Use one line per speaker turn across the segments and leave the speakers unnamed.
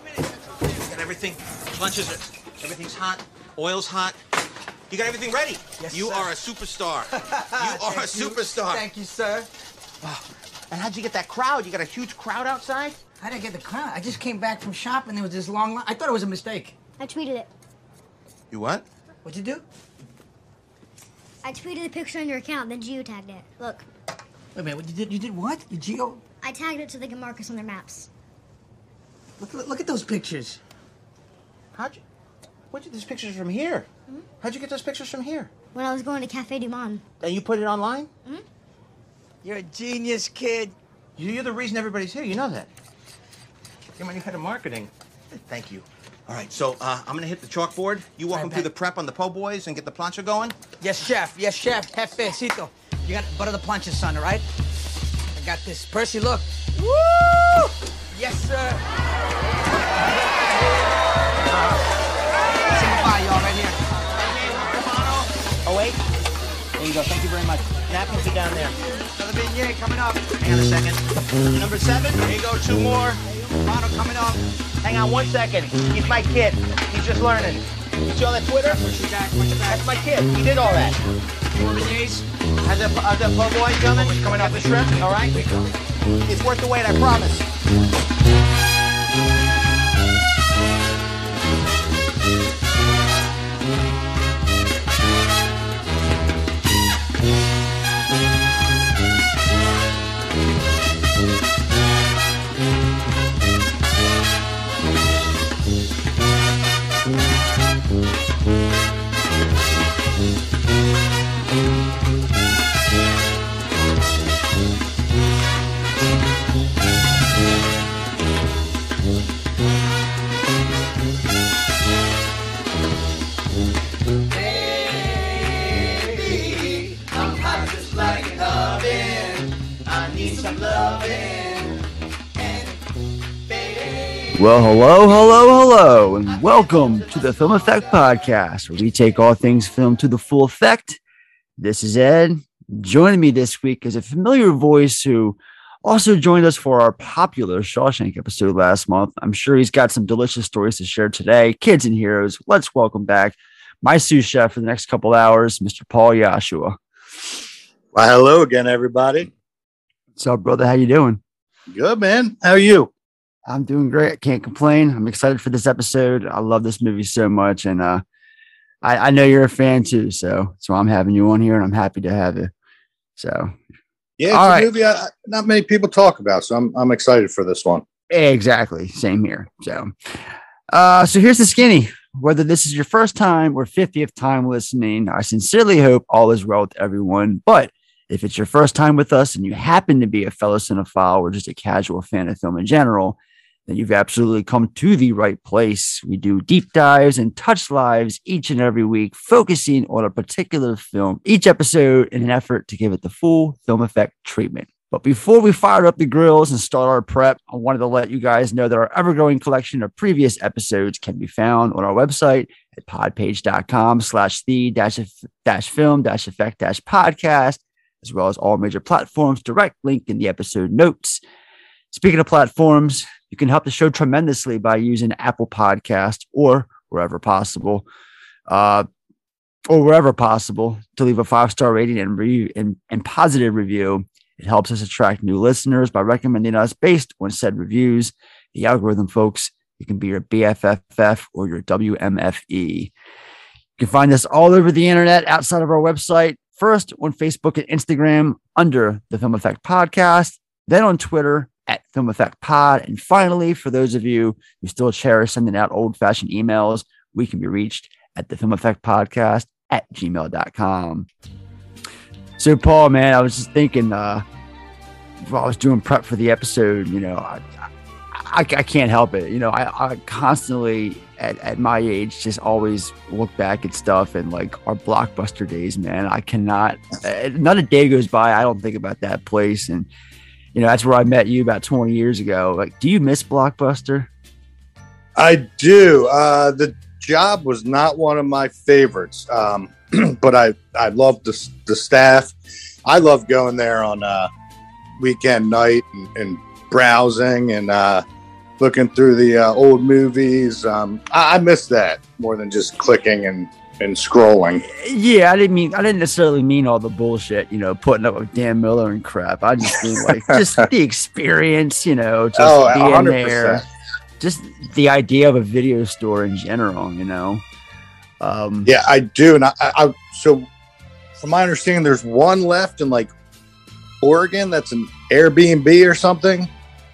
Got everything. Lunches are. Everything's hot. Oil's hot. You got everything ready.
Yes,
you
sir.
are a superstar. you are a
Thank you.
superstar.
Thank you, sir.
Oh, and how'd you get that crowd? You got a huge crowd outside?
How did I get the crowd? I just came back from shopping. There was this long line. I thought it was a mistake.
I tweeted it.
You what?
What'd you do?
I tweeted the picture on your account, then geotagged it. Look,
Wait a minute. What, you did? You did what? You geo?
I tagged it so they can mark us on their maps.
Look, look, at those pictures.
How'd you? You these pictures from here? How'd you get those pictures from here?
When I was going to Cafe Du Monde.
And you put it online? Hmm.
You're a genius, kid.
You're the reason everybody's here. You know that. You're my new head of marketing. Thank you. All right, so uh, I'm gonna hit the chalkboard. You walk
Right
them through the prep on the po' boys and get the plancha going.
Yes, chef. Yes, chef. Jefecito. You got butter the plancha, son, all right? I got this. Percy, look. Woo! Yes, sir.
You go. Thank you very much. Napkins are down there.
Another beignet coming up.
Hang on a second. Number seven. There you go. Two more.
Mono coming up.
Hang on one second. He's my kid. He's just learning. You see all that Twitter?
Push it back, push it back.
That's my kid. He did all that.
More beignets.
How's that, how's that po' boy coming? Coming up the shrimp. All right. It's worth the wait. I promise.
Well, hello, hello, hello, and welcome to the Film Effect Podcast, where we take all things film to the full effect. This is Ed. Joining me this week is a familiar voice who also joined us for our popular Shawshank episode last month. I'm sure he's got some delicious stories to share today. Kids and heroes, let's welcome back my sous chef for the next couple hours, Mr. Paul Yosua.
Well, hello again, everybody.
What's up, brother? How you doing?
Good, man. How are you?
I'm doing great. I can't complain. I'm excited for this episode. I love this movie so much, and uh, I, I know you're a fan too. So, so I'm having you on here, and I'm happy to have you. So,
Yeah, it's
All
a
right.
movie I- not many people talk about, so I'm I'm excited for this one.
exactly, same here. So, uh, so here's the skinny. Whether this is your first time or 50th time listening, I sincerely hope all is well with everyone. But if it's your first time with us and you happen to be a fellow cinephile or just a casual fan of film in general, then you've absolutely come to the right place. We do deep dives and touch lives each and every week, focusing on a particular film each episode in an effort to give it the full film effect treatment. But before we fire up the grills and start our prep, I wanted to let you guys know that our ever growing collection of previous episodes can be found on our website at podpage.com slash the dash film dash effect dash podcast, as well as all major platforms. Direct link in the episode notes. Speaking of platforms, you can help the show tremendously by using Apple Podcast or wherever possible, uh, or wherever possible, to leave a five star rating and, re- and, and positive review. It helps us attract new listeners by recommending us based on said reviews. The algorithm, folks, it can be your BFFF or your WMFE. You can find us all over the internet outside of our website. First on Facebook and Instagram under the Film Effect Podcast, then on Twitter Film Effect Pod. And finally, for those of you who still cherish sending out old fashioned emails, we can be reached at the Film Effect Podcast at gmail.com. So, Paul, man, I was just thinking, uh, while I was doing prep for the episode, you know, I, I, I can't help it. You know, I, I constantly, at, at my age, just always look back at stuff and like our blockbuster days, man. I cannot, uh, not a day goes by, I don't think about that place. And, you know, that's where I met you about 20 years ago. Like, do you miss Blockbuster?
I do. Uh, the job was not one of my favorites, um, but I I loved the the staff. I love going there on uh, weekend night and, and browsing and uh, looking through the uh, old movies. Um, I, I miss that more than just clicking and and scrolling.
Yeah, I didn't mean I didn't necessarily mean all the bullshit, you know, putting up with Dan Miller and crap. I just mean like just the experience, you know, just
Oh,
being
100%.
there, just the idea of a video store in general, you know. Um,
Yeah, I do. And I, I, I so from my understanding, there's one left in like Oregon that's an Airbnb or something.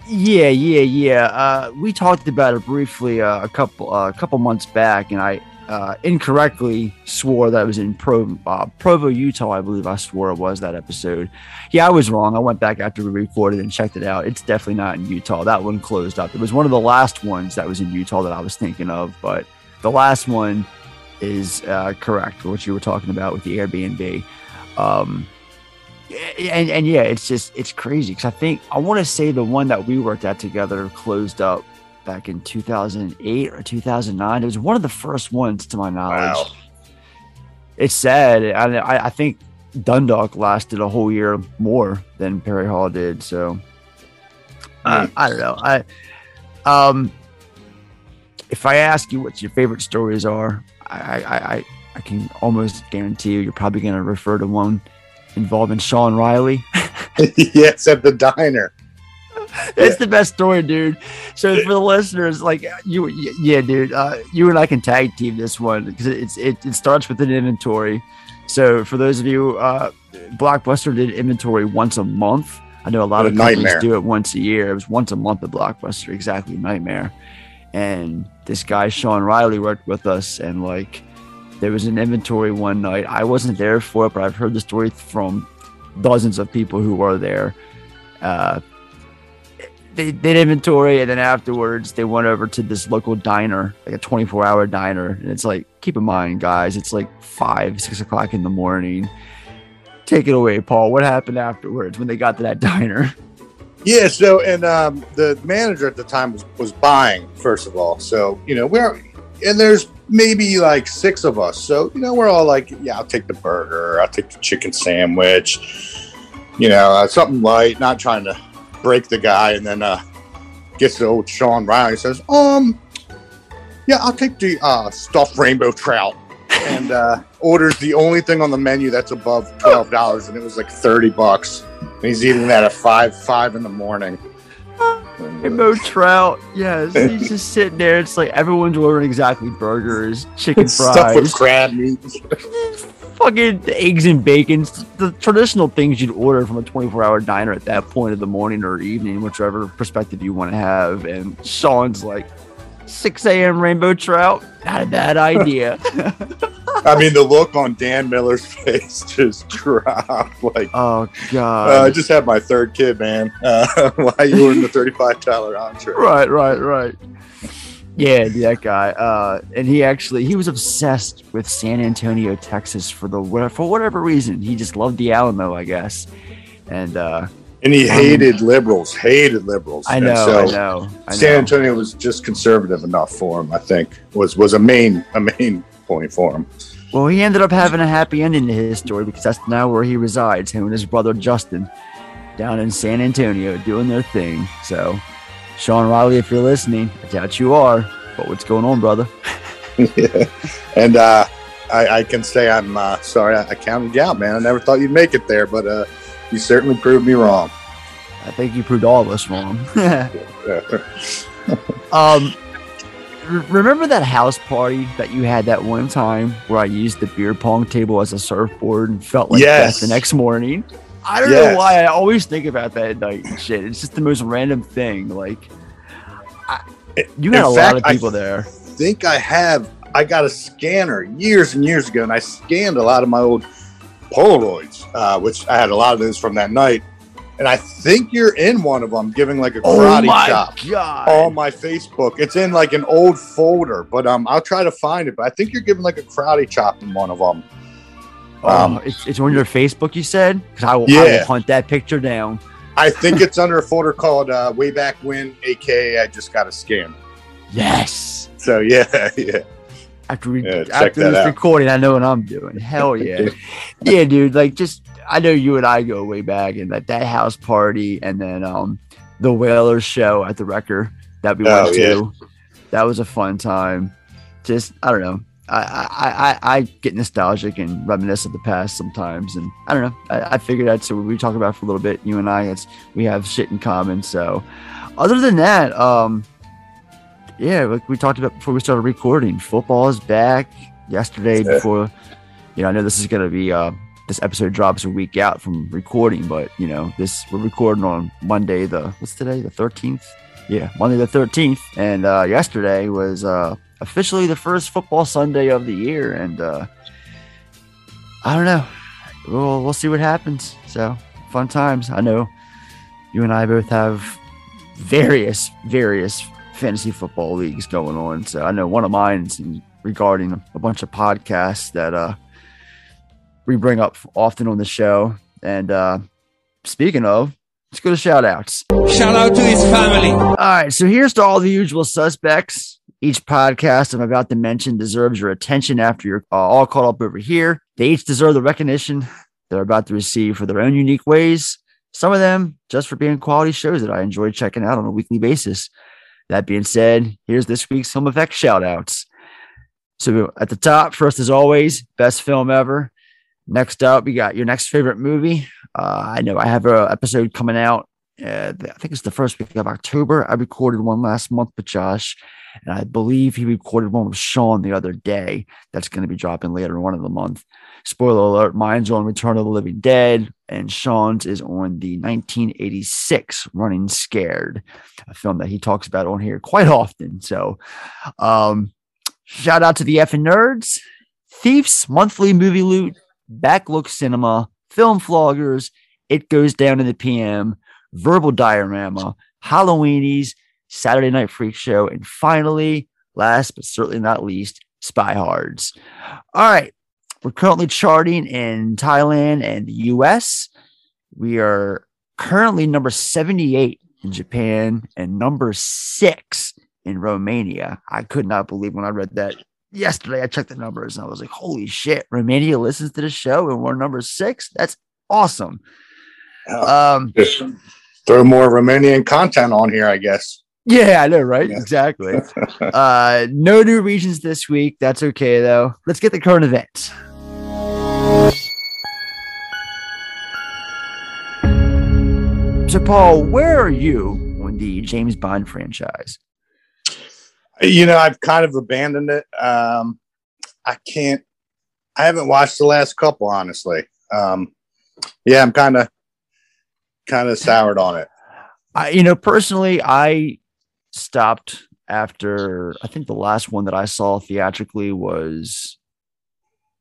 Yeah, yeah, yeah. Uh, we talked about it briefly uh, a couple uh, a couple months back, and I uh, incorrectly swore that it was in Pro, uh, Provo, Utah. I believe I swore it was that episode. Yeah, I was wrong. I went back after we recorded and checked it out. It's definitely not in Utah. That one closed up. It was one of the last ones that was in Utah that I was thinking of, but the last one is uh, correct. What you were talking about with the Airbnb. Um, and and yeah, it's just it's crazy because I think I want to say the one that we worked at together closed up back in 2008 or 2009. It was one of the first ones to my knowledge.
Wow.
It's sad. I, I I think Dundalk lasted a whole year more than Perry Hall did. So uh, I don't know. I um if I ask you what your favorite stories are, I I I, I can almost guarantee you you're probably going to refer to one involving Sean Riley.
yes, at the diner.
It's the best story, dude. So for the listeners, like you, yeah, dude, uh, you and I can tag team this one because it's it, it starts with an inventory. So for those of you, uh, Blockbuster did inventory once a month. I know a lot
What
of
a
companies
nightmare.
do it once a year. It was once a month at Blockbuster, exactly nightmare. And this guy Sean Riley worked with us, and like there was an inventory one night. I wasn't there for it, but I've heard the story from dozens of people who were there. Uh, they did inventory and then afterwards they went over to this local diner like a 24 hour diner and it's like keep in mind guys it's like five six o'clock in the morning take it away paul what happened afterwards when they got to that diner
Yeah, so and um, the manager at the time was, was buying first of all. So you know we're and there's maybe like six of us. So you know we're all like, yeah, I'll take the burger, I'll take the chicken sandwich, you know, uh, something light, not trying to break the guy. And then uh, gets to old Sean Riley says, um, yeah, I'll take the uh, stuffed rainbow trout. And uh, orders the only thing on the menu that's above twelve dollars, and it was like thirty bucks. And he's eating that at five five in the morning.
Rainbow trout. Yes he's just sitting there. It's like everyone's ordering exactly burgers chicken
Stuff with
fries.
crab meat.
fucking eggs and bacon. The traditional things you'd order from a 24 hour diner at that point of the morning or evening whichever perspective you want to have. And sean's like 6 a.m rainbow trout not a bad idea
I mean, the look on Dan Miller's face just dropped. Like,
oh
uh, I just had my third kid, man. Uh, why you ordering the thirty-five dollar entree?
right right right yeah that guy uh and he actually he was obsessed with san antonio texas for the for whatever reason he just loved the alamo i guess and uh
And he hated liberals. Hated liberals.
i know
so
i know i
San
know
Antonio was just conservative enough for him. I think was was a main a main point for him.
Well, he ended up having a happy ending to his story because that's now where he resides, him and his brother Justin, down in San Antonio doing their thing. So, Sean Riley, if you're listening, I doubt you are, but what's going on, brother?
and uh, I, I can say I'm uh, sorry I, I counted you out, man. I never thought you'd make it there, but uh, you certainly proved me wrong.
I think you proved all of us wrong. um, remember that house party that you had that one time where I used the beer pong table as a surfboard and felt like
Yes.
that the next morning? I don't
Yes.
know why I always think about that at night and shit. It's just the most random thing. Like, I, you had
In
a lot
fact,
of
I-
people there.
think I have. I got a scanner years and years ago, and I scanned a lot of my old Polaroids, uh, which I had a lot of those from that night. And I think you're in one of them, giving like a karate Oh
my
chop
god!
on my Facebook. It's in like an old folder, but um, I'll try to find it. But I think you're giving like a karate chop in one of them.
Oh,
um,
it's, it's on your Facebook, you said? Because I will, I will hunt that picture down.
I think it's under a folder called uh, "Way Back When," aka I just got a scan.
Yes.
So yeah, yeah.
After we
Yeah,
after this
out.
recording, I know what I'm doing. Hell yeah, yeah, dude. Like, just I know you and I go way back, and that that house party, and then um the Whalers show at the Recher. that we
Oh,
went
yeah.
to. That was a fun time. Just I don't know. I, I, I, I get nostalgic and reminisce of the past sometimes, and I don't know. I, I figured that's what we talk about for a little bit. You and I, it's we have shit in common. So, other than that, um, yeah, like we talked about before we started recording, football is back. Yesterday,
Yeah.
before you know, I know this is gonna be uh, this episode drops a week out from recording, but you know, this we're recording on Monday. The what's today? The thirteenth. Yeah, Monday the thirteenth, and uh, yesterday was uh, officially the first football Sunday of the year, and uh, I don't know. We'll we'll see what happens. So fun times. I know you and I both have various various fantasy football leagues going on. So I know one of mine's regarding a bunch of podcasts that uh we bring up often on the show. And uh speaking of, let's go to shout outs.
Shout out to his family.
All right, so here's to all the usual suspects. Each podcast I'm about to mention deserves your attention after you're uh, all caught up over here. They each deserve the recognition they're about to receive for their own unique ways. Some of them just for being quality shows that I enjoy checking out on a weekly basis. That being said, here's this week's Film Effect shout outs. So at the top, first as always, best film ever. Next up, we got your next favorite movie. Uh, I know I have an episode coming out uh, I think it's the first week of October. I recorded one last month with Josh, and I believe he recorded one with Sean the other day. That's going to be dropping later in one of the month. Spoiler alert: mine's on Return of the Living Dead, and Sean's is on the 1986 Running Scared, a film that he talks about on here quite often. So, um, shout out to the effing nerds, Thieves Monthly Movie Loot, Backlook Cinema, Film Floggers. It goes down in the PM verbal diorama, Halloweenies, Saturday Night Freak Show, and finally, last but certainly not least, Spy Hards. All right, we're currently charting in Thailand and the US. We are currently number 78 in Japan and number six in Romania. I could not believe when I read that yesterday. I checked the numbers and I was like, holy shit, Romania listens to the show and we're number six. That's awesome. Um,
Just throw more Romanian content on here, I guess.
Yeah, I know, right?
Yeah.
Exactly. uh, no new regions this week. That's okay though. Let's get the current events. So, Paul, where are you on the James Bond franchise?
You know, I've kind of abandoned it. Um, I can't. I haven't watched the last couple, honestly. Um, yeah, I'm kind of, kind of soured on it.
I, you know, personally, I stopped after I think the last one that I saw theatrically was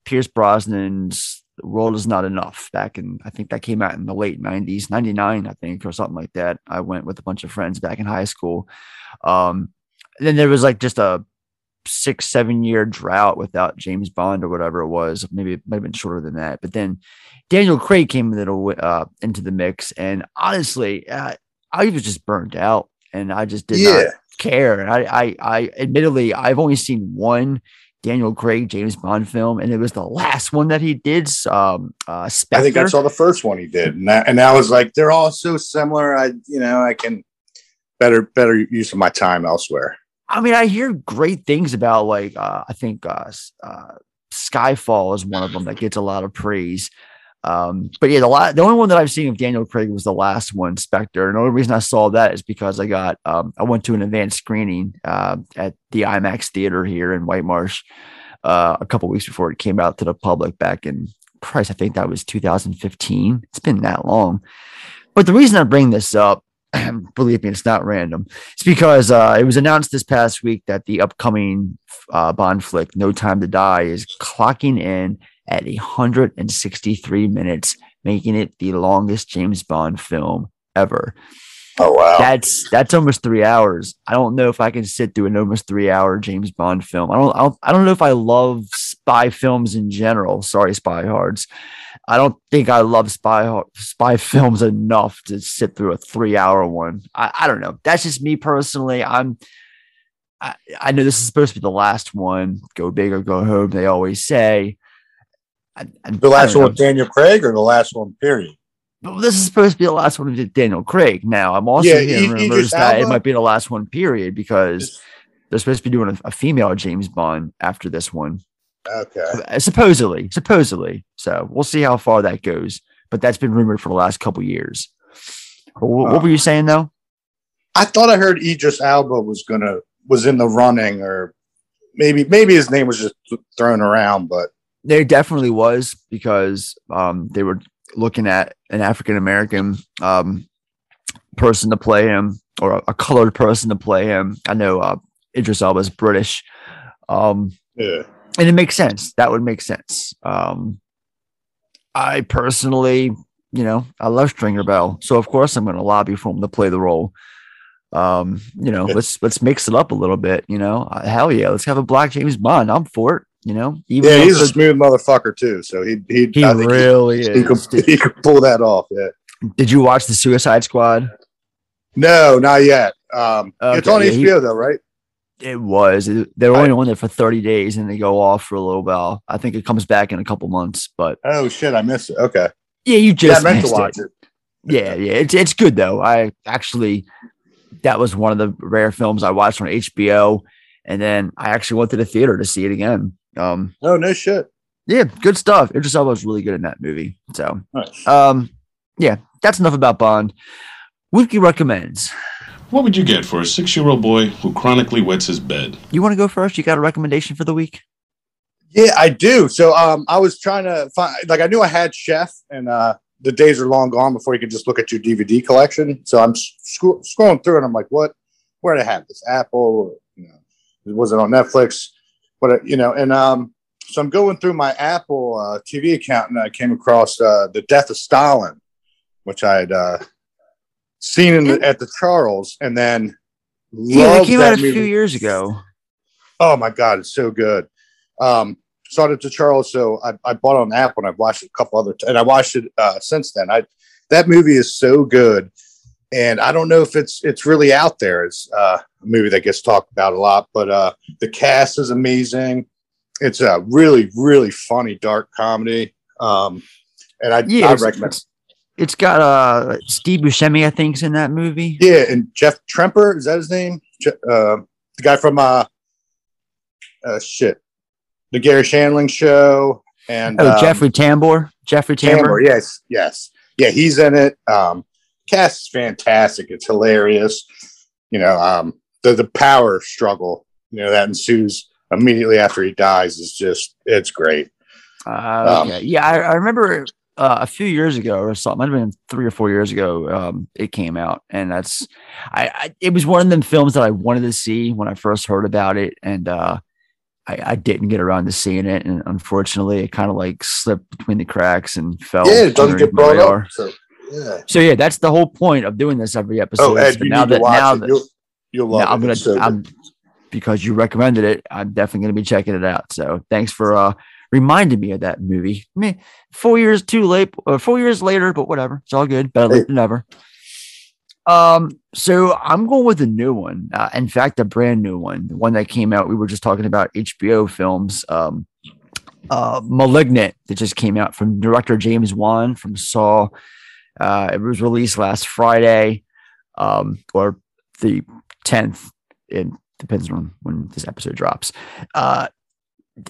Pierce Brosnan's The World Is Not Enough back in, I think that came out in the late 90s, 99, I think, or something like that. I went with a bunch of friends back in high school. Um, then there was like just a six, seven year drought without James Bond or whatever it was. Maybe it might have been shorter than that. But then Daniel Craig came into the, uh, into the mix. And honestly, uh, I was just burned out and I just did
yeah,
not care. And I, I, I admittedly, I've only seen one Daniel Craig James Bond film, and it was the last one that he did. Um, uh, Spectre.
I think I saw the first one he did, and that, and I was like, they're all so similar. I, you know, I can better better use of my time elsewhere.
I mean, I hear great things about like uh, I think uh, uh, Skyfall is one of them that gets a lot of praise. Um, but yeah, the the only one that I've seen of Daniel Craig was the last one, Spectre. And the only reason I saw that is because I got um, I went to an advanced screening uh, at the IMAX theater here in White Marsh uh, a couple weeks before it came out to the public back in Christ, I think that was 2015. It's been that long. But the reason I bring this up, believe me, it's not random. It's because uh, it was announced this past week that the upcoming uh, Bond flick, No Time to Die, is clocking in at 163 minutes, making it the longest James Bond film ever.
Oh wow!
That's that's almost three hours. I don't know if I can sit through an almost three hour James Bond film. I don't, I don't I don't know if I love spy films in general. Sorry, Spy Hards. I don't think I love spy spy films enough to sit through a three hour one. I, I don't know. That's just me personally. I'm I, I know this is supposed to be the last one. Go big or go home. They always say. I, I-
the last one with. Daniel Craig, or the last one period.
But this is supposed to be the last one with Daniel Craig. Now, I'm also
Yeah,
hearing rumors that it might be the last one, period, because they're supposed to be doing a, a female James Bond after this one.
Okay.
Uh, supposedly, supposedly. So we'll see how far that goes. But that's been rumored for the last couple years. But wh- what were you saying though?
I thought I heard Idris Elba was gonna was in the running, or maybe maybe his name was just thrown around. But
There definitely was because um, they were looking at an African American um, person to play him or a, colored person to play him. I know uh, Idris Elba is British. Um,
yeah,
and it makes sense. That would make sense. Um, I personally, you know, I love Stringer Bell, so of course I'm going to lobby for him to play the role. Um, you know,
Yeah.
let's let's mix it up a little bit. You know, Uh, hell yeah, let's have a Black James Bond. I'm for it. You know, even
yeah, he's a smooth motherfucker too. So he he
he
I think he-
really
he,
is.
could, he could pull that off. Yeah.
Did you watch the Suicide Squad?
No, not yet. Um, it's on
yeah, he-
HBO though, right?
It was. They're only on there for 30 days and they go off for a little while. I think it comes back in a couple months, but
Oh shit, I missed it. Okay,
yeah, you
yeah,
just
I meant to
missed it.
it.
yeah yeah it's, it's good though i actually that was one of the rare films i watched on hbo and then i actually went to the theater to see it again um
Oh no shit.
yeah good stuff idris elba was really good in that movie so
Nice.
um yeah that's enough about bond wiki recommends
What would you get for a six year old boy who chronically wets his bed?
you want to go first you got a recommendation for the week
Yeah, I do. So um, I was trying to find like I knew I had Chef, and uh, the days are long gone before you can just look at your DVD collection. So I'm sc- scrolling through, and I'm like, what? Where did I have this? Apple? You know, was it on Netflix? What? You know, and um, so I'm going through my Apple uh, TV account, and I came across uh, the Death of Stalin, which I had uh, seen in the, at the Charles, and then
yeah it came out a few years ago
Oh my god, it's so good. Um, saw it to Charles, so I, I bought it on Apple and I've watched it a couple other t- and I watched it uh, since then. I that movie is so good, and I don't know if it's it's really out there. It's uh, a movie that gets talked about a lot, but uh, the cast is amazing. It's a really really funny dark comedy, um, and I,
yeah
I
it's,
recommend.
it's, it's got uh steve buscemi i think's in that movie
Yeah, and Jeff Tremper is that his name? Je- uh, the guy from uh, uh, shit, the Garry Shandling show, and
oh
um,
jeffrey tambor jeffrey tambor,
Tambor, yes, yes, yeah, he's in it. Um, cast is fantastic. It's hilarious. You know, um, the the power struggle, you know, that ensues immediately after he dies is just it's great.
Uh,
Um,
okay. yeah, I, I remember uh, a few years ago or something. Might have been three or four years ago. Um, it came out, and that's I, I. It was one of them films that I wanted to see when I first heard about it, and uh, I, I didn't get around to seeing it, and unfortunately, it kind of like slipped between the cracks and fell.
yeah, it doesn't get brought
radar.
up. So yeah.
So yeah, that's the whole point of doing this every episode.
Oh, Ed,
So now that
watch
now that
You'll, love
now
it.
I'm gonna
so.
I'm because you recommended it. I'm definitely gonna be checking it out. So thanks for uh reminding me of that movie. I mean, four years too late, uh, four years later, but whatever. It's all good. Better late than never. Um, so I'm going with a new one. Uh, in fact, a brand new one. The one that came out. We were just talking about HBO films. Um, uh, *Malignant* that just came out from director James Wan from Saw. Uh, it was released last Friday, um, or the 10th. It depends on when this episode drops. Uh,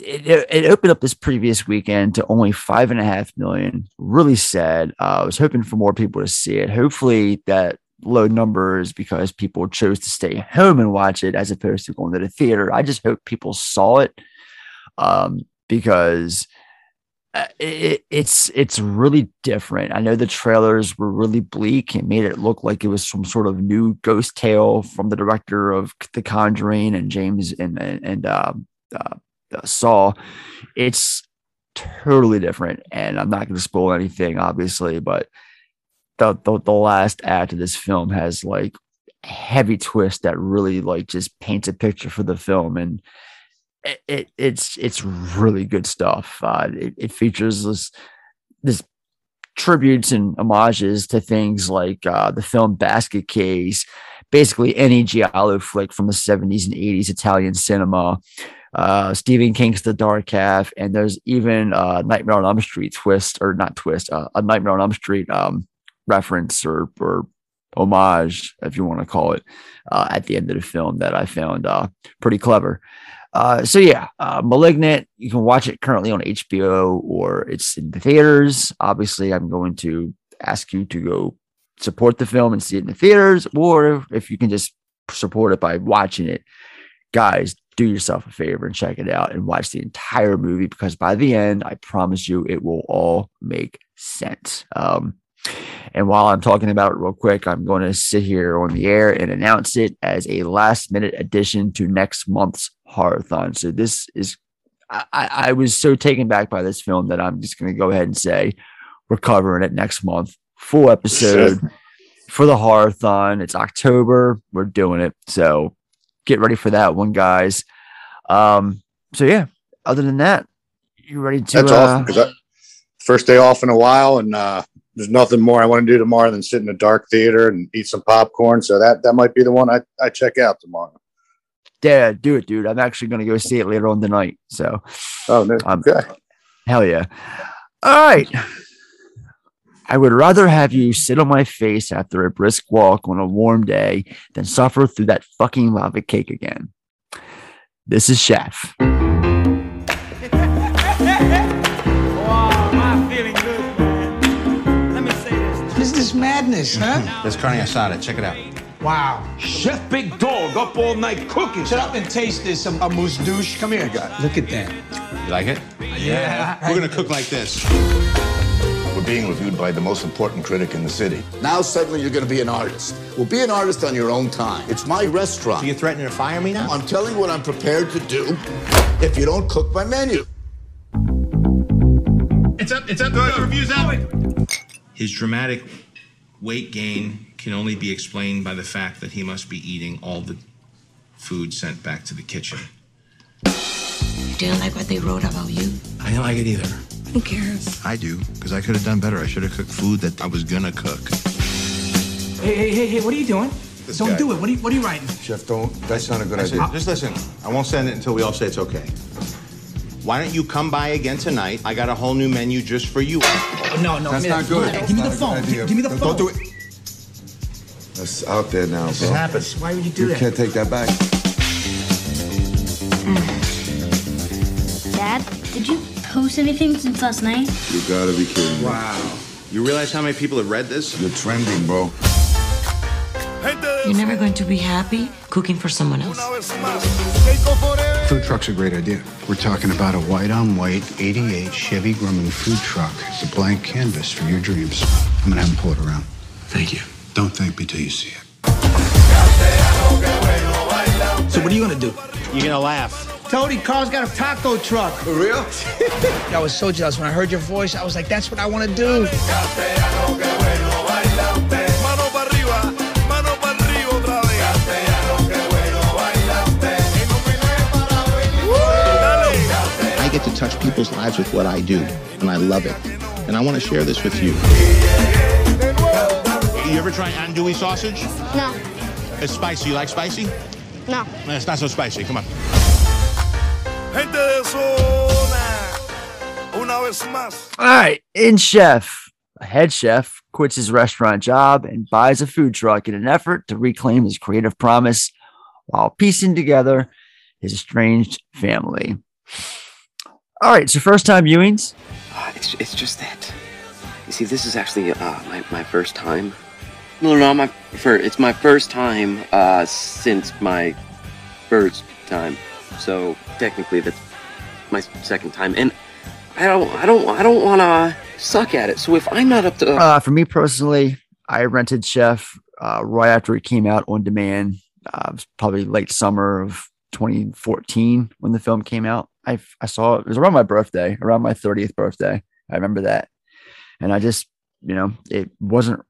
it, it, opened up this previous weekend to only five and a half million. Really sad. Uh, I was hoping for more people to see it. Hopefully, that low number is because people chose to stay home and watch it as opposed to going to the theater. I just hope people saw it um, because it, it's it's really different. I know the trailers were really bleak and made it look like it was some sort of new ghost tale from the director of The Conjuring and James and and, and uh, uh, uh, Saw. It's totally different, and I'm not going to spoil anything, obviously, but the, the the last act of this film has like heavy twist that really like just paints a picture for the film and it, it it's it's really good stuff. Uh, it, it features this this tributes and homages to things like uh, the film Basket Case, basically any giallo flick from the 70s and 80s Italian cinema. Uh, Stephen King's The Dark Half, and there's even uh, Nightmare on Elm Street twist, or not twist, uh, a Nightmare on Elm Street um, reference or or homage, if you want to call it, uh, at the end of the film that I found uh, pretty clever. Uh, so yeah, uh, *Malignant*. You can watch it currently on HBO or it's in the theaters. Obviously, I'm going to ask you to go support the film and see it in the theaters, or if you can just support it by watching it, guys. Do yourself a favor and check it out and watch the entire movie because by the end, I promise you, it will all make sense. Um, and while I'm talking about it real quick, I'm going to sit here on the air and announce it as a last minute addition to next month's Horrorthon. So this is, I, I was so taken back by this film that I'm just going to go ahead and say we're covering it next month, full episode for the Horrorthon. It's October. We're doing it. So get ready for that one, guys. Um, so yeah, other than that, you ready to
That's
uh,
awesome. I- first day off in a while, and uh, there's nothing more I want to do tomorrow than sit in a dark theater and eat some popcorn. So that that might be the one I, I check out tomorrow.
Yeah, do it, dude. I'm actually gonna go see it later on tonight. So
Oh, no,
Um,
okay.
hell yeah. All right. I would rather have you sit on my face after a brisk walk on a warm day than suffer through that fucking lava cake again. This is Chef.
Wow, am feeling good, man? Let me say this.
This is madness, huh?
There's carne asada. Check it out.
Wow.
Chef Big Dog up all night cooking.
Shut up and taste this, um, a mousse douche. Come here. Look at that.
You like it?
Yeah.
We're gonna cook like this.
We're being reviewed by the most important critic in the city. Now suddenly you're going to be an artist. Well, be an artist on your own time. It's my restaurant.
So you're threatening to fire me now?
I'm telling you what I'm prepared to do if you don't cook my menu.
It's up. It's up. The reviews out. His dramatic weight gain can only be explained by the fact that he must be eating all the food sent back to the kitchen.
You didn't like what they wrote about you?
I didn't like it either.
Who cares?
I do, because I could have done better. I should have cooked food that I was gonna cook.
Hey, hey, hey, hey, what are you doing? Don't
guy.
do it. What are you, what are you writing?
Chef, don't. That's not a good
Listen, just listen. I won't send it until we all say it's okay. Why don't you come by again tonight? I got a whole new menu just for you.
Oh, no, no.
That's
give me
not good.
Hey, give me the
That's not a
phone. Give me the phone.
Don't do it. That's out there now,
This
bro.
happens.
Why would you do
You
that?
You can't take that back. Mm.
Dad, did you post anything since last night?
You gotta be kidding me.
Wow. You realize how many people have read this?
You're trending, bro.
You're never going to be happy cooking for someone else.
Food truck's a great idea. We're talking about a white on white 88 Chevy Grumman food truck. It's a blank canvas for your dreams. I'm gonna have them pull it around.
Thank you.
Don't thank me till you see it.
So what are you gonna do?
You're gonna laugh.
Tony, Carl's got a taco truck.
For real?
I was so jealous when I heard your voice. I was like, that's what I want to do.
I get to touch people's lives with what I do, and I love it. And I want to share this with you. You ever try andouille sausage?
No,
It's spicy. You like spicy?
no.
No, it's not so spicy. Come on.
All right. In Chef, a head chef quits his restaurant job and buys a food truck in an effort to reclaim his creative promise while piecing together his estranged family. All right. So, first time viewings.
Uh, it's, it's just that. You see, this is actually uh, my, my first time. No, no, my fir- it's my first time uh, since my first time. So technically, that's my second time, and I don't, I don't, I don't want to suck at it. So if I'm not up to,
Uh, for me personally, I rented Chef uh, right after it came out on demand. Uh, it was probably late summer of 2014 when the film came out. I I saw it, it was around my birthday, around my 30th birthday. I remember that, and I just you know it wasn't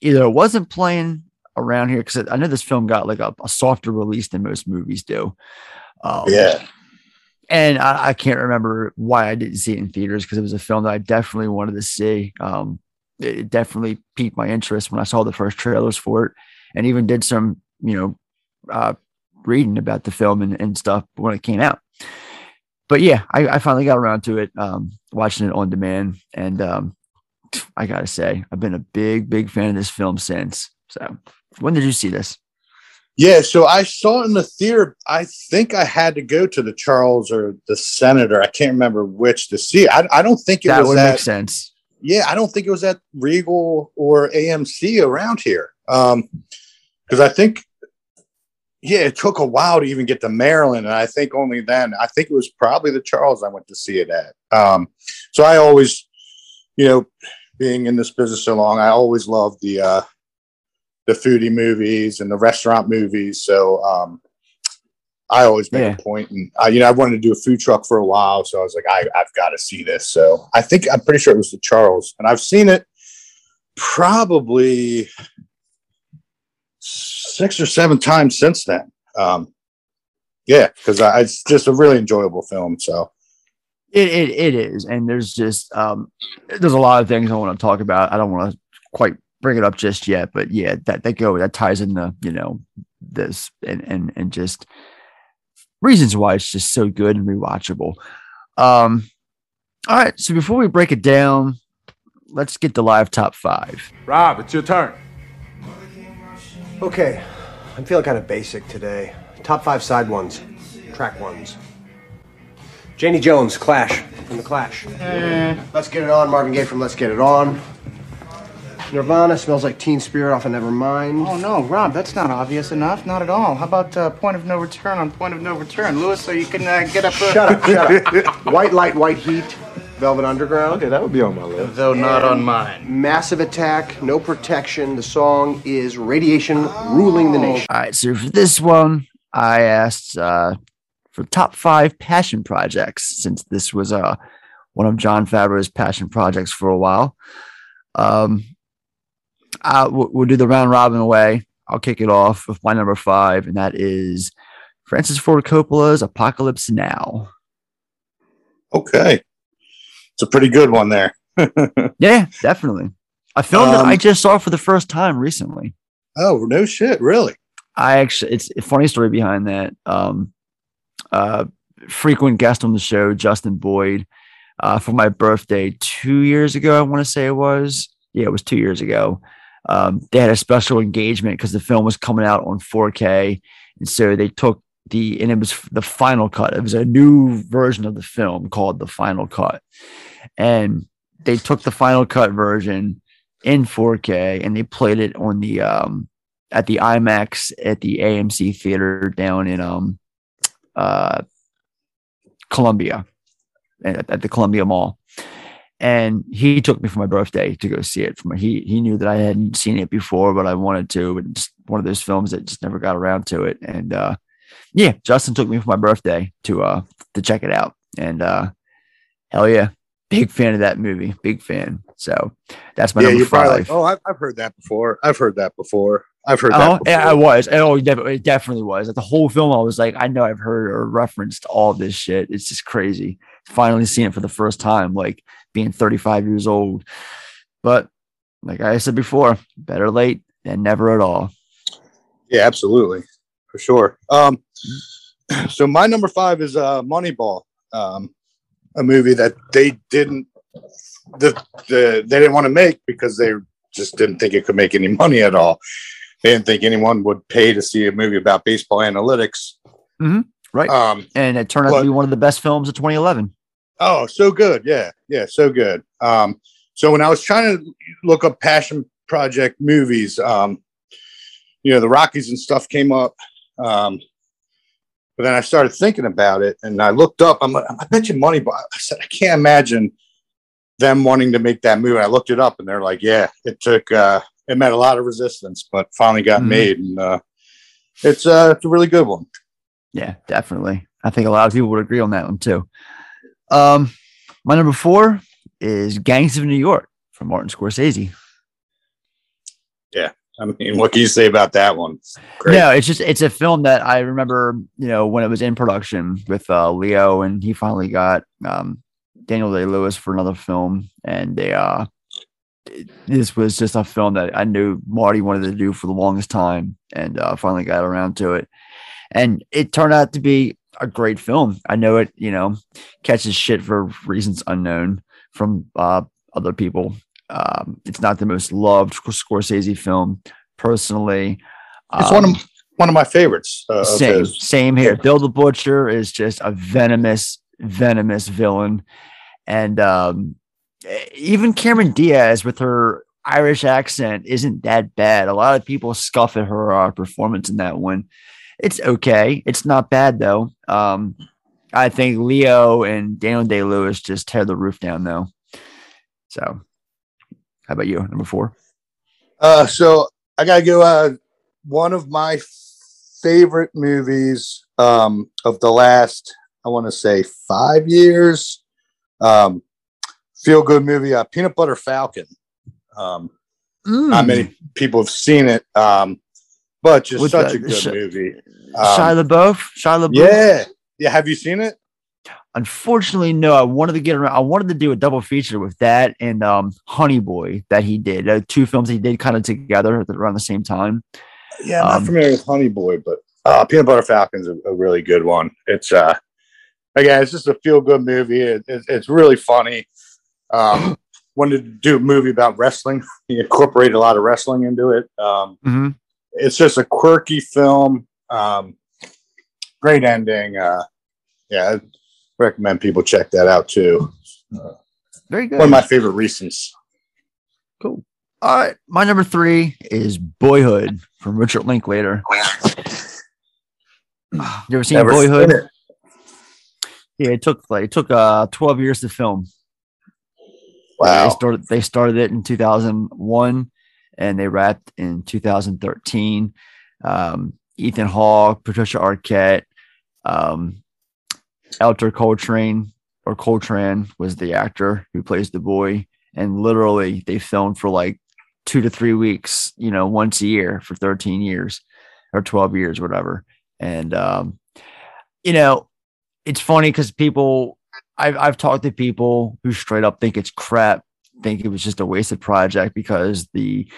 either it wasn't playing around here because I know this film got like a, a softer release than most movies do. Um,
Yeah.
and I, I can't remember why I didn't see it in theaters because it was a film that I definitely wanted to see. Um, it it definitely piqued my interest when I saw the first trailers for it, and even did some, you know, uh, reading about the film and, and stuff when it came out. But yeah, I, I finally got around to it, um, watching it on demand, and um, I gotta say, I've been a big, big fan of this film since. So, when did you see this?
Yeah, so I saw it in the theater. I think I had to go to the Charles or the Senator. I can't remember which to see. I, I don't think it
that
was
would
at,
make sense.
Yeah, I don't think it was at Regal or AMC around here. Um, because I think, yeah, it took a while to even get to Maryland, and I think only then. I think it was probably the Charles I went to see it at. Um, so I always, you know, being in this business so long, I always loved the uh the foodie movies and the restaurant movies. So um, I always make
Yeah.
a point, and uh, you know, I wanted to do a food truck for a while, so I was like, I, I've got to see this. So I think I'm pretty sure it was the Charles, and I've seen it probably six or seven times since then. Um, yeah, because it's just a really enjoyable film. So
It, it it is, and there's just um, there's a lot of things I want to talk about. I don't want to quite bring it up just yet, but yeah, that that go that ties into you know this and and and just reasons why it's just so good and rewatchable. Um, all right, so before we break it down, let's get the live top five.
Rob, it's your turn.
Okay, I'm feeling kind of basic today. Top five side ones, track ones. Janie Jones, Clash, from The Clash. Let's Get It On, Marvin Gaye from Let's Get It On. Nirvana smells like Teen Spirit off of Nevermind.
Oh no, Rob, that's not obvious enough. Not at all. How about uh, point of no return on point of no return, Lewis? So you can uh, get up. Uh...
Shut up, shut up. White Light, White Heat, Velvet Underground.
Okay, that would be on my list.
Though not
And
on mine.
Massive Attack, No Protection. The song is Radiation Ruling the Nation.
All right, so for this one, I asked uh, for top five passion projects since this was uh, one of Jon Favreau's passion projects for a while. Um, uh, we'll, we'll do the round robin way. I'll kick it off with my number five, and that is Francis Ford Coppola's Apocalypse Now.
okay, it's a pretty good one there.
Yeah, definitely. A film that I
Um,
just saw for the first time recently.
Oh no shit, really?
I actually, it's a funny story behind that. Um, uh, frequent guest on the show, Justin Boyd, uh, for my birthday two years ago, I want to say it was. Yeah, it was two years ago. Um, they had a special engagement because the film was coming out on 4K. And so they took the, and it was the final cut. It was a new version of the film called the final cut. And they took the final cut version in 4K and they played it on the, um, at the IMAX at the AMC theater down in um uh Columbia at, at the Columbia Mall. And he took me for my birthday to go see it. From he he knew that I hadn't seen it before, but I wanted to. But it's one of those films that just never got around to it. And uh, yeah, Justin took me for my birthday to uh to check it out. And uh, hell yeah, big fan of that movie, big fan. So that's my
yeah,
number five.
like, oh, I've, I've heard that before. I've heard that before. I've heard that. Before.
yeah, I was. Oh, it definitely was. Like the whole film, I was like, I know I've heard or referenced all this shit. It's just crazy. Finally seeing it for the first time, like being 35 years old. But like I said before, better late than never at all.
Yeah, absolutely, for sure. Um, so my number five is uh, Moneyball, um, a movie that they didn't the, the they didn't want to make because they just didn't think it could make any money at all. They didn't think anyone would pay to see a movie about baseball analytics.
hmm Right.
Um,
and it turned out
but-
to be one of the best films of 2011.
Oh, so good. Yeah. Yeah. So good. Um, so when I was trying to look up passion project movies, um, you know, the Rockies and stuff came up. Um, but then I started thinking about it and I looked up, I'm like, I bet you Moneyball. I said, I can't imagine them wanting to make that movie. I looked it up and they're like, yeah, it took, uh, it met a lot of resistance, but finally got
Mhm.
made. And, uh, it's, uh, it's a really good one.
Yeah, definitely. I think a lot of people would agree on that one too. Um, my number four is Gangs of New York from Martin Scorsese.
Yeah. I mean, what can you say about that one? Great.
No, it's just it's a film that I remember, you know, when it was in production with uh, Leo, and he finally got um, Daniel Day Lewis for another film, and they uh, it- this was just a film that I knew Marty wanted to do for the longest time, and uh, finally got around to it, and it turned out to be a great film. I know it, you know, catches shit for reasons unknown from uh, other people. Um, it's not the most loved Scorsese film, personally.
It's one of
Um,
one of my favorites. Uh, of
same,
his.
same here. Bill the Butcher is just a venomous, venomous villain, and um, even Cameron Diaz with her Irish accent isn't that bad. A lot of people scoff at her uh, performance in that one. It's okay. It's not bad though. Um, I think Leo and Daniel Day Lewis just tear the roof down though. So, how about you? Number four.
Uh, so I gotta go. Uh, one of my favorite movies um, of the last, I want to say, five years. Um, feel good movie, uh, Peanut Butter Falcon. Um, Not many people have seen it, um, but just
With
such
the-
a good
Sh-
movie.
Shia
Um,
LaBeouf. Shia LaBeouf.
yeah, yeah. Have you seen it?
Unfortunately, no. I wanted to get around. I wanted to do a double feature with that and um, Honey Boy that he did. Uh, two films he did kind of together at the- around the same time.
Yeah, I'm not
Um,
familiar with Honey Boy, but uh, Peanut Butter Falcon's a, a really good one. It's uh, again, it's just a feel good movie. It, it, it's really funny. Um, wanted to do a movie about wrestling. He incorporated a lot of wrestling into it. Um,
Mhm.
It's just a quirky film. Um, great ending. Uh, yeah, I recommend people check that out too.
Very good.
One of my favorite recents.
Cool. All right, my number three is Boyhood from Richard Linklater. You ever seen
Never seen
Boyhood?
it.
Yeah, it took like it took uh 12 years to film.
Wow.
They started they started it in 2001 and they wrapped in 2013. Um, Ethan Hawke, Patricia Arquette, um, Ellar Coltrane or Coltrane was the actor who plays the boy, and literally they filmed for like two to three weeks, you know, once a year for 13 years or 12 years, whatever. And um, you know, it's funny because people I've I've talked to people who straight up think it's crap, think it was just a wasted project because the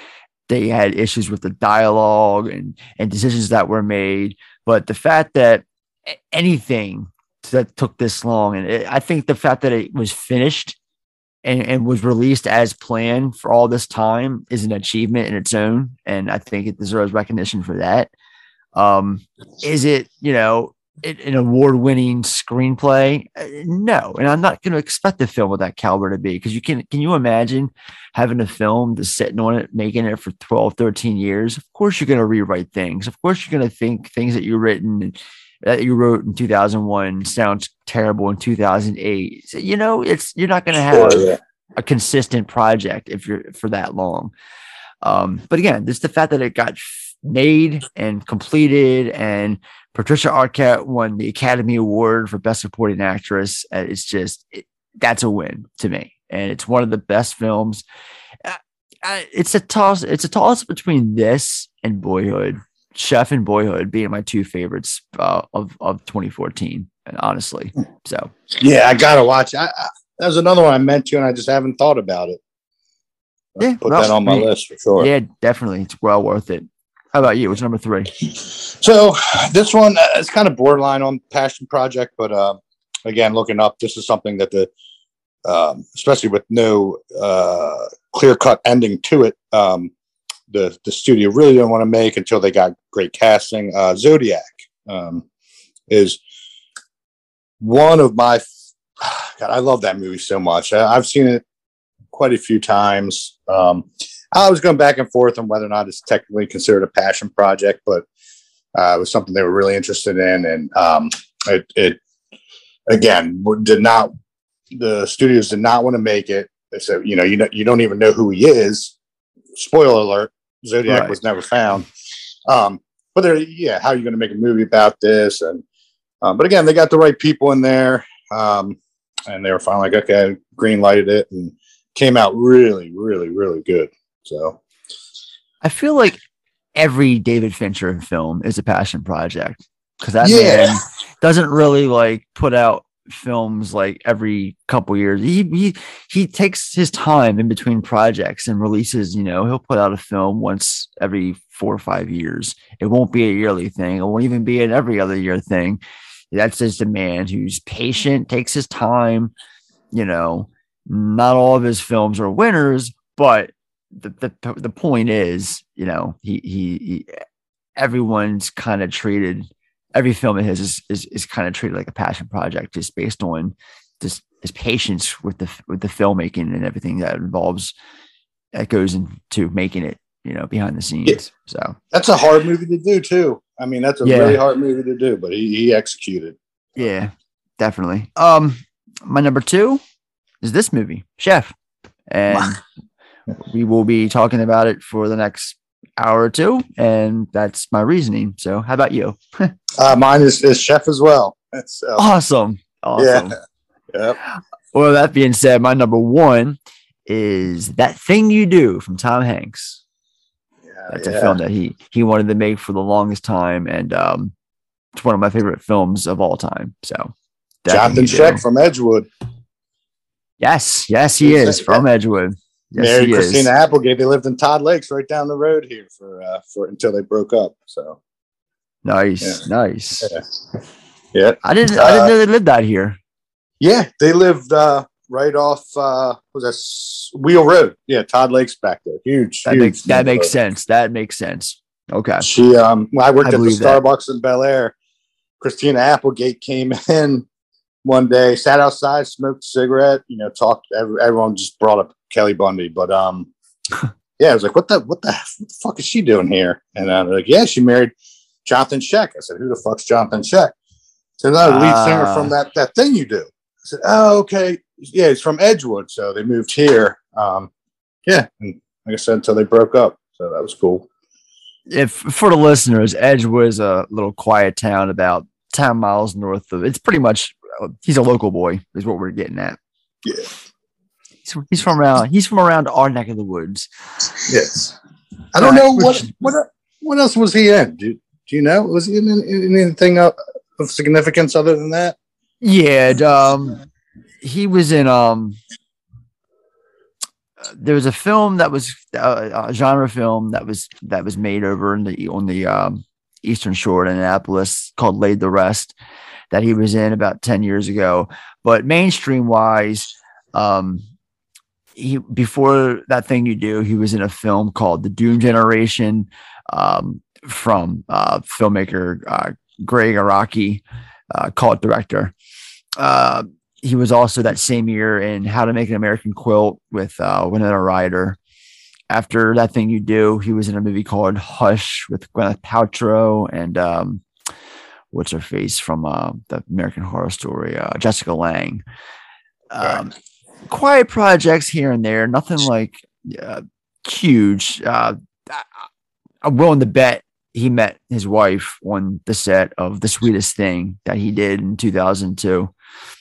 they had issues with the dialogue and and decisions that were made. But the fact that anything that took this long, and it, I think the fact that it was finished and, and was released as planned for all this time is an achievement in its own, and I think it deserves recognition for that. Um, is it you know an award-winning screenplay? Uh, No, and I'm not going to expect the film of that caliber to be because you can. Can you imagine having a film just sitting on it, making it for 12, 13 years? Of course, you're going to rewrite things. Of course, you're going to think things that you written that you wrote in 2001 sounds terrible in 2008. So, you know, it's you're not going to have
yeah.
a consistent project if you're for that long. Um, but again, just the fact that it got made and completed, and Patricia Arquette won the Academy Award for Best Supporting Actress. uh, It's just it, that's a win to me, and it's one of the best films. Uh, uh, it's a toss. It's a toss between this and Boyhood. Chef and Boyhood being my two favorites uh, of of 2014, and honestly, so
Yeah, I gotta watch. I, I, that was another one I meant to, and I just haven't thought about it.
yeah,
Put
well,
that on my
yeah,
list for sure.
Yeah, definitely, it's well worth it. How about you? What's number three?
So this one uh, is kind of borderline on passion project, but uh, again, looking up, this is something that the, um, especially with no uh, clear cut ending to it, um, the the studio really didn't want to make until they got great casting. Uh, Zodiac um, is one of my. God, I love that movie so much. I, I've seen it quite a few times. Um, I was going back and forth on whether or not it's technically considered a passion project, but uh, it was something they were really interested in, and um, it, it again did not. The studios did not want to make it. They said, you know, you don't, you don't even know who he is. Spoiler alert: Zodiac
Right.
was never found. Um, but they're yeah, how are you going to make a movie about this? And um, but again, they got the right people in there, um, and they were finally like, okay, green lighted it, and came out really, really, really good. So
I feel like every David Fincher film is a passion project because that
Yeah.
man doesn't really like put out films like every couple years. He he he takes his time in between projects and releases. You know, he'll put out a film once every four or five years. It won't be a yearly thing. It won't even be an every other year thing. That's just a man who's patient, takes his time. You know, not all of his films are winners, but the, the the point is, you know, he he, he everyone's kind of treated every film of his is, is is kind of treated like a passion project, just based on just his patience with the with the filmmaking and everything that involves that goes into making it, you know, behind the scenes.
Yeah.
So
That's a hard movie to do too. I mean, that's a
Yeah.
really hard movie to do, but he, he executed.
yeah, definitely. Um, my number two is this movie, Chef, and we will be talking about it for the next hour or two, and that's my reasoning. So, how about you?
Uh, mine is, is Chef as well. That's uh,
awesome, awesome.
Yeah. Yep.
Well, that being said, my number one is that thing you do from Tom Hanks. That's a film that he he wanted to make for the longest time, and um, it's one of my favorite films of all time. So,
Jonathan Schaech from Edgewood.
Yes, yes, he is from Edgewood. Yes,
Married Christina
is.
Applegate. They lived in Todd Lakes, right down the road here for uh, for until they broke up. So
Nice, nice.
yeah, yeah.
I didn't. I didn't
Uh,
know they lived out here.
Yeah, they lived uh, right off uh, was that Wheel Road? Yeah, Todd Lakes back there. Huge.
That
huge
makes that makes
neighborhood.
sense. That makes sense. Okay.
She um I worked
I
at the
believe that.
Starbucks in Bel Air. Christina Applegate came in one day, sat outside, smoked a cigarette, you know, talked everyone just brought up Kelly Bundy. But um yeah, I was like, what the what the, what the fuck is she doing here? And I'm like, yeah, she married Jonathan Schaech. I said, who the fuck's Jonathan Schaech? So no, the lead singer
Ah.
from that that thing you do. I said, oh, okay. Yeah, he's from Edgewood. So they moved here. Um, yeah, and like I said, until they broke up. So that was cool.
If for the listeners, Edgewood is a little quiet town about ten miles north of. It's pretty much. uh, He's a local boy, is what we're getting at.
Yeah.
He's, he's from around. He's from around our neck of the woods.
Yes. I don't know
Uh,
what what what else was he in? Do, do you know? Was he in, in anything of, of significance other than that?
Yeah, um, he was in um. There was a film that was uh, a genre film that was that was made over in the on the um, eastern shore in Annapolis called "Laid the Rest" that he was in about ten years ago. But mainstream wise, um, he before that thing you do, he was in a film called The Doom Generation um, from uh, filmmaker uh, Gregg Araki, uh, cult director. Uh, he was also that same year in How to Make an American Quilt with uh, Winona Ryder. After that thing you do, he was in a movie called Hush with Gwyneth Paltrow and um, what's her face from uh, the American Horror Story, uh, Jessica Lange. Um, quiet projects here and there, nothing like uh, huge. Uh, I'm willing to bet he met his wife on the set of The Sweetest Thing that he did in 2002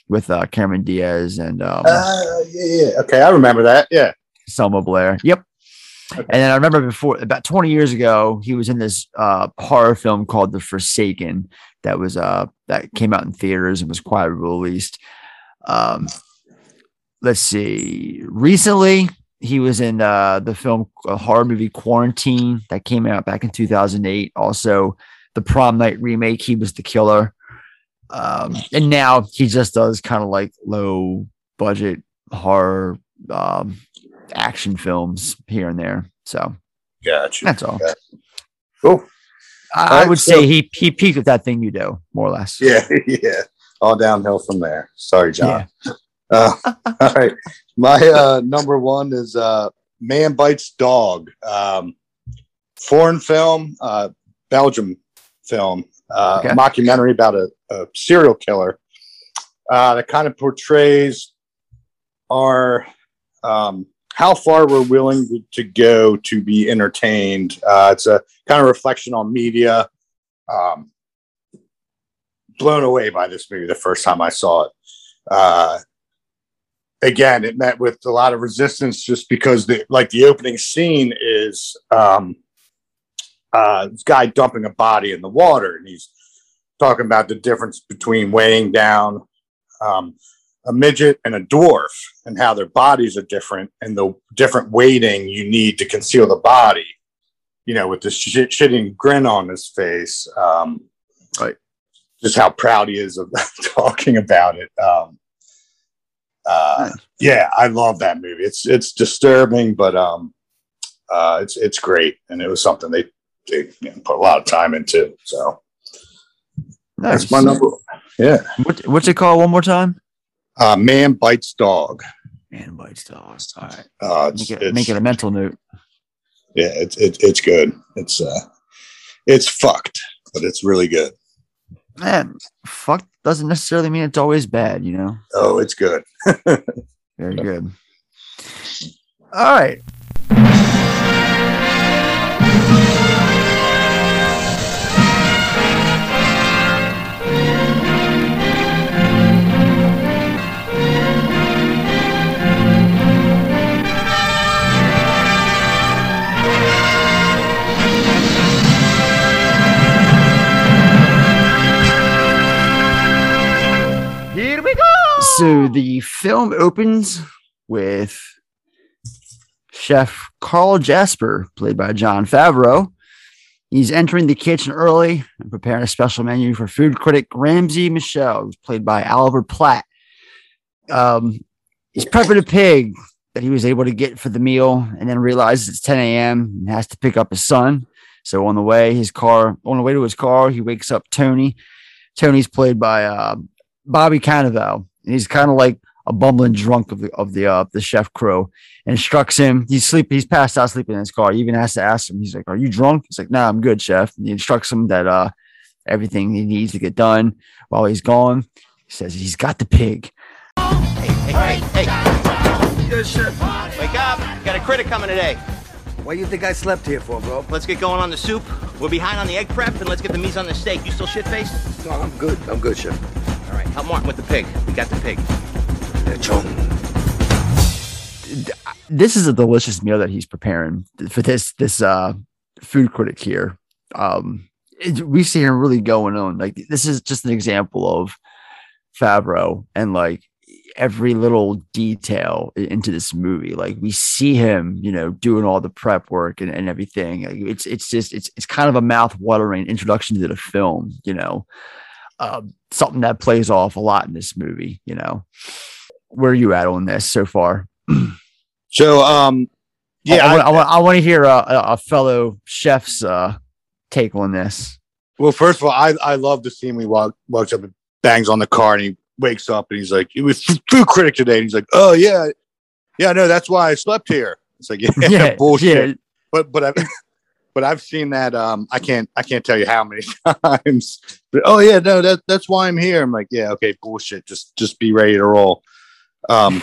with uh, Cameron Diaz and um,
Uh, yeah, yeah. Okay, I remember that. Yeah.
Selma Blair. Yep. And then I remember before about 20 years ago, he was in this uh, horror film called The Forsaken that was uh that came out in theaters and was quietly released. Um, let's see. Recently, he was in uh, the film uh, horror movie Quarantine that came out back in 2008. Also, the Prom Night remake. He was the killer. Um, and now he just does kind of like low budget horror um, action films here and there. So
Gotcha.
that's all.
Cool.
I,
All
I
right,
would
so-
say he he peaked with that thing you do, more or less.
Yeah, yeah. All downhill from there. Sorry, John. Uh, all right. My uh, number one is uh, Man Bites Dog. Um, foreign film, uh, Belgium film, uh,
Okay.
mockumentary about a, a serial killer uh, that kind of portrays our um, how far we're willing to, to go to be entertained. Uh, it's a kind of reflection on media. Um, blown away by this movie the first time I saw it. Uh, again, it met with a lot of resistance just because the like the opening scene is um, uh, this guy dumping a body in the water, and he's talking about the difference between weighing down um, a midget and a dwarf, and how their bodies are different, and the different weighting you need to conceal the body. You know, with this shit, shitting grin on his face. Um,
right.
Just how proud he is of talking about it. Um, Uh, yeah, I love that movie. It's it's disturbing, but um, uh, it's it's great, and it was something they they you know, put a lot of time into. So that's my number. Yeah.
What, what's it called one more time?
Uh, Man bites dog.
Man bites dog. All right.
Uh, it's,
Make it,
it's-
make it a mental note.
yeah, it's it's it's good. It's uh, it's fucked, but it's really good.
Man, fuck doesn't necessarily mean it's always bad, you know?
Oh, it's good.
Very good. All right. So the film opens with Chef Carl Jasper, played by Jon Favreau. He's entering the kitchen early and preparing a special menu for food critic Ramsey Michel, played by Oliver Platt. Um, he's prepping a pig that he was able to get for the meal and then realizes it's 10 a.m. and has to pick up his son. So on the way, his car, on the way to his car, he wakes up Tony. Tony's played by uh, Bobby Cannavale. And he's kind of like a bumbling drunk of the of the uh, the chef crew and instructs him. He's sleep. He's passed out sleeping in his car. He even has to ask him. He's like, "Are you drunk?" He's like, "Nah, I'm good, chef." And he instructs him that uh everything he needs to get done while he's gone. He says he's got the pig.
Hey, hey. Hey, hey. Yes, sir. Wake up. Got a critic coming today.
What do you think I slept here for, bro?
Let's get going on the soup. We're behind on the egg prep, and let's get the meat on the steak. You still shit faced?
No, I'm good. I'm good, chef.
All right, help Martin with the pig. We got the pig.
This is a delicious meal that he's preparing for this this uh food critic here. Um, it, we see him really going on. Like this is just an example of Favreau and like every little detail into this movie. Like we see him, you know, doing all the prep work and, and everything. Like, it's it's just it's it's kind of a mouth watering introduction to the film, you know. Um, something that plays off a lot in this movie, you know. Where are you at on this so far?
So, um, yeah,
I,
I-
I, want I want to hear a, a, fellow chef's uh, take on this.
Well, first of all, I, I love the scene he walk, walks up and bangs on the car and he wakes up and he's like, it was food critic today. And he's like, oh, yeah. Yeah, no, that's why I slept here. It's like, yeah,
Yeah,
bullshit.
yeah.
But, but I've, but I've seen that. Um, I can't, I can't tell you how many times, but oh yeah, no, that, that's why I'm here. I'm like, yeah, okay, bullshit. Just, just be ready to roll. Um,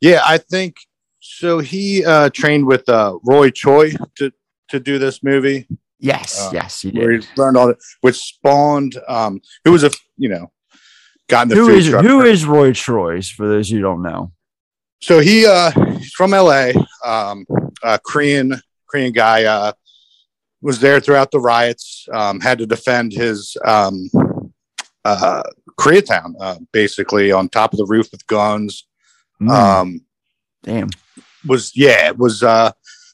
yeah, I think so. He, uh, trained with, uh, Roy Choi to, to do this movie.
Yes,
Uh,
yes, he
where he learned all that, which spawned um who was a you know got in the
Who
food
is
truck.
who is Roy Choi? For those who don't know,
so he uh he's from LA, um uh Korean Korean guy uh was there throughout the riots, um had to defend his um uh Koreatown uh basically on top of the roof with guns.
Mm.
Um
damn
was yeah, it was uh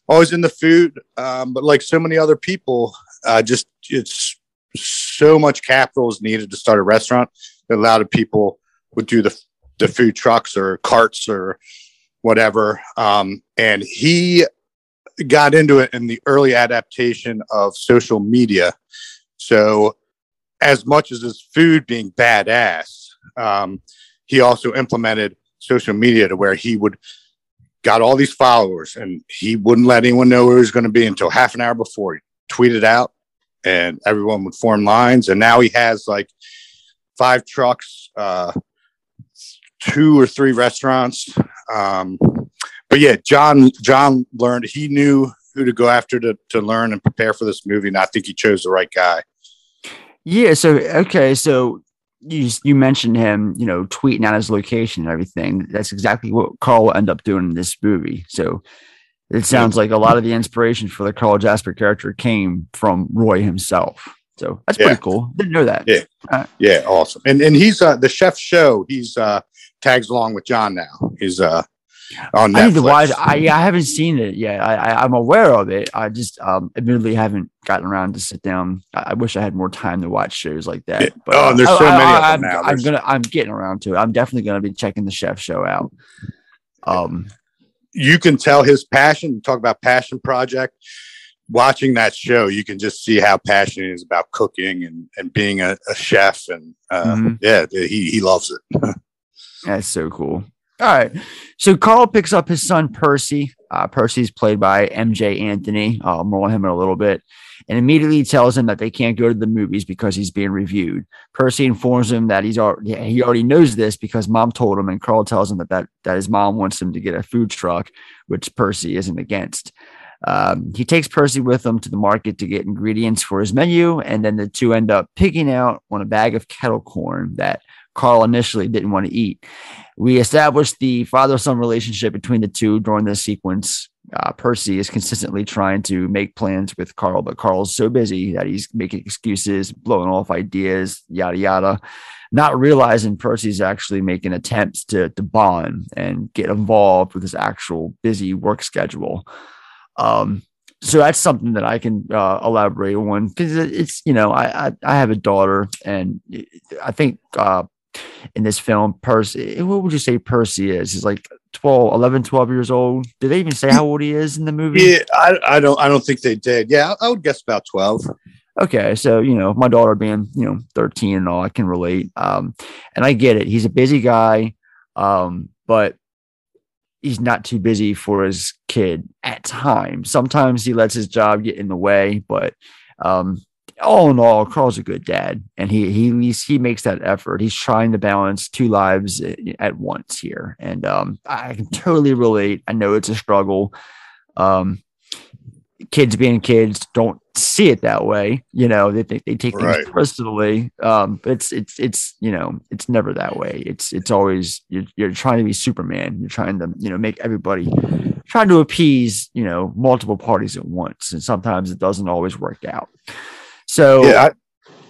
always in the food, um, but like so many other people, uh just it's so much capital is needed to start a restaurant a lot of people would do the the food trucks or carts or whatever. Um, and he got into it in the early adaptation of social media. So, as much as his food being badass, um, he also implemented social media to where he would got all these followers and he wouldn't let anyone know where he was going to be until half an hour before he tweeted out and everyone would form lines and now he has like five trucks uh two or three restaurants um but yeah john john learned he knew who to go after to, to learn and prepare for this movie and i think he chose the right guy
yeah. So okay, so you you mentioned him, you know, tweeting out his location and everything. That's exactly what Carl will end up doing in this movie. So it sounds like a lot of the inspiration for the Carl Jasper character came from Roy himself. So that's pretty cool. Didn't know that.
yeah
Uh,
yeah awesome and and he's uh the chef show he's uh tags along with john now he's uh on
I need to
Netflix.
watch. I I haven't seen it yet. I, I'm aware of it. I just um admittedly haven't gotten around to sit down. I, I wish I had more time to watch shows like that. But
Oh, and there's
I-
so
I-
many of
I-
them
I'm,
now.
I'm
There's-
gonna I'm getting around to it. I'm definitely gonna be checking the chef show out. Um,
you can tell his passion. Talk about passion project. Watching that show, you can just see how passionate he is about cooking and, and being a, a chef. And uh,
Mhm.
yeah, he, he loves it.
That's so cool. All right. So Carl picks up his son Percy. Uh, Percy's played by Emjay Anthony. Uh, more on him in a little bit. And immediately tells him that they can't go to the movies because he's being reviewed. Percy informs him that he's already he already knows this because mom told him, and Carl tells him that that, that his mom wants him to get a food truck, which Percy isn't against. Um, he takes Percy with him to the market to get ingredients for his menu, and then the two end up picking out on a bag of kettle corn that Carl initially didn't want to eat. We established the father son relationship between the two during this sequence. Uh, Percy is consistently trying to make plans with Carl, but Carl's so busy that he's making excuses, blowing off ideas, yada yada, not realizing Percy's actually making attempts to, to bond and get involved with his actual busy work schedule. Um, so that's something that I can uh, elaborate on because it's you know I, I I have a daughter and I think uh, in this film Percy what would you say Percy is? He's like 12 11 12 years old. Did they even say how old he is in the movie?
Yeah, I, I don't I don't think they did. Yeah, I, I would guess about twelve.
okay so you know my daughter being you know 13 and all i can relate. Um and i get it. He's a busy guy um but he's not too busy for his kid at times. Sometimes he lets his job get in the way but um all in all carl's a good dad and he he at least he makes that effort. He's trying to balance two lives at once here and um i can totally relate. I know it's a struggle. Um kids being kids don't see it that way you know they think they take
Right.
personally um but it's it's it's you know it's never that way. It's it's always you're, you're trying to be superman. You're trying to you know make everybody trying to appease you know multiple parties at once and sometimes it doesn't always work out. So
Yeah,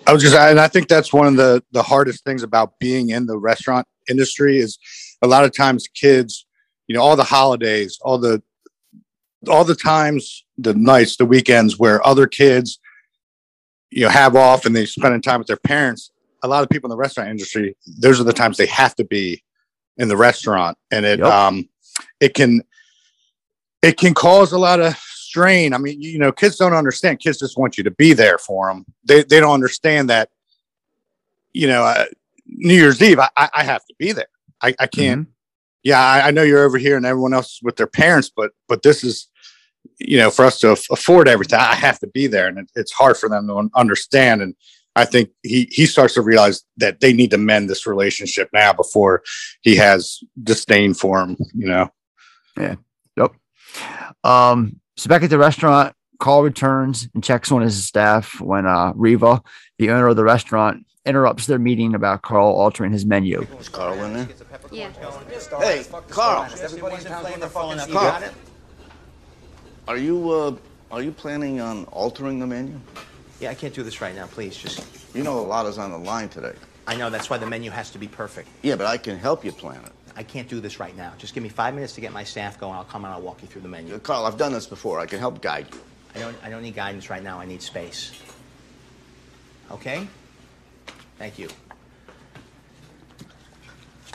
I, I was just, and I think that's one of the the hardest things about being in the restaurant industry is a lot of times kids, you know, all the holidays, all the all the times, the nights, the weekends where other kids, you know, have off and they spending time with their parents. A lot of people in the restaurant industry, those are the times they have to be in the restaurant, and it
Yep.
um it can it can cause a lot of strain. I mean, you know, kids don't understand. Kids just want you to be there for them. They they don't understand that. You know, uh, New Year's Eve, I, I have to be there. I, I can't. Yeah, I, I know you're over here and everyone else is with their parents, but but this is, you know, for us to aff- afford everything, I have to be there, and it, it's hard for them to un- understand. And I think he he starts to realize that they need to mend this relationship now before he has disdain for him. You know.
Yeah. Yep. Um, so back at the restaurant, Carl returns and checks on his staff when uh, Riva, the owner of the restaurant, interrupts their meeting about Carl altering his menu.
Is Carl in there?
Yeah.
Hey, Carl.
Everybody's in flavor phone
Carl. Are you uh are you planning on altering the menu?
Yeah, I can't do this right now. Please, just.
You know a lot is on the line today.
I know that's why the menu has to be perfect.
Yeah, but I can help you plan it.
I can't do this right now. Just give me five minutes to get my staff going. I'll come and I'll walk you through the menu.
Uh, Carl, I've done this before. I can help guide you.
I don't. I don't need guidance right now. I need space. Okay. Thank you.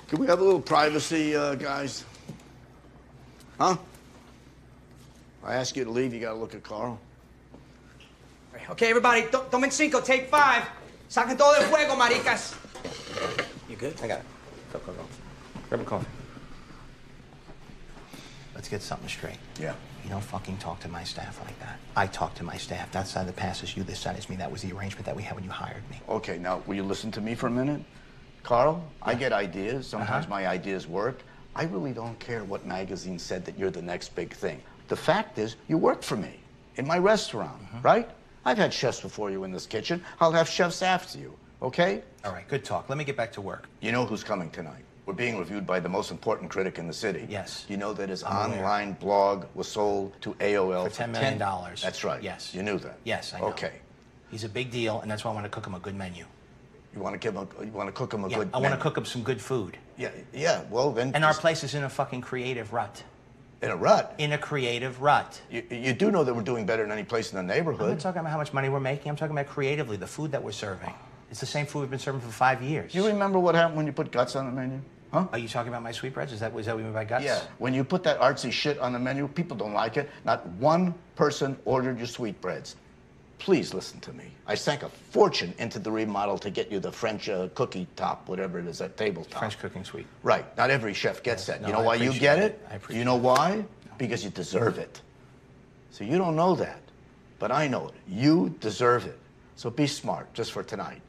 Can we have a little privacy, uh, guys? Huh? I ask you to leave, you gotta look at Carl.
Okay, everybody, to- tomen cinco, take five. Saquen todo el fuego, maricas.
You good? I got it. Go, go, go. Grab a coffee. Let's get something straight.
Yeah.
You don't fucking talk to my staff like that. I talk to my staff. That side of the pass is you, this side is me. That was the arrangement that we had when you hired me.
Okay, now will you listen to me for a minute? Carl, I get ideas. Sometimes
Uh-huh.
my ideas work. I really don't care what magazine said that you're the next big thing. The fact is, you work for me in my restaurant,
Uh-huh.
right? I've had chefs before you in this kitchen. I'll have chefs after you, okay?
All right, good talk. Let me get back to work.
You know who's coming tonight. We're being reviewed by the most important critic in the city.
Yes.
You know that his
I'm aware.
online blog was sold to AOL
For $10 million. dollars.
That's right.
Yes.
You knew that.
Yes, I know.
Okay.
He's a big deal, and that's why I want to cook him a good menu.
You want to give him? A, you want to cook him a
Yeah,
good?
I want to cook him some good food.
Yeah, yeah. Well, then.
And our place is in a fucking creative rut.
In a rut.
In a creative rut.
You, you do know that we're doing better than any place in the neighborhood.
I'm not talking about how much money we're making. I'm talking about creatively, the food that we're serving. It's the same food we've been serving for five years.
You remember what happened when you put guts on the menu? Huh?
Are you talking about my sweetbreads? Is that, is that what you mean by guts?
Yeah. When you put that artsy shit on the menu, people don't like it. Not one person ordered your sweetbreads. Please listen to me. I sank a fortune into the remodel to get you the French uh, cookie top, whatever it is, that tabletop.
French cooking suite.
Right. Not every chef gets that.
no,
you know
I
why you get
it.
it?
I appreciate
you know why? Because you deserve it. So you don't know that, but I know it. You deserve it. So be smart just for tonight.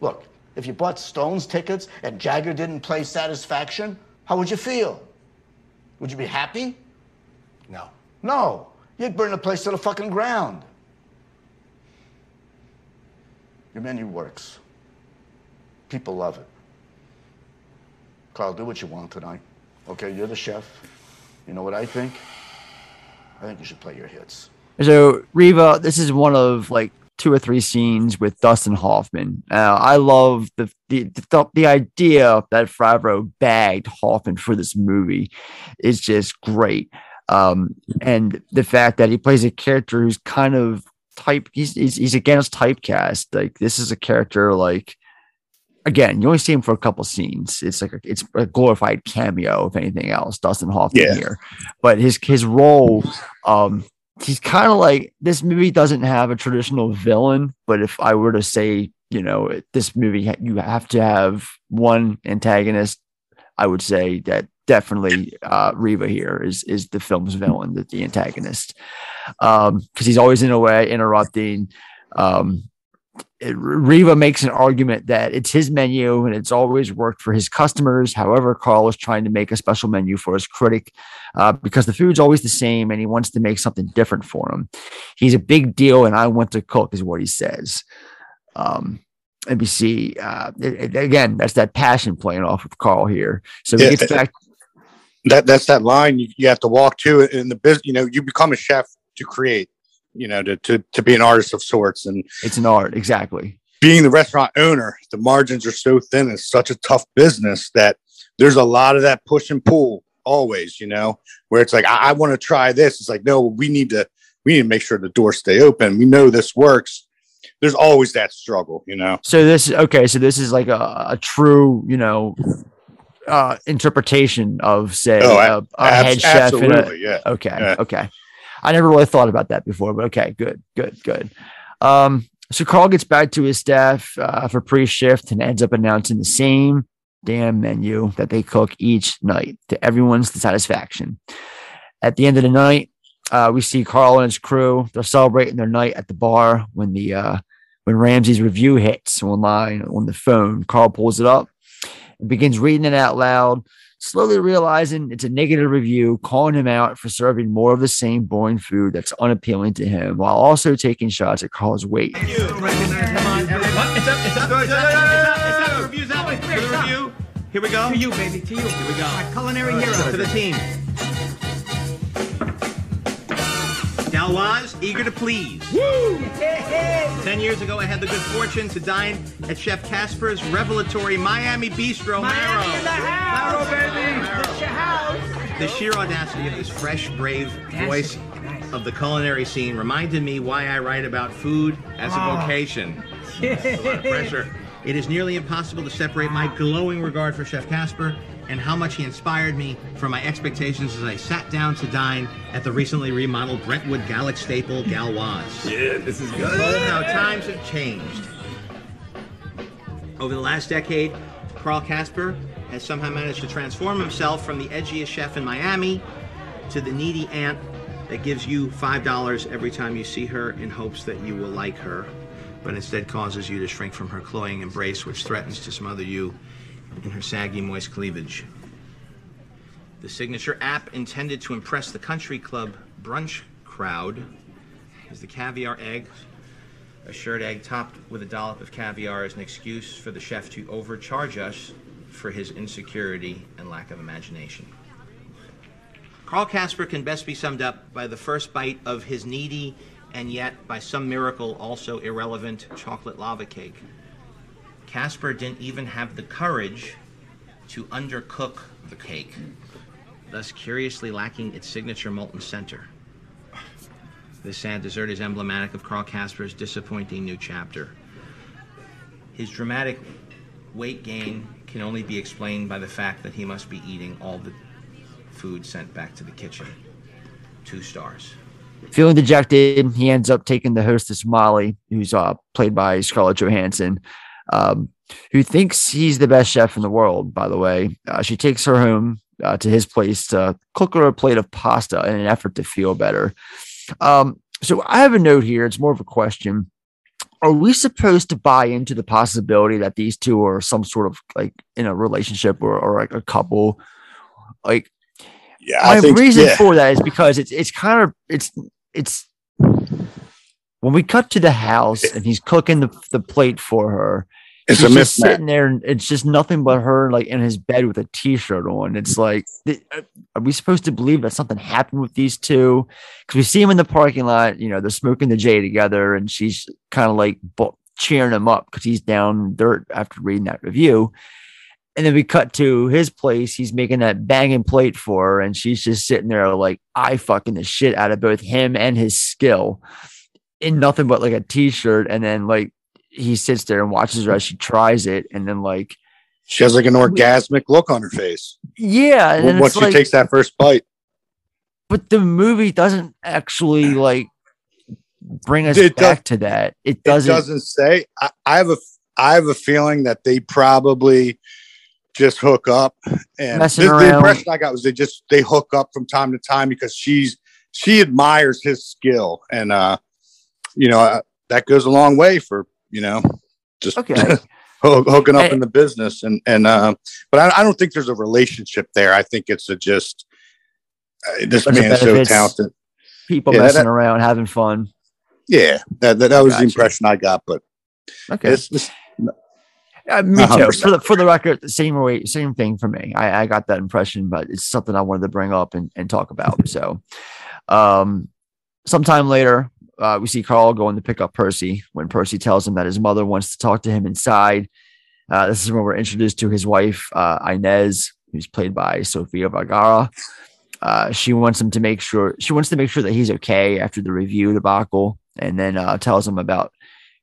Look, if you bought Stones tickets and Jagger didn't play Satisfaction, how would you feel? Would you be happy?
No.
No. You'd burn the place to the fucking ground. Your menu works. People love it. Carl, do what you want tonight. Okay, you're the chef. You know what I think? I think you should play your hits.
So Riva, this is one of like two or three scenes with Dustin Hoffman. Uh, I love the the, the the idea that Favreau bagged Hoffman for this movie is just great. Um, and the fact that he plays a character who's kind of type he's, he's he's against typecast. Like this is a character like again, you only see him for a couple scenes. It's like a, it's a glorified cameo, if anything else. Dustin Hoffman
Yeah.
here, but his his role, um, he's kind of like this movie doesn't have a traditional villain. But if I were to say, you know, this movie you have to have one antagonist, I would say that definitely uh, Riva here is is the film's villain, the, the antagonist, because he's always in a way interrupting. Um, it, Riva makes an argument that it's his menu and it's always worked for his customers. However, Carl is trying to make a special menu for his critic uh, because the food's always the same and he wants to make something different for him. He's a big deal and I want to cook, is what he says. Um, NBC, uh, it- it- again, that's that passion playing off of Carl here. So he
Yeah,
gets back.
That that's that line you, you have to walk to in the business. You know, you become a chef to create. You know, to to to be an artist of sorts, and
It's an art, exactly.
being the restaurant owner, the margins are so thin. It's such a tough business that there's a lot of that push and pull always. You know, where it's like I, I want to try this. It's like no, we need to we need to make sure the doors stay open. We know this works. There's always that struggle. You know.
So this okay, so this is like a, a true, you know, uh interpretation of say
Oh,
a,
a-
a head chef a-
yeah.
okay
Yeah.
okay i never really thought about that before but okay good good good um so carl gets back to his staff uh, for pre-shift and ends up announcing the same damn menu that they cook each night to everyone's satisfaction at the end of the night uh, we see carl and his crew they're celebrating their night at the bar when the uh when ramsey's review hits online on the phone carl pulls it up and begins reading it out loud, slowly realizing it's a negative review, calling him out for serving more of the same boring food that's unappealing to him, while also taking shots at Carl's weight.
It's up, it's up, it's up, it's up, it's up. The review's out. For the review. Here we go.
To you, baby, to you.
Here we go.
My culinary hero.
To the team. Gauloise, eager to please. Woo! Ten years ago, I had the good fortune to dine at Chef Casper's revelatory Miami Bistro Marrow.
Marrow, baby. It's your house.
The sheer audacity of this fresh, brave voice of the culinary scene reminded me why I write about food as a
Oh.
vocation. a lot of pressure. It is nearly impossible to separate my glowing regard for Chef Casper and how much he inspired me from my expectations as I sat down to dine at the recently remodeled Brentwood Gallic staple Gauloise. Yeah, this is good. Oh, how times have changed. Over the last decade, Carl Casper has somehow managed to transform himself from the edgiest chef in Miami to the needy aunt that gives you $5 every time you see her in hopes that you will like her, but instead causes you to shrink from her cloying embrace, which threatens to smother you in her saggy, moist cleavage. The signature app intended to impress the country club brunch crowd is the caviar egg. A shirred egg topped with a dollop of caviar is an excuse for the chef to overcharge us for his insecurity and lack of imagination. Carl Casper can best be summed up by the first bite of his needy and yet, by some miracle, also irrelevant chocolate lava cake. Casper didn't even have the courage to undercook the cake, thus curiously lacking its signature molten center. This sad dessert is emblematic of Carl Casper's disappointing new chapter. His dramatic weight gain can only be explained by the fact that he must be eating all the food sent back to the kitchen. Two stars.
Feeling dejected, he ends up taking the hostess Molly, who's uh, played by Scarlett Johansson, um, who thinks he's the best chef in the world. By the way, uh, she takes her home uh, to his place to cook her a plate of pasta in an effort to feel better. Um, so I have a note here. It's more of a question. Are we supposed to buy into the possibility that these two are some sort of like in a relationship or, or like a couple? Like,
yeah,
my
I think,
reason
yeah.
for that is because it's it's kind of it's it's when we cut to the house and he's cooking the, the plate for her.
It's
she's just sitting there, and it's just nothing but her, like in his bed with a t-shirt on. It's like, are we supposed to believe that something happened with these two? Because we see him in the parking lot. You know, they're smoking the J together, and she's kind of like cheering him up because he's down dirt after reading that review. And then we cut to his place. He's making that banging plate for her, and she's just sitting there like I fucking the shit out of both him and his skill in nothing but like a t-shirt. And then like he sits there and watches her as she tries it, and then like
She has like an orgasmic look on her face
yeah, and then
once she
like,
takes that first bite.
but the movie doesn't actually like bring us
It
back to that. It doesn't.
It doesn't say. I, I have a I have a feeling that they probably just hook up and the, the impression I got was they just they hook up from time to time because she's she admires his skill and uh you know uh, that goes a long way for you know just
Okay.
hooking up
And-
in the business and and uh but I, I don't think there's a relationship there I think it's a just uh, this man is so talented
people
Yeah,
messing
that-
around, having fun.
yeah that that, that was the impression I got but
Okay.
it's, it's
Uh, me too.
100%.
For the for the record, same way, same thing for me. I, I got that impression, but it's something I wanted to bring up and, and talk about. So, um, sometime later, uh, we see Carl going to pick up Percy when Percy tells him that his mother wants to talk to him inside. Uh, this is when we're introduced to his wife, uh, Inez, who's played by Sofia Vergara. Uh, she wants him to make sure she wants to make sure that he's okay after the review debacle, and then uh, tells him about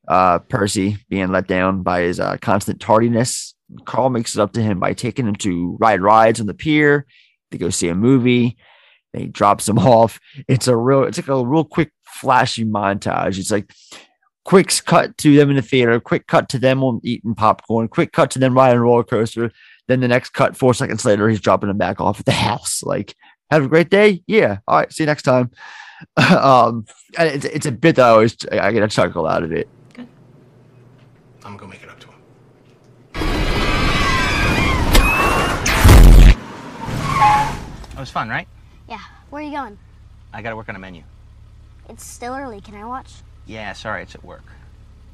uh, Percy being let down by his constant tardiness. Carl makes it up to him by taking him to ride rides on the pier to go see a movie. Then he drops him off. It's a real, it's like a real quick, flashy montage. It's like quick cut to them in the theater, quick cut to them on eating popcorn, quick cut to them riding a roller coaster. Then the next cut, four seconds later, he's dropping them back off at the house. Like, have a great day. Yeah. All right. See you next time. um, and it's, it's a bit that I always I get a chuckle out of it.
I'm gonna make it up to him. That was fun, right?
Yeah. Where are you going?
I gotta work on a menu.
It's still early. Can I watch?
Yeah, sorry, it's at work.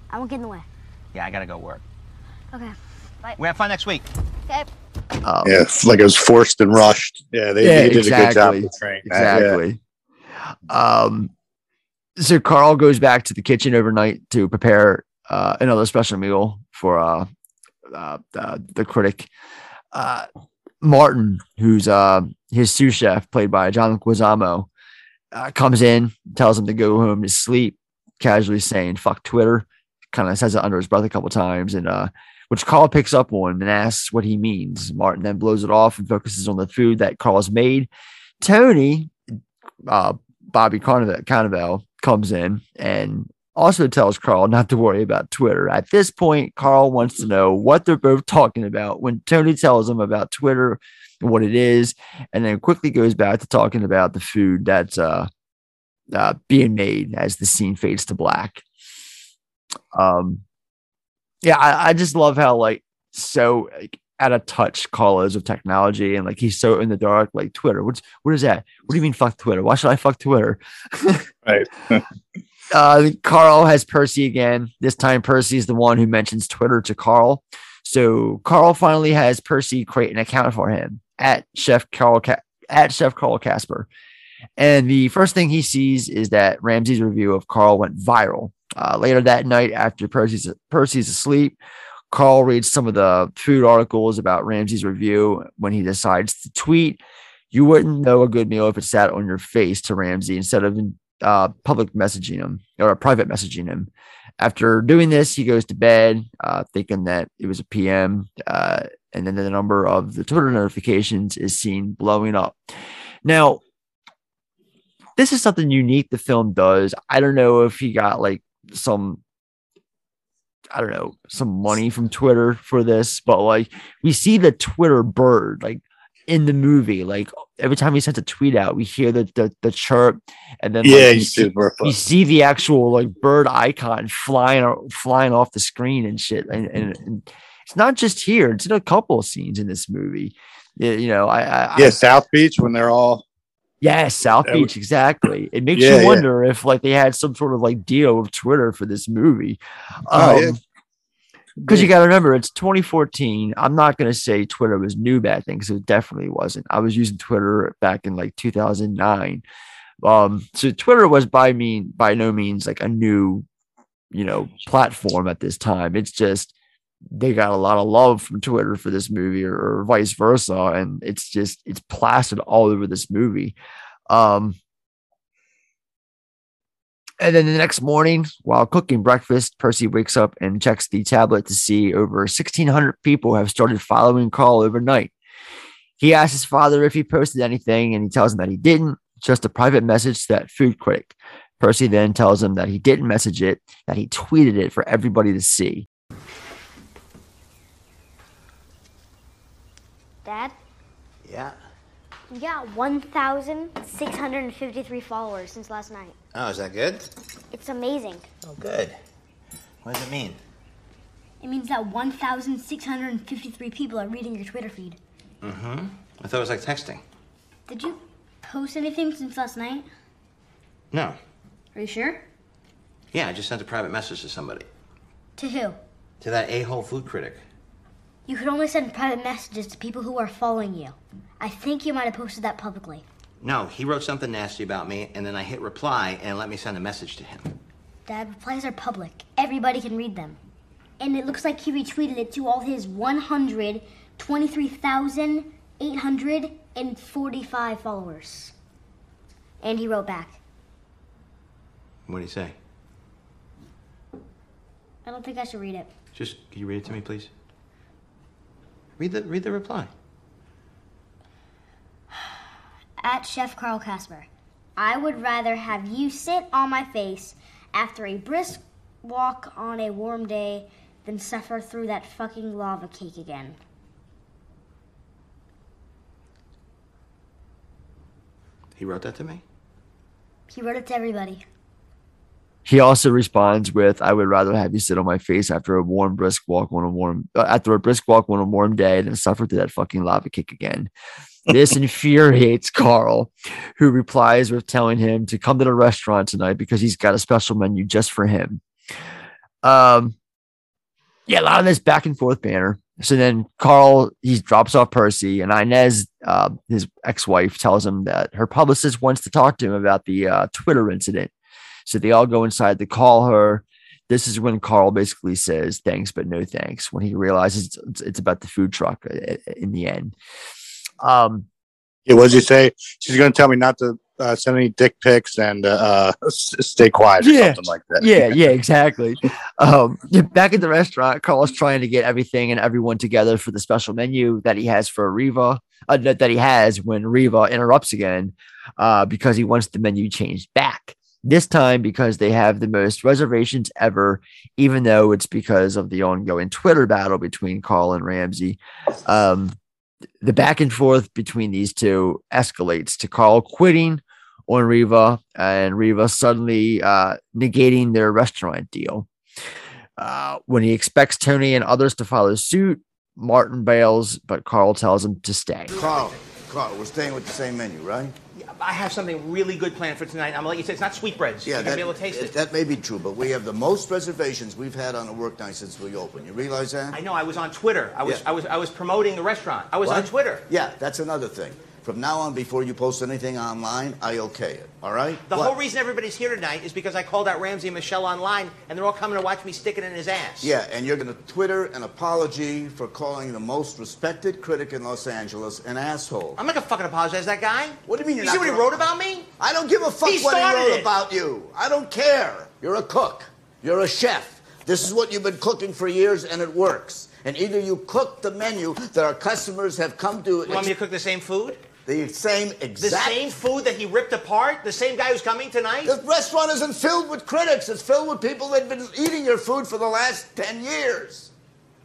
I won't get in the way.
Yeah, I gotta go work.
Okay. Bye.
We have fun next week.
Okay.
Um,
yeah, it's like it was forced and rushed. Yeah, they, they did a good job portraying that. yeah.
Exactly. Um, so Carl goes back to the kitchen overnight to prepare uh, another special meal for uh, uh, uh, the critic. Uh, Martin, who's uh, his sous chef, played by John Leguizamo, uh, comes in, tells him to go home to sleep, casually saying "fuck Twitter." Kind of says it under his breath a couple times, and uh, which Carl picks up on and asks what he means. Martin then blows it off and focuses on the food that Carl's made. Tony, uh, Bobby Carnival, Carnival comes in and also tells Carl not to worry about Twitter. At this point, Carl wants to know what they're both talking about when Tony tells him about Twitter what it is, and then quickly goes back to talking about the food that's uh, uh, being made as the scene fades to black. Um, yeah, I, I just love how like so like, out of touch Carl is of technology, and like he's so in the dark. Like Twitter, what's what is that? What do you mean fuck Twitter? Why should I fuck Twitter?
Right.
uh, Carl has Percy again. This time, Percy is the one who mentions Twitter to Carl. So Carl finally has Percy create an account for him at Chef Carl Ca- at Chef Carl Casper. And the first thing he sees is that Ramsey's review of Carl went viral. Uh, later that night, after Percy's Percy's asleep, Carl reads some of the food articles about Ramsey's review when he decides to tweet. You wouldn't know a good meal if it sat on your face to Ramsey instead of uh, public messaging him or private messaging him. After doing this, he goes to bed, uh, thinking that it was a PM, uh, and then the number of the Twitter notifications is seen blowing up. Now, this is something unique the film does. I don't know if he got like some I don't know, some money from Twitter for this, but like we see the Twitter bird like in the movie. Like every time he sends a tweet out, we hear the the, the chirp, and then
Yeah,
we,
you
see,
see
the actual like bird icon flying flying off the screen and shit. And, and, and it's not just here; it's in a couple of scenes in this movie. Yeah, You know, I, I
Yeah,
I-
South Beach when they're all
Yes, South
Yeah,
Beach, exactly. It makes
Yeah,
you
yeah.
wonder if like they had some sort of like deal with Twitter for this movie.
Oh, yeah.
Because you got to remember, it's 2014. I'm not going to say Twitter was new back then because it definitely wasn't. I was using Twitter back in like 2009. Um, so Twitter was by mean by no means like a new, you know, platform at this time. It's just they got a lot of love from Twitter for this movie or, or vice versa. And it's just, it's plastered all over this movie. Um, and then the next morning, while cooking breakfast, Percy wakes up and checks the tablet to see over 1,600 people have started following Carl overnight. He asks his father if he posted anything, and he tells him that he didn't, just a private message to that food critic. Percy then tells him that he didn't message it, that he tweeted it for everybody to see.
Dad,
Yeah.
you got 1,653 followers since last night.
Oh, is that good?
It's amazing.
Oh, good. What does it mean?
It means that 1,653 people are reading your Twitter feed.
Mm-hmm. I thought it was like texting.
Did you post anything since last night?
No.
Are you sure?
Yeah, I just sent a private message to somebody.
To who?
To that a-hole food critic.
You could only send private messages to people who are following you. I think you might have posted that publicly.
No, he wrote something nasty about me, and then I hit reply and let me send a message to him.
Dad, replies are public. Everybody can read them. And it looks like he retweeted it to all his 123,845 followers. And he wrote back.
What do he say?
I don't think I should read it.
Just, can you read it to me, please? Read the, read the reply.
At Chef Carl Casper, I would rather have you sit on my face after a brisk walk on a warm day than suffer through that fucking lava cake again.
He wrote that to me?
He wrote it to everybody.
He also responds with, "I would rather have you sit on my face after a warm, brisk walk on a warm uh, after a brisk walk on a warm day than suffer through that fucking lava kick again." This infuriates Carl, who replies with telling him to come to the restaurant tonight because he's got a special menu just for him. Um, yeah, a lot of this back and forth banner. So then Carl he drops off Percy, and Inez, uh, his ex-wife, tells him that her publicist wants to talk to him about the uh, Twitter incident. So they all go inside to call her. This is when Carl basically says thanks, but no thanks. When he realizes it's, it's about the food truck uh, in the end. Um,
Yeah, what did you say? She's going to tell me not to uh, send any dick pics and uh, uh, stay quiet or
Yeah.
something like that.
yeah, yeah, exactly. Um, back at the restaurant, Carl's trying to get everything and everyone together for the special menu that he has for Riva, uh, that, that he has when Riva interrupts again, uh, because he wants the menu changed back. This time because they have the most reservations ever, even though it's because of the ongoing Twitter battle between Carl and Ramsey. Um, the back and forth between these two escalates to Carl quitting on Riva and Riva suddenly uh, negating their restaurant deal. Uh, when he expects Tony and others to follow suit, Martin bails, but Carl tells him to stay.
Carl, Carl, we're staying with the same menu, right?
I have something really good planned for tonight. I'm gonna let you say it's not sweetbreads.
Yeah,
You're gonna
that,
be able to taste it.
that may be true, but we have the most reservations we've had on a work night since we opened. You realize that?
I know. I was on Twitter. I was
Yeah.
I was I was promoting the restaurant. I was on Twitter.
Yeah, that's another thing.
From now on, before you post anything online, I okay it. All right?
The
What?
whole reason everybody's here tonight is because I called out Ramsey and Michel online, and they're all coming to watch me stick it in his ass.
Yeah, and you're going to Twitter an apology for calling the most respected critic in Los Angeles an asshole.
I'm not gonna fucking apologize to that guy.
What do you mean you're
you
not
see what he wrote about me?
I don't give a fuck
He
what he wrote
it.
about you. I don't care. You're a cook. You're a chef. This is what you've been cooking for years, and it works. And either you cook the menu that our customers have come to.
You want me to cook the same food?
The same exact.
The same food that he ripped apart? The same guy who's coming tonight?
The restaurant isn't filled with critics. It's filled with people that have been eating your food for the last 10 years.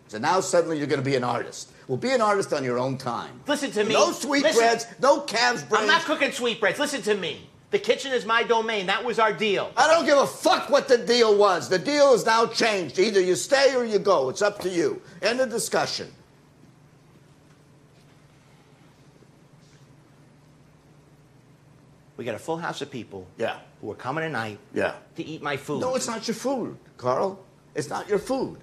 So now suddenly you're going to be an artist. Well, be an artist on your own time.
Listen to me.
No sweetbreads, no calves.
I'm not cooking sweetbreads. Listen to me. The kitchen is my domain. That was our deal.
I don't give a fuck what the deal was. The deal is now changed. Either you stay or you go. It's up to you. End of discussion.
We got a full house of people
Yeah.
who are coming tonight
Yeah.
to eat my food.
No, it's not your food, Carl. It's not your food.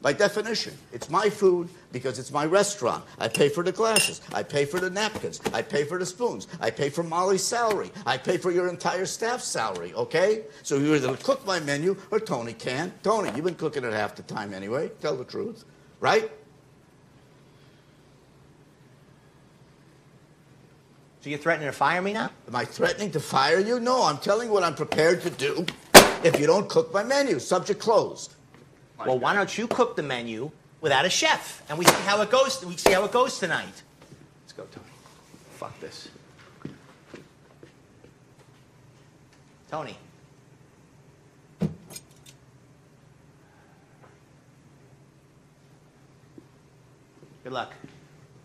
By definition, it's my food because it's my restaurant. I pay for the glasses. I pay for the napkins. I pay for the spoons. I pay for Molly's salary. I pay for your entire staff's salary, okay? So you either cook my menu or Tony can. Tony, you've been cooking it half the time anyway. Tell the truth, right?
So you're threatening to fire me now?
Am I threatening to fire you? No, I'm telling you what I'm prepared to do if you don't cook my menu. Subject closed.
well, why don't you cook the menu without a chef, and we see how it goes. We see how it goes tonight. Let's go, Tony. Fuck this. Tony. Good luck.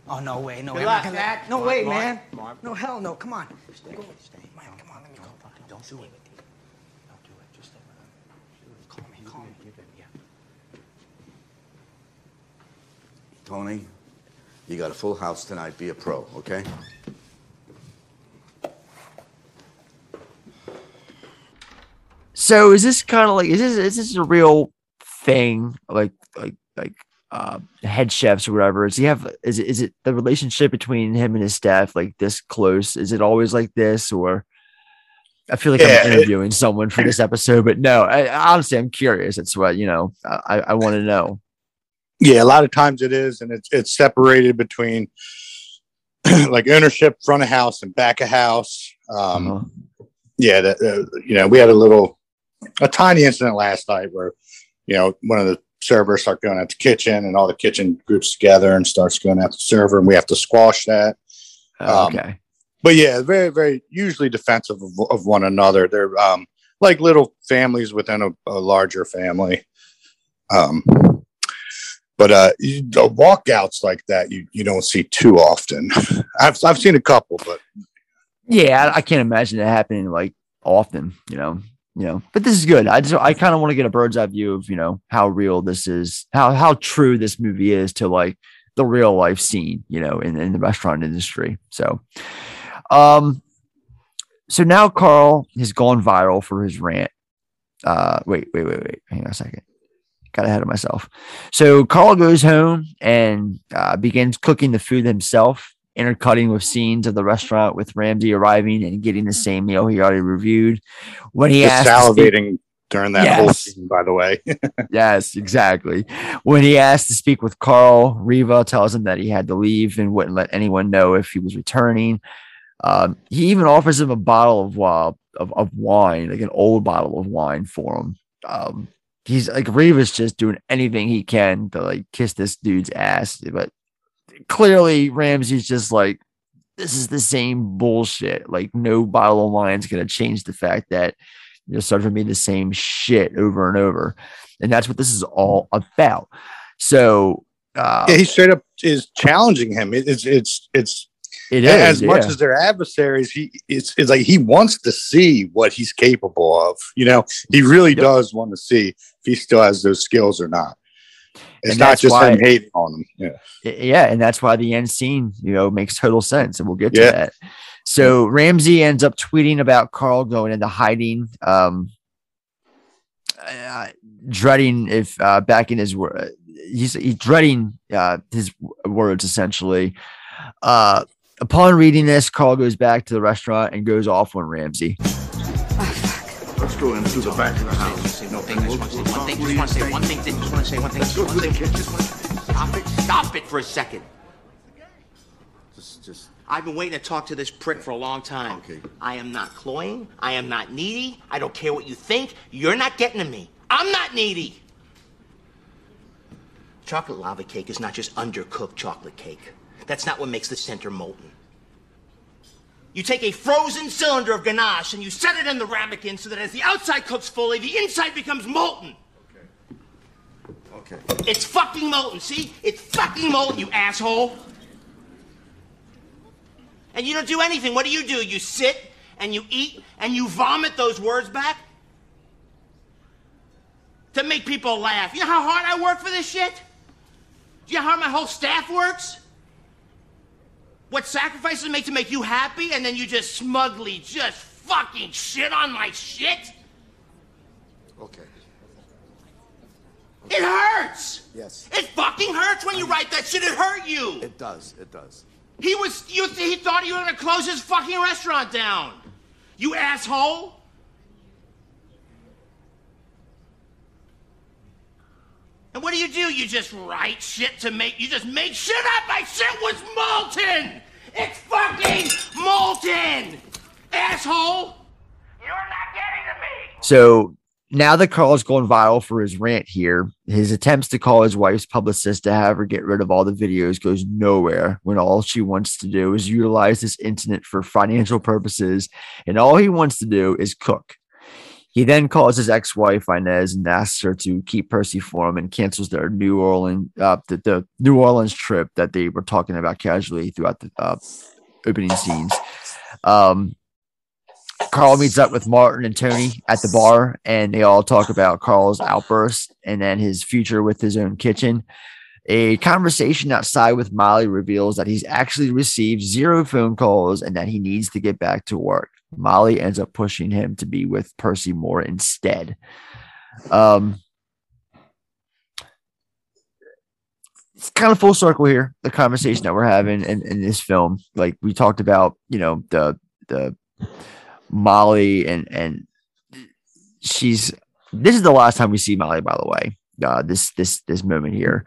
Oh no way, no
Good
way.
luck.
I'm not gonna- No
Mark,
way,
Mark,
man.
Mark.
No hell no. Come on.
Stay, stay. Mike, come on, let me go. Don't do it. Don't do it. Just stay with him. Calm me, calm me. You're yeah.
Tony, you got a full house tonight. Be a pro, okay?
So is this kind of like is this is this a real thing like like like uh head chefs or whatever? Does he have is it is it the relationship between him and his staff like this close? Is it always like this or I feel like
Yeah,
I'm
it-
interviewing someone for this episode, but no, I, honestly, I'm curious. It's what you know. I, I want to know.
Yeah, a lot of times it is, and it's it's separated between like ownership, front of house, and back of house. Um,
Uh-huh.
Yeah, that, uh, you know, we had a little, a tiny incident last night where, you know, one of the servers start going at the kitchen, and all the kitchen groups together and starts going at the server, and we have to squash that.
Oh,
Um,
okay.
but yeah, very, very usually defensive of, of one another. They're um, like little families within a, a larger family. Um, but uh, you, the walkouts like that you, you don't see too often. I've I've seen a couple, but
Yeah, I, I can't imagine it happening like often, you know. You know, but this is good. I just I kind of want to get a bird's eye view of, you know, how real this is, how how true this movie is to like the real life scene, you know, in, in the restaurant industry. So um so now Carl has gone viral for his rant. Uh wait, wait, wait, wait. Hang on a second. Got ahead of myself. So Carl goes home and uh, begins cooking the food himself intercutting with scenes of the restaurant with Ramsey arriving and getting the same meal he already reviewed. When he
just
asked to speak-
salivating during that whole scene, by the way.
yes, exactly. When he asked to speak with Carl, Riva tells him that he had to leave and wouldn't let anyone know if he was returning. Um, he even offers him a bottle of, uh, of of wine, like an old bottle of wine for him. Um, he's like Riva's just doing anything he can to like kiss this dude's ass, but clearly Ramsey's just like, this is the same bullshit. Like no bottle of wine's gonna change the fact that you're serving me the same shit over and over, and that's what this is all about. So uh,
yeah, he straight up is challenging him. It- it's it's it's
It
as
is,
much
yeah.
as their adversaries. He it's it's like he wants to see what he's capable of. You know, he really does want to see if he still has those skills or not. It's
And
not just
why-
him hating on them. Yeah.
Yeah, and that's why the end scene, you know, makes total sense, and we'll get to
Yeah.
that. So Ramsey ends up tweeting about Carl going into hiding, um, uh, dreading if uh, back in his word, he's, he's dreading uh, his words essentially. Uh, Upon reading this, Carl goes back to the restaurant and goes off on Ramsey.
Let's go in through the back of the house.
One thing, just want to say one thing, just want to say one thing, just want to say one thing.
Let's go to the kitchen.
Stop it, stop it for a second.
Just, just.
I've been waiting to talk to this prick for a long time.
Okay.
I am not cloying. I am not needy. I don't care what you think. You're not getting to me. I'm not needy. Chocolate lava cake is not just undercooked chocolate cake. That's not what makes the center molten. You take a frozen cylinder of ganache and you set it in the ramekin so that as the outside cooks fully, the inside becomes molten.
Okay. Okay.
It's fucking molten, see? It's fucking molten, you asshole. And you don't do anything. What do you do? You sit and you eat and you vomit those words back? To make people laugh. You know how hard I work for this shit? Do you know how my whole staff works? What sacrifices make to make you happy, and then you just smugly just fucking shit on my shit?
Okay.
It hurts!
Yes.
It fucking hurts when you write that shit. It hurt you.
It does. It does.
He was you he thought you were gonna close his fucking restaurant down. You asshole. And what do you do? You just write shit to make you just make shit up. My shit was molten. It's fucking molten. Asshole. You're not getting to me.
So now that Carl's going viral for his rant here, his attempts to call his wife's publicist to have her get rid of all the videos goes nowhere when all she wants to do is utilize this incident for financial purposes, and all he wants to do is cook. He then calls his ex-wife Inez and asks her to keep Percy for him and cancels their New Orleans uh, the, the New Orleans trip that they were talking about casually throughout the uh, opening scenes. Um, Carl meets up with Martin and Tony at the bar, and they all talk about Carl's outburst and then his future with his own kitchen. A conversation outside with Molly reveals that he's actually received zero phone calls and that he needs to get back to work. Molly ends up pushing him to be with Percy Moore instead. Um, it's kind of full circle here, the conversation that we're having in, in this film. Like we talked about, you know, the the Molly and and she's this is the last time we see Molly, by the way. Uh, this this this moment here.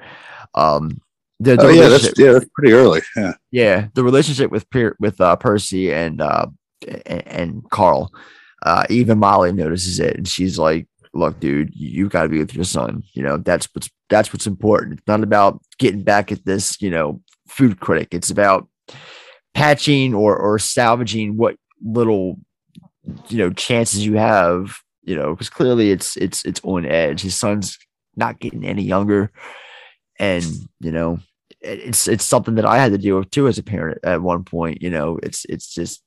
Um, the, the
oh, yeah, that's yeah, that's pretty early. Yeah.
yeah, the relationship with Per- with uh, Percy and uh, and, Carl. Uh, even Molly notices it, and she's like, "Look, dude, you got to be with your son. You know that's what's that's what's important. It's not about getting back at this, you know, food critic. It's about patching or or salvaging what little you know chances you have. You know, because clearly it's it's it's on edge. His son's not getting any younger, and you know it's it's something that I had to deal with too as a parent at one point. You know, it's it's just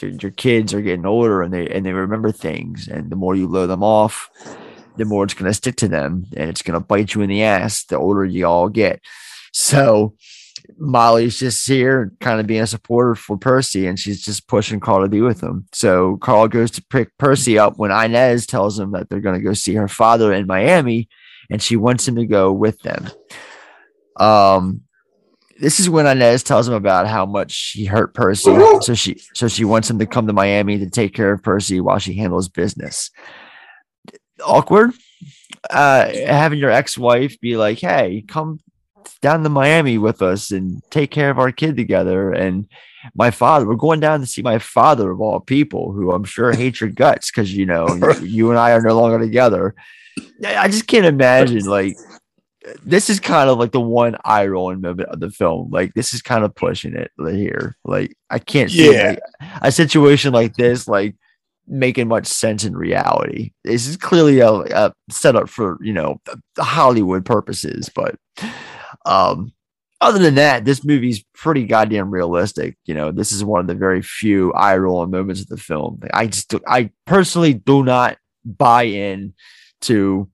your, your kids are getting older and they and they remember things, and the more you blow them off, the more it's going to stick to them, and it's going to bite you in the ass the older you all get. So Molly's just here, kind of being a supporter for Percy, and she's just pushing Carl to be with him. So Carl goes to pick Percy up when Inez tells him that they're going to go see her father in Miami, and she wants him to go with them. Um, this is when Inez tells him about how much she hurt Percy. So she so she wants him to come to Miami to take care of Percy while she handles business. Awkward. Uh having your ex-wife be like, hey, come down to Miami with us and take care of our kid together. And my father, we're going down to see my father of all people, who I'm sure hates your guts because you know you, and I are no longer together. I just can't imagine like this is kind of like the one eye rolling moment of the film. Like this is kind of pushing it here. Like I can't see
Yeah.
like, a situation like this like making much sense in reality. This is clearly a, a setup for you know Hollywood purposes, but um other than that, this movie's pretty goddamn realistic. You know, this is one of the very few eye rolling moments of the film. I just, I personally do not buy in to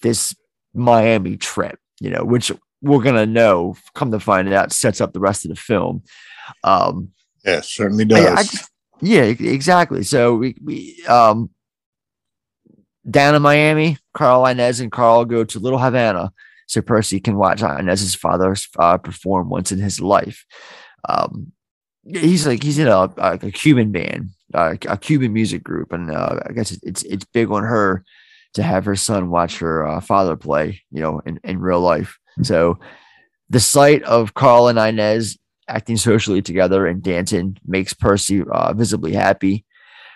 this Miami trip, you know, which we're gonna know, come to find out, sets up the rest of the film. Um,
yeah, certainly does.
I just- yeah, exactly. So we, we um down in Miami, Carl Inez and Carl go to Little Havana so Percy can watch Inez's father uh, perform once in his life. Um, he's like he's in a a, a Cuban band, uh, a Cuban music group, and uh, I guess it's it's big on her to have her son watch her uh, father play, you know, in, in real life. So the sight of Carl and Inez acting socially together and dancing makes Percy uh, visibly happy.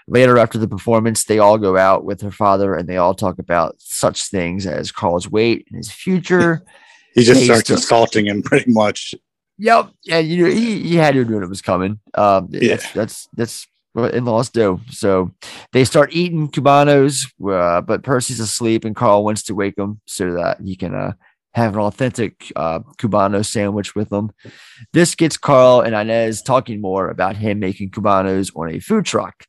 Later, after the performance, they all go out with her father and they all talk about such things as Carl's weight and his future.
He just starts
of-
assaulting him pretty much.
Yep. Yeah, you know, he, he had to know it was coming. Um,
Yeah.
that's, that's that's what in-laws do. So they start eating cubanos, uh, but Percy's asleep, and Carl wants to wake him so that he can uh, have an authentic uh, cubano sandwich with them. This gets Carl and Inez talking more about him making cubanos on a food truck.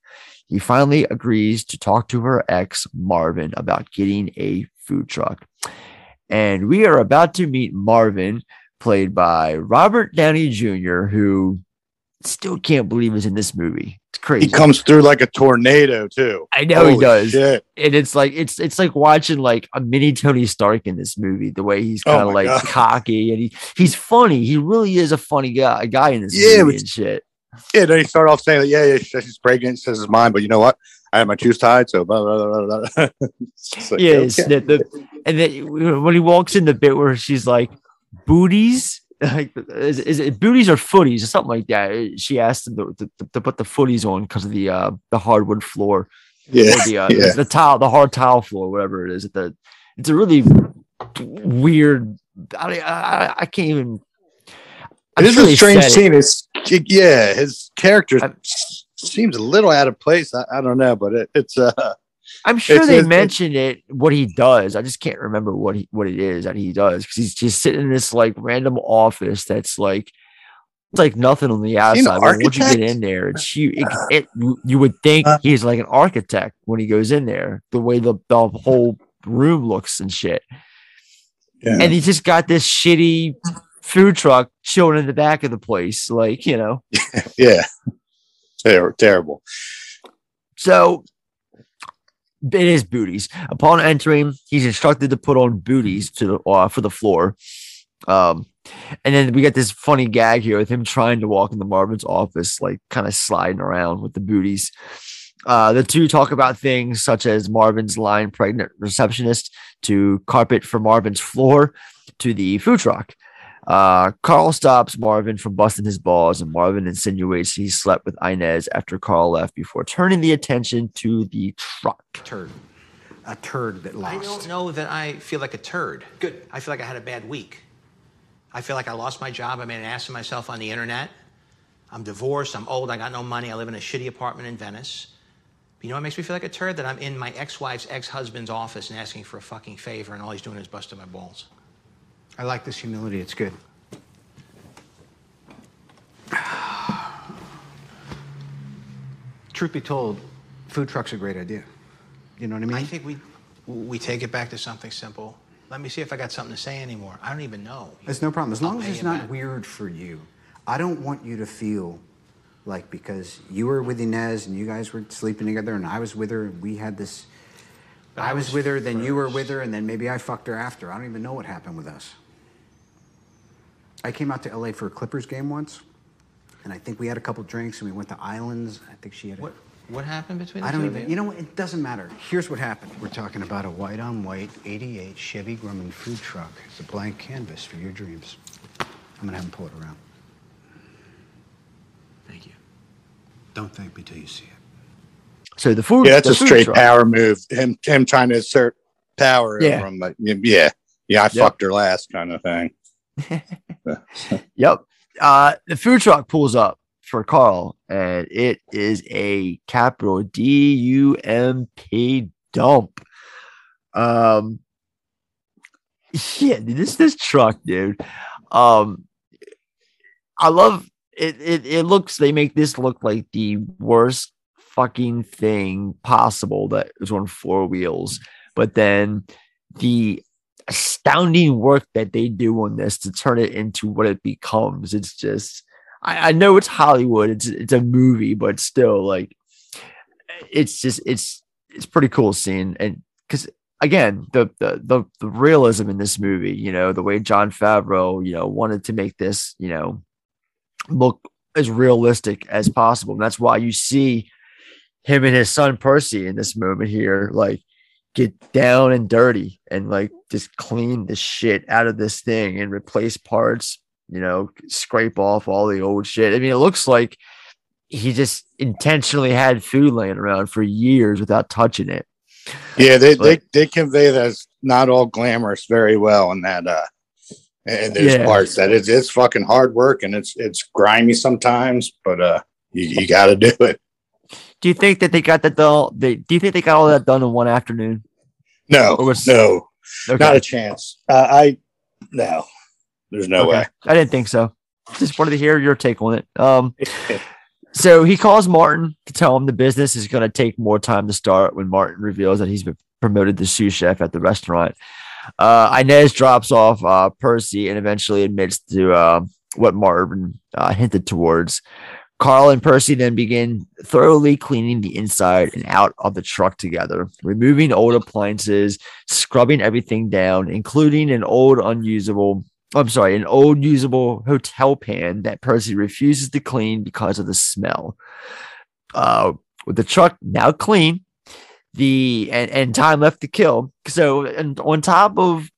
He finally agrees to talk to her ex Marvin about getting a food truck. And we are about to meet Marvin, played by Robert Downey Jr., who still can't believe is in this movie. It's crazy.
He comes through like a tornado too.
I know he does.
shit.
And it's like it's it's like watching like a mini Tony Stark in this movie, the way he's
Oh
kind of
my
like
God.
cocky and he he's funny. He really is a funny guy, a guy in this
Yeah,
movie and shit.
Yeah, then he started off saying that, yeah, yeah, she's pregnant, says it's mine, but you know what? I have my shoes tied, so blah, blah, blah, blah, blah. It's just like,
yeah,
okay.
the, the, and then when he walks in the bit where she's like booties, like is, is it booties or footies or something like that? She asked him to, to, to put the footies on because of the uh the hardwood floor,
Yeah,
the uh,
yeah.
the tile, the hard tile floor, whatever it is. The it's a really weird. I I, I can't even. I'm
It is a strange
said it.
scene. It's yeah, his character s- seems a little out of place. I, I don't know, but it, it's uh,
I'm sure
it's-
they
it's-
mentioned it what he does. I just can't remember what he what it is that he does because he's just sitting in this like random office that's like it's like nothing on the outside. But once you get in there, it's you. It, it you- you would think uh. he's like an architect when he goes in there. The way the the whole room looks and shit.
Yeah.
And he just got this shitty food truck chilling in the back of the place, like you know.
yeah, Ter- terrible.
So it is booties. Upon entering, he's instructed to put on booties to the uh, for the floor. Um, and then we get this funny gag here with him trying to walk into Marvin's office, like kind of sliding around with the booties. Uh, the two talk about things such as Marvin's line pregnant receptionist to carpet for Marvin's floor to the food truck. Uh, Carl stops Marvin from busting his balls, and Marvin insinuates he slept with Inez after Carl left before turning the attention to the truck.
Turd. A turd that lost.
I don't know that I feel like a turd. Good. I feel like I had a bad week. I feel like I lost my job. I made an ass of myself on the internet. I'm divorced. I'm old. I got no money. I live in a shitty apartment in Venice. But you know what makes me feel like a turd? That I'm in my ex-wife's ex-husband's office and asking for a fucking favor, and all he's doing is busting my balls.
I like this humility. It's good. Truth be told, food truck's are a great idea. You know what I mean?
I think we we take it back to something simple. Let me see if I got something to say anymore. I don't even know.
It's no problem. As long as it's not
back.
weird for you. I don't want you to feel like because you were with Inez and you guys were sleeping together and I was with her and we had this. I
I
was
was
with her, then you were with her, and then maybe I fucked her after. I don't even know what happened with us. I came out to LA for a Clippers game once, and I think we had a couple drinks and we went to Islands. I think she had. A,
What what happened between the
I don't
two
even.
of
You know what? It doesn't matter. Here's what happened. We're talking about a white on white '88 Chevy Grumman food truck. It's a blank canvas for your dreams. I'm gonna have him pull it around.
Thank you.
Don't thank me till you see it.
So the food.
Yeah, that's a straight
truck-
power move. Him him trying to assert power
Yeah.
from like yeah, yeah, I fucked her last kind of thing.
Yep. Uh, the food truck pulls up for Carl, and it is a capital D U M P dump. Um, yeah, this this truck, dude. Um, I love it. It it looks. They make this look like the worst fucking thing possible that is on four wheels, but then the astounding work that they do on this to turn it into what it becomes. It's just I, I know it's Hollywood, it's it's a movie, but still like it's just it's it's pretty cool seeing and because again the, the the the realism in this movie, you know, the way Jon Favreau, you know, wanted to make this, you know, look as realistic as possible. And that's why you see him and his son Percy in this moment here, like get down and dirty and like just clean the shit out of this thing and replace parts, you know, scrape off all the old shit. I mean, it looks like he just intentionally had food laying around for years without touching it.
Yeah, they,
But-
they they convey that it's not all glamorous very well in that uh and there's
Yeah.
parts that it's it's fucking hard work and it's it's grimy sometimes, but uh you, you gotta do it.
Do you think that they got that done? They, do you think they got all that done in one afternoon?
No,
was-
no,
Okay.
not a chance. Uh, I no, there's no
Okay.
way.
I didn't think so. Just wanted to hear your take on it. Um, so he calls Martin to tell him the business is going to take more time to start when Martin reveals that he's been promoted to sous chef at the restaurant. Uh, Inez drops off uh, Percy and eventually admits to uh, what Martin uh, hinted towards. Carl and Percy then begin thoroughly cleaning the inside and out of the truck together, removing old appliances, scrubbing everything down, including an old unusable I'm sorry, an old usable hotel pan that Percy refuses to clean because of the smell. Uh, with the truck now clean, the and, and time left to kill. So, and on top of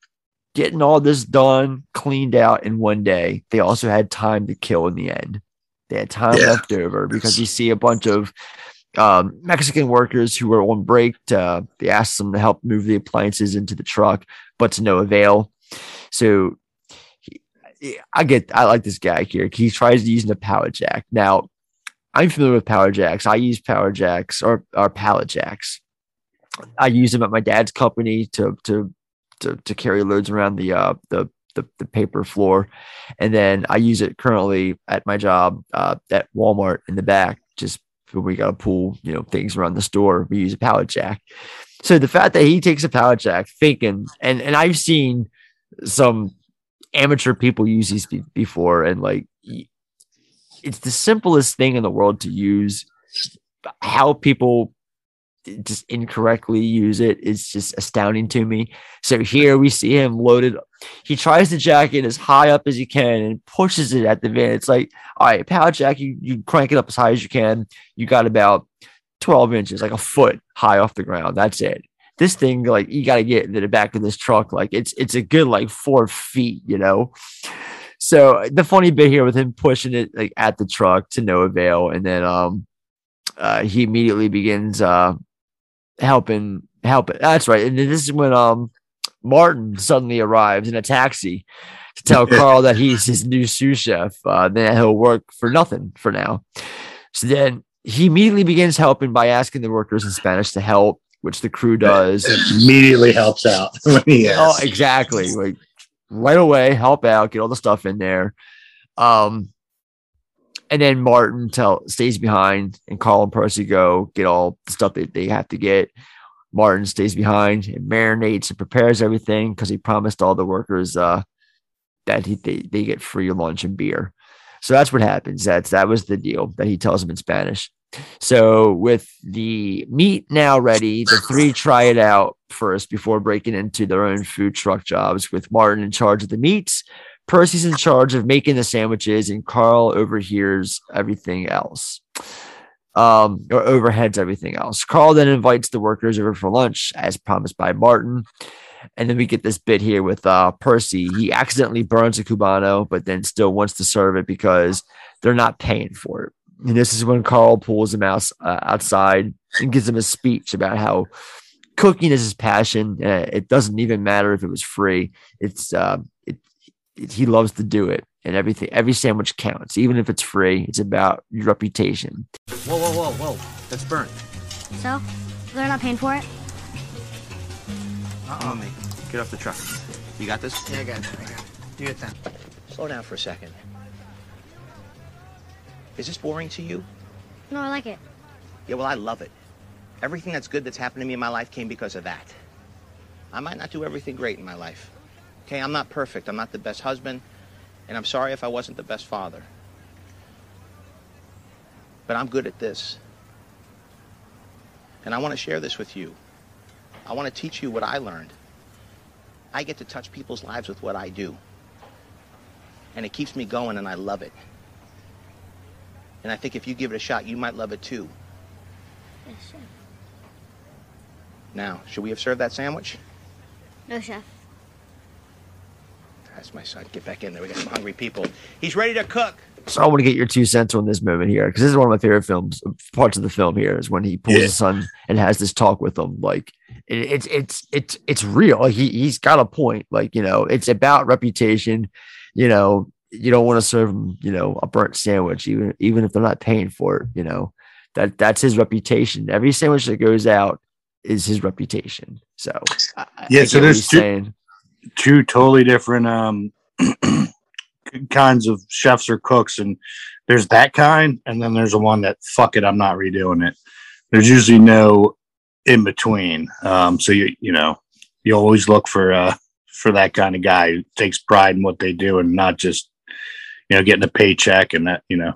getting all this done, cleaned out in one day, they also had time to kill in the end. They had time
Yeah.
left over because you see a bunch of um, Mexican workers who were on break. To, they asked them to help move the appliances into the truck, but to no avail. So he- I get, I like this guy here. He tries using a power jack. Now, I'm familiar with power jacks. I use power jacks or, or pallet jacks. I use them at my dad's company to to to, to carry loads around the uh the, the the paper floor, and then I use it currently at my job uh, at Walmart in the back. Just when we got to pull you know things around the store, we use a pallet jack. So the fact that he takes a pallet jack, thinking, and and I've seen some amateur people use these be- before, and like it's the simplest thing in the world to use. How people just incorrectly use it. is just astounding to me. So here we see him loaded. He tries to jack it as high up as he can and pushes it at the van. It's like, all right, power jack, you, you crank it up as high as you can. You got about 12 inches, like a foot high off the ground. That's it. This thing, like, you got to get to the back of this truck. Like, it's it's a good like four feet, you know. So the funny bit here with him pushing it like at the truck to no avail, and then um, uh, he immediately begins uh helping helping. That's right, and then this is when um Martin suddenly arrives in a taxi to tell Carl that he's his new sous chef. Uh, then he'll work for nothing for now. So then he immediately begins helping by asking the workers in Spanish to help, which the crew does.
Immediately helps out when he
Oh, exactly. Like right away, help out, get all the stuff in there. Um, and then Martin tell stays behind, and Carl and Percy go get all the stuff that they have to get. Martin stays behind and marinates and prepares everything because he promised all the workers uh, that he they, they get free lunch and beer. So that's what happens. That's that was the deal that he tells them in Spanish. So with the meat now ready, the three try it out first before breaking into their own food truck jobs. With Martin in charge of the meats, Percy's in charge of making the sandwiches, and Carl overhears everything else. Um, or overheads everything else. Carl then invites the workers over for lunch, as promised by Martin. And then we get this bit here with uh, Percy. He accidentally burns a cubano, but then still wants to serve it because they're not paying for it. And this is when Carl pulls him out, uh, outside and gives him a speech about how cooking is his passion. Uh, it doesn't even matter if it was free. It's uh, he loves to do it, and everything. Every sandwich counts, even if it's free. It's about your reputation.
Whoa, whoa, whoa, whoa. That's burnt.
So, they're not paying for it?
Uh-oh, me. Get off the truck. You got this?
Yeah, I got it. I got it. Do your thing.
Slow down for a second. Is this boring to you?
No, I like it.
Yeah, well, I love it. Everything that's good that's happened to me in my life came because of that. I might not do everything great in my life. Okay, I'm not perfect. I'm not the best husband, and I'm sorry if I wasn't the best father. But I'm good at this. And I want to share this with you. I want to teach you what I learned. I get to touch people's lives with what I do. And it keeps me going, and I love it. And I think if you give it a shot, you might love it too.
Yes, chef.
Now, should we have served that sandwich?
No, chef.
That's my son. Get back in there. We got some hungry people. He's ready to cook.
So I want to get your two cents on this moment here because this is one of my favorite films. Parts of the film here is when he pulls
Yeah.
his son and has this talk with him. Like it, it's it's it's it's real. He he's got a point. Like you know, it's about reputation. You know, you don't want to serve him. You know, a burnt sandwich, even even if they're not paying for it. You know, that that's his reputation. Every sandwich that goes out is his reputation. So uh, uh, I- I
Yeah, so there's two-
saying.
Two totally different um kinds of chefs or cooks and there's that kind and then there's the one that fuck it i'm not redoing it. There's usually no in between um so you you know you always look for uh for that kind of guy who takes pride in what they do and not just you know getting a paycheck and that you know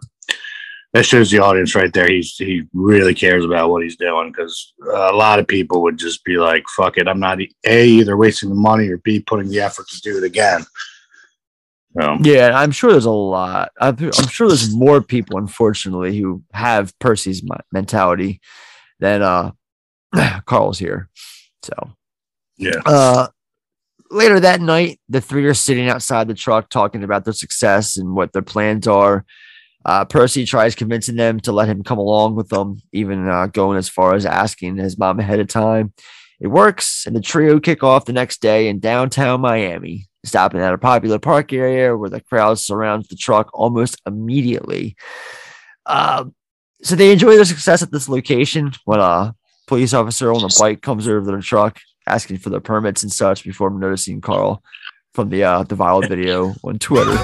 that shows the audience right there he's he really cares about what he's doing because a lot of people would just be like fuck it i'm not a either wasting the money or b putting the effort to do it again so
Yeah, I'm sure there's a lot. I'm, I'm sure there's more people, unfortunately, who have Percy's mentality than uh Carl's here. So
yeah.
uh later that night, the three are sitting outside the truck talking about their success and what their plans are. Uh, Percy tries convincing them to let him come along with them, even uh, going as far as asking his mom ahead of time. It works, and the trio kick off the next day in downtown Miami, stopping at a popular park area where the crowd surrounds the truck almost immediately. Uh, so they enjoy their success at this location when a police officer on a bike comes over to the truck asking for their permits and such before noticing Carl from the uh, the viral video on Twitter.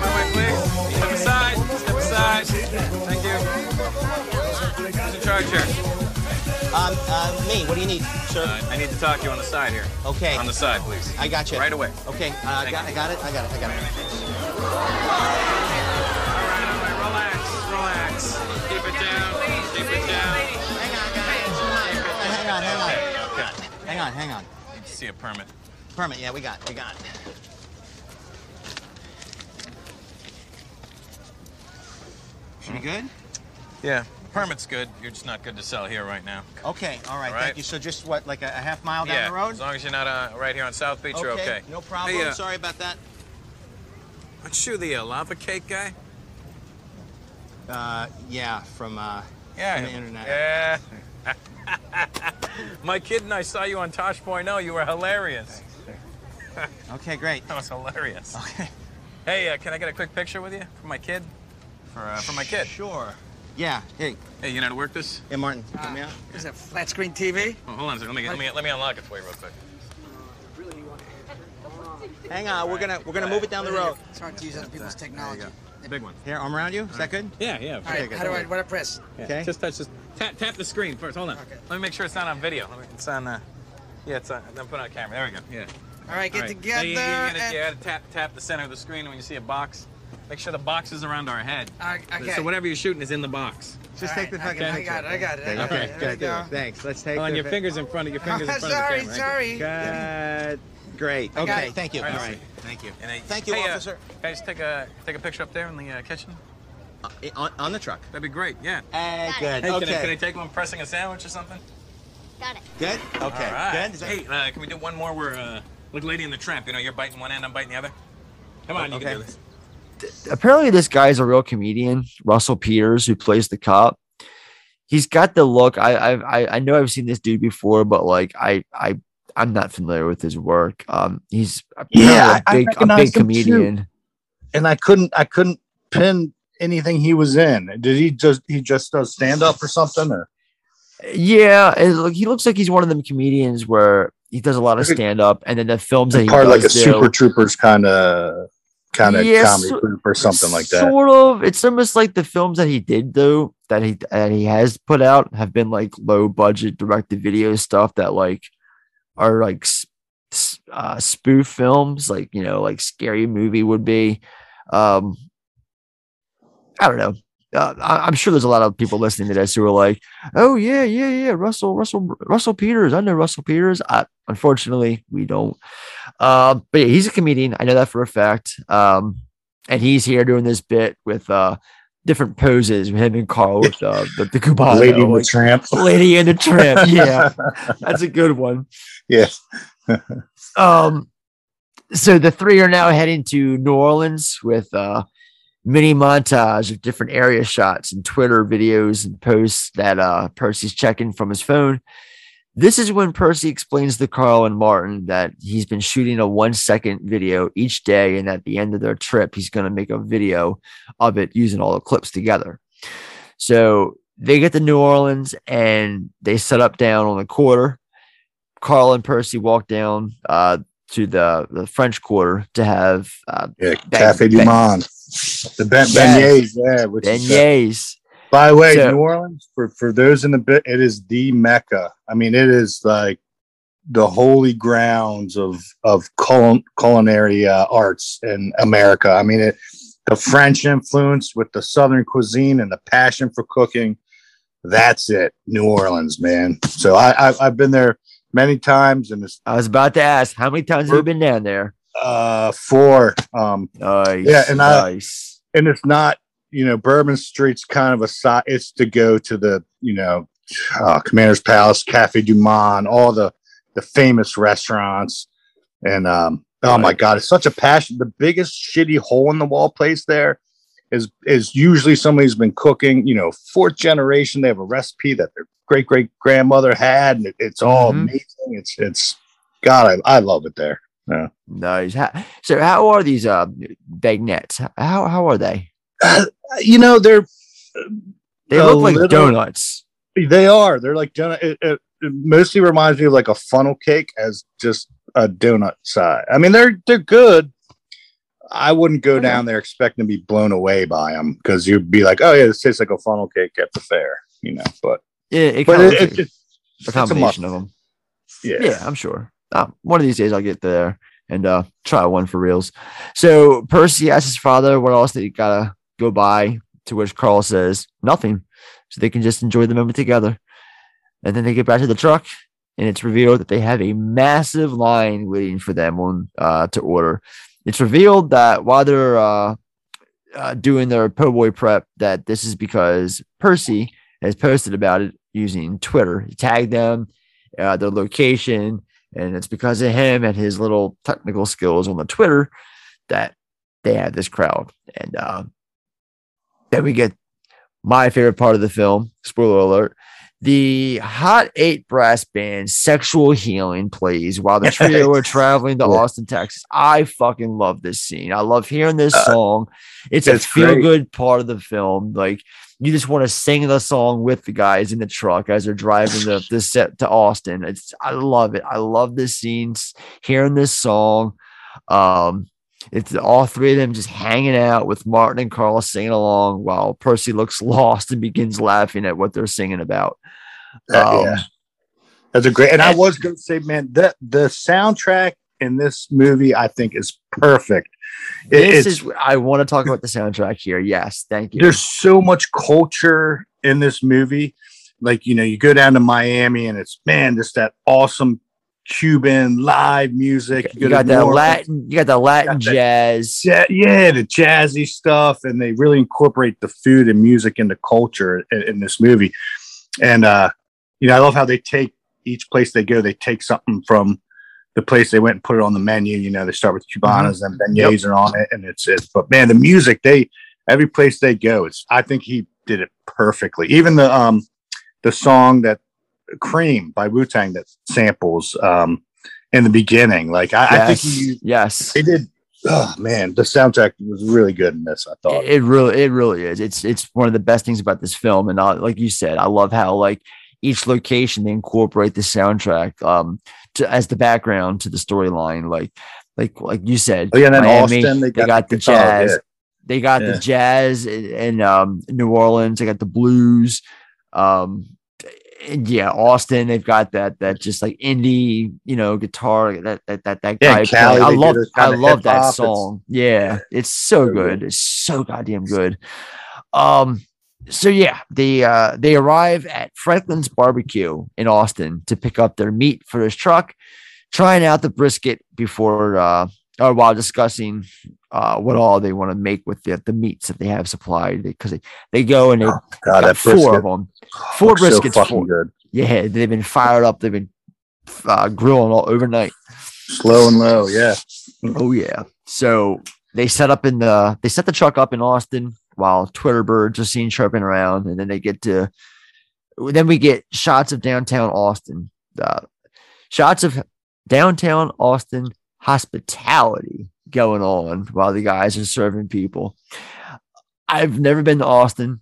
What do you need, sir?
Uh, I need to talk to you on the side here.
Okay.
On the side, please.
I got you.
Right away.
Okay, uh, I got. I got it. I got it. I got it.
Relax. Relax. Keep it down. Keep it down.
Hang on, hang on.
Okay.
Hang on, hang on.
Need to see a permit.
Permit, yeah, we got, we got. Should be good?
Yeah. Permit's good. You're just not good to sell here right now.
Okay, all right,
All right.
thank you. So just what, like a, a half mile down
yeah.
the road?
As long as you're not uh, right here on South Beach, you're okay.
No problem.
Hey, uh,
Sorry about that.
Aren't you the uh, lava cake guy?
Uh, yeah, from uh,
Yeah.
from the internet.
Yeah. My kid and I saw you on Tosh.0. You were hilarious.
Okay, great.
That was hilarious. Okay. Hey, uh, can I get a quick picture with you for my kid? For uh, for my kid.
Sure. Yeah. Hey.
Hey, you know how to work this?
Hey, Martin, come me out.
Is that flat screen TV?
Oh, hold on a second. Let me let me let me unlock it for you real quick.
Hang on, we're gonna we're gonna move it down the road.
It's hard to use other people's technology.
Big one.
Here, arm around you. Is that good?
Yeah, yeah.
All right, how do I, what do I press?
Yeah,
Okay.
Just touch this. Tap tap the screen first. Hold on. Okay. Let me make sure it's not on video. Let me, it's on. Uh, yeah, it's on. Then put it on camera. There we go. Yeah.
All right, get
Now,
together.
you, you, gotta,
and-
you gotta tap tap the center of the screen when you see a box. Make sure the box is around our head.
Uh, okay.
So whatever you're shooting is in the box.
Just
All
take the
right,
fucking
I got it, I got it, I got
Okay,
it. There we
good,
go.
Thanks. Let's take.
Hold on,
the
your
pic-
fingers in front of your fingers in front
sorry,
of the camera.
sorry.
Good. Great.
I
Okay.
it.
Thank you.
All
All
right.
right. Thank you.
And I-
Thank you,
hey, uh,
officer.
Can I just take a take a picture up there in the uh, kitchen?
Uh, on, on the truck.
That'd be great. Yeah.
Hey, good.
Hey,
okay.
can, I, can I take one pressing a sandwich or something?
Got it.
Good. Okay.
All right.
Good.
Hey, uh, can we do one more where, uh, like Lady in the Tramp, you know, you're biting one end, I'm biting the other? Come on, you can do this.
Apparently this guy's a real comedian, Russell Peters, who plays the cop. He's got the look. I I I- know I've seen this dude before, but like I I I'm not familiar with his work. Um, he's
Yeah,
a big a big
too.
comedian.
and I couldn't I couldn't pin anything he was in. Did he just he just does stand up or something or
Yeah, look, he looks like he's one of them comedians where he does a lot of stand up, and then the films that he
part
does
like a
do-
Super Troopers kind of kind of
Yes,
comedy
so-
or something like that?
Sort of. It's almost like the films that he did though that he that he has put out have been like low budget direct to video stuff that like are like uh, spoof films, like you know, like scary movie would be. Um, I don't know. Uh, I'm sure there's a lot of people listening to this who are like, "Oh yeah, yeah, yeah, Russell, Russell, Russell Peters. I know Russell Peters." I, unfortunately, we don't. Uh, but yeah, he's a comedian. I know that for a fact. Um, and he's here doing this bit with uh different poses with him and Carl with uh, the, the Cubano.
Lady and the Tramp.
Lady and the Tramp. Yeah. That's a good one.
Yes.
Um, so the three are now heading to New Orleans with uh mini montage of different area shots and Twitter videos and posts that uh Percy's checking from his phone. This is when Percy explains to Carl and Martin that he's been shooting a one second video each day, and at the end of their trip, he's going to make a video of it using all the clips together. So they get to New Orleans and they set up down on the quarter. Carl and Percy walk down uh, to the, the French Quarter to have uh,
Yeah, Cafe Du Monde. The ben-
Yes.
beignets, yeah. Which is,
Beignets.
by the way,
So-
New Orleans, for, for those in the bit, it is the Mecca. I mean, it is like the holy grounds of of culin- culinary uh, arts in America. I mean, it, the French influence with the Southern cuisine and the passion for cooking. That's it, New Orleans, man. So I, I I've been there many times, and it's
I was about to ask, how many times have you been down there?
Uh four. Um,
Nice.
yeah, and I
nice.
and it's not you know Bourbon Street's kind of a side. It's to go to the you know uh, Commander's Palace, Cafe Du Monde, all the the famous restaurants, and um, oh my God, it's such a passion. The biggest shitty hole in the wall place there is is usually somebody who's been cooking. You know, fourth generation. They have a recipe that their great great grandmother had, and it, it's all
Mhm.
amazing. It's it's God, I, I love it there. Yeah.
Nice. How, so how are these uh beignets? How how are they?
you know they're
They look like
little-
donuts.
They are. They're like donut. It, it, it mostly reminds me of like a funnel cake as just a donut size. I mean, they're they're good. I wouldn't go down there expecting to be blown away by them because you'd be like, "Oh yeah, this tastes like a funnel cake at the fair," you know. But
Yeah, it
but it, it,
like
it-
a
it's a
combination of them.
Yeah.
Yeah, I'm sure. Uh, one of these days I'll get there and uh try one for reals. So Percy asks his father what else they gotta go by, to which Carl says nothing. So they can just enjoy the moment together. And then they get back to the truck and it's revealed that they have a massive line waiting for them on uh to order. It's revealed that while they're uh, uh doing their po' boy prep, that this is because Percy has posted about it using Twitter. He tagged them, uh, their location, and it's because of him and his little technical skills on the Twitter that they have this crowd. And uh, then we get my favorite part of the film. Spoiler alert. The Hot Eight brass band Sexual Healing plays while the trio are traveling to
Yeah.
Austin, Texas. I fucking love this scene. I love hearing this
Uh,
song. It's a feel good part of the film. Like you just want to sing the song with the guys in the truck as they're driving the, set to Austin. It's I love it. I love this scene, hearing this song. Um, it's all three of them just hanging out with Martin and Carl singing along while Percy looks lost and begins laughing at what they're singing about. Um,
yeah. That's a great. And I was going to say, man, the the soundtrack in this movie, I think, is perfect. It-
This is I want to talk about the soundtrack here. Yes, thank you.
there's so much culture in this movie. Like, you know, you go down to Miami and it's man, just that awesome Cuban live music.
you
go
got that Latin, you got the Latin
got
jazz.
ja- yeah, the jazzy stuff, and they really incorporate the food and music into culture in, in this movie. And uh, you know, I love how they take each place they go, they take something from the place they went and put it on the menu. You know, they start with cubanas and beignets are on it, and it's it. But man, the music they every place they go, it's I think he did it perfectly. Even the um the song that Cream by Wu Tang that samples um in the beginning, like I, I think
Yes,
he
yes.
they did. Oh man, the soundtrack was really good in this. I thought.
It, it really, it really is. It's it's one of the best things about this film, and I, like you said, I love how like each location they incorporate the soundtrack um to, as the background to the storyline. Like, like like you said,
Oh, yeah, and then
Miami,
Austin, they
they
got
got,
the
the jazz,
yeah.
they got
Yeah.
the jazz in, in um New Orleans. They got the blues. Um, and yeah, Austin. They've got that that just like indie, you know, guitar that that that that
Yeah,
guy.
and Cali.
I love I love that
hip-hop. It's-
song. Yeah, it's so
So
good.
good.
It's so goddamn good. Um, so yeah, they uh they arrive at Franklin's barbecue in Austin to pick up their meat for his truck, trying out the brisket before uh or while discussing uh, what all they want to make with the, the meats that they have supplied because they, they go and they
God,
got
that
four of them, four
so
briskets.
fucking
four-
good.
Yeah, they've been fired up. They've been uh, grilling all overnight.
Slow and low, yeah.
Oh yeah. So they set up in the they set the truck up in Austin while Twitter birds are seen chirping around, and then they get to then we get shots of downtown Austin. Uh, shots of downtown Austin hospitality going on while the guys are serving people. I've never been to Austin.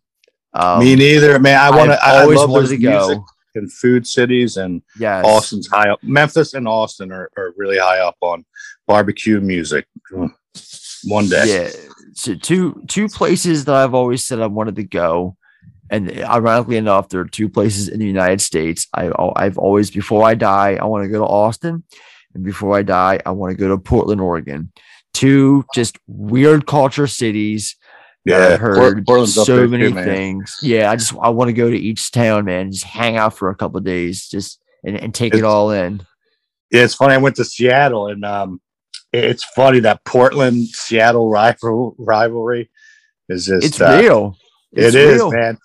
Um,
Me neither, man. I want to. I
always
love
wanted to go.
music and food cities, and
Yes.
Austin's high up. Memphis and Austin are, are really high up on barbecue music. One day,
Yeah. So two two places that I've always said I wanted to go, and ironically enough, there are two places in the United States. I I've always before I die, I want to go to Austin, and before I die, I want to go to Portland, Oregon. Two just weird culture cities.
Yeah,
I've heard
Portland's
so many
too,
things. Yeah, I just I want to go to each town, man. Just hang out for a couple of days, just and, and take it all in.
Yeah, it's funny. I went to Seattle, and um, it's funny that Portland Seattle rival rivalry is just
It's
uh,
real.
It
It's
is,
real.
man.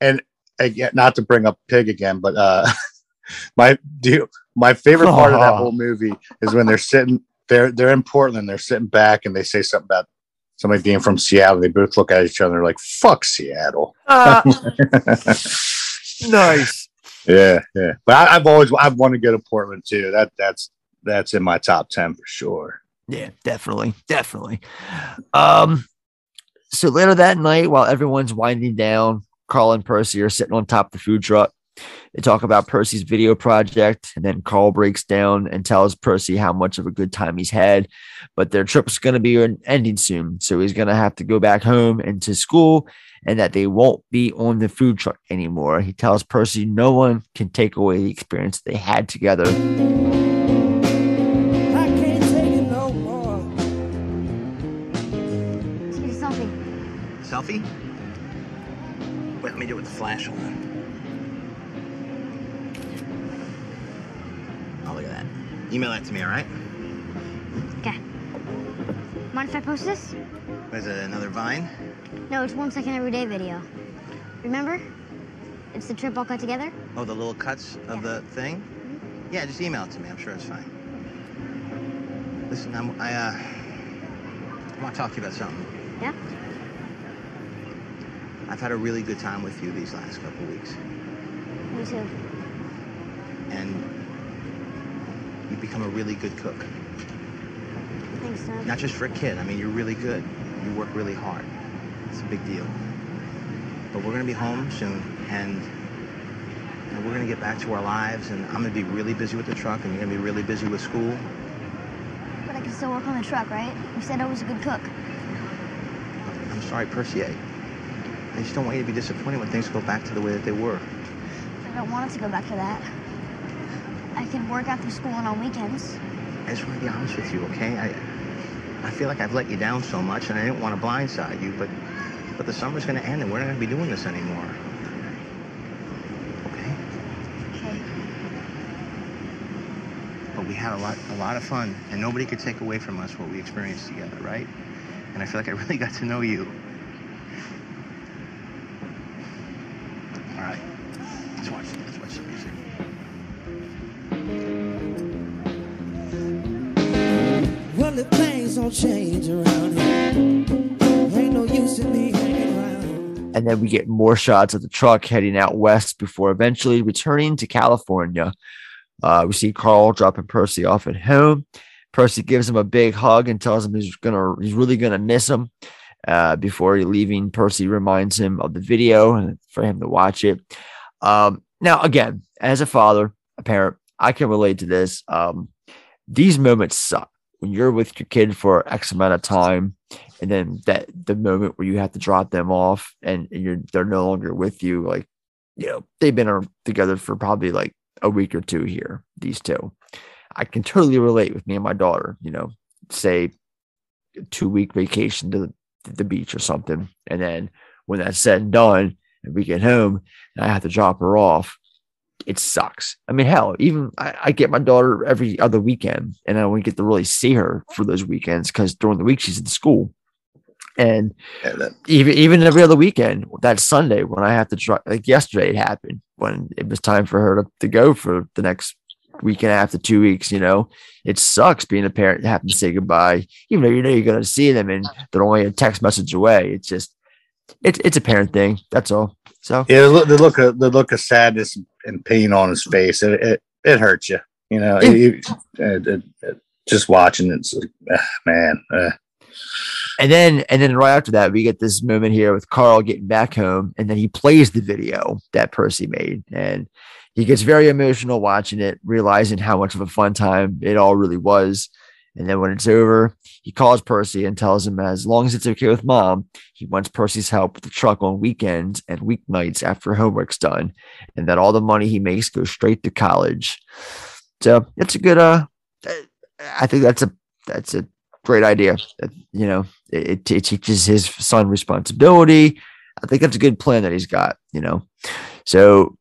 And again, not to bring up Pig again, but uh, my do my favorite part of that whole movie is when they're sitting they're they're in Portland, they're sitting back, and they say something about somebody being from Seattle. They both look at each other like "fuck Seattle."
Ah. nice.
Yeah, yeah. But I, I've always I've wanted to go to Portland too. That that's that's in my top ten for sure.
Yeah, definitely, definitely. Um, so later that night, while everyone's winding down, Carl and Percy are sitting on top of the food truck. They talk about Percy's video project, and then Carl breaks down and tells Percy how much of a good time he's had. But their trip's going to be ending soon, so he's going to have to go back home and to school, and that they won't be on the food truck anymore. He tells Percy no one can take away the experience they had together.
Flash on. Oh, look at that. Email that to me, all right?
Okay. Mind if I post this?
What is it, another Vine?
No, it's one second every day video. Remember? It's the trip all cut together.
Oh, the little cuts of the thing? Yeah, just email it to me. I'm sure it's fine. Listen, I'm, I, uh, I want to talk to you about something.
Yeah?
I've had a really good time with you these last couple weeks.
Me too.
and you've become a really good cook.
Thanks, Dad.
Not just for a kid. I mean, you're really good. You work really hard. It's a big deal. But we're gonna be home soon, and, and we're gonna get back to our lives. And I'm gonna be really busy with the truck, and you're gonna be really busy with school.
But I can still work on the truck, right? You said I was a good cook.
I'm sorry, Percy. I, just don't want you to be disappointed when things go back to the way that they were.
I don't want it to go back to that. I can work after school and on weekends.
I just want to be honest with you, okay? I, I feel like I've let you down so much, and I didn't want to blindside you, but, but the summer's going to end, and we're not going to be doing this anymore.
Okay? Okay.
But we had a lot, a lot of fun, and nobody could take away from us what we experienced together, right? And I feel like I really got to know you.
Don't change around here, ain't no use in me hanging around.
And then we get more shots of the truck heading out west before eventually returning to California. Uh, we see Carl dropping Percy off at home. Percy gives him a big hug and tells him he's gonna he's really gonna miss him. Uh, before leaving, Percy reminds him of the video for him to watch it. Um, now, again, as a father, a parent, I can relate to this. Um, these moments suck when you're with your kid for X amount of time, and then that the moment where you have to drop them off and, and you're they're no longer with you. Like, you know, they've been together for probably like a week or two here. These two, I can totally relate with me and my daughter. You know, say two week vacation to the, the beach or something, and then when that's said and done, and we get home, and I have to drop her off. It sucks. I mean, hell, even I, I get my daughter every other weekend, and I don't get to really see her for those weekends because during the week she's in school. And even even every other weekend, that Sunday when I have to try, like yesterday, it happened when it was time for her to, to go for the next week and a half to two weeks. You know, it sucks being a parent having to say goodbye, even though you know you're going to see them and they're only a text message away. It's just, it's it's a parent thing. That's all. So
Yeah, the look, the look of the look of sadness and pain on his face, it it, it hurts you. You know, it, it, just watching it's like, ah, man. Uh,
And then and then right after that, we get this moment here with Carl getting back home, and then he plays the video that Percy made, and he gets very emotional watching it, realizing how much of a fun time it all really was. And then when it's over, he calls Percy and tells him as long as it's okay with mom, he wants Percy's help with the truck on weekends and weeknights after homework's done, and that all the money he makes goes straight to college. So it's a good uh I think that's a that's a great idea. You know, it, it teaches his son responsibility. I think that's a good plan that he's got. You know, so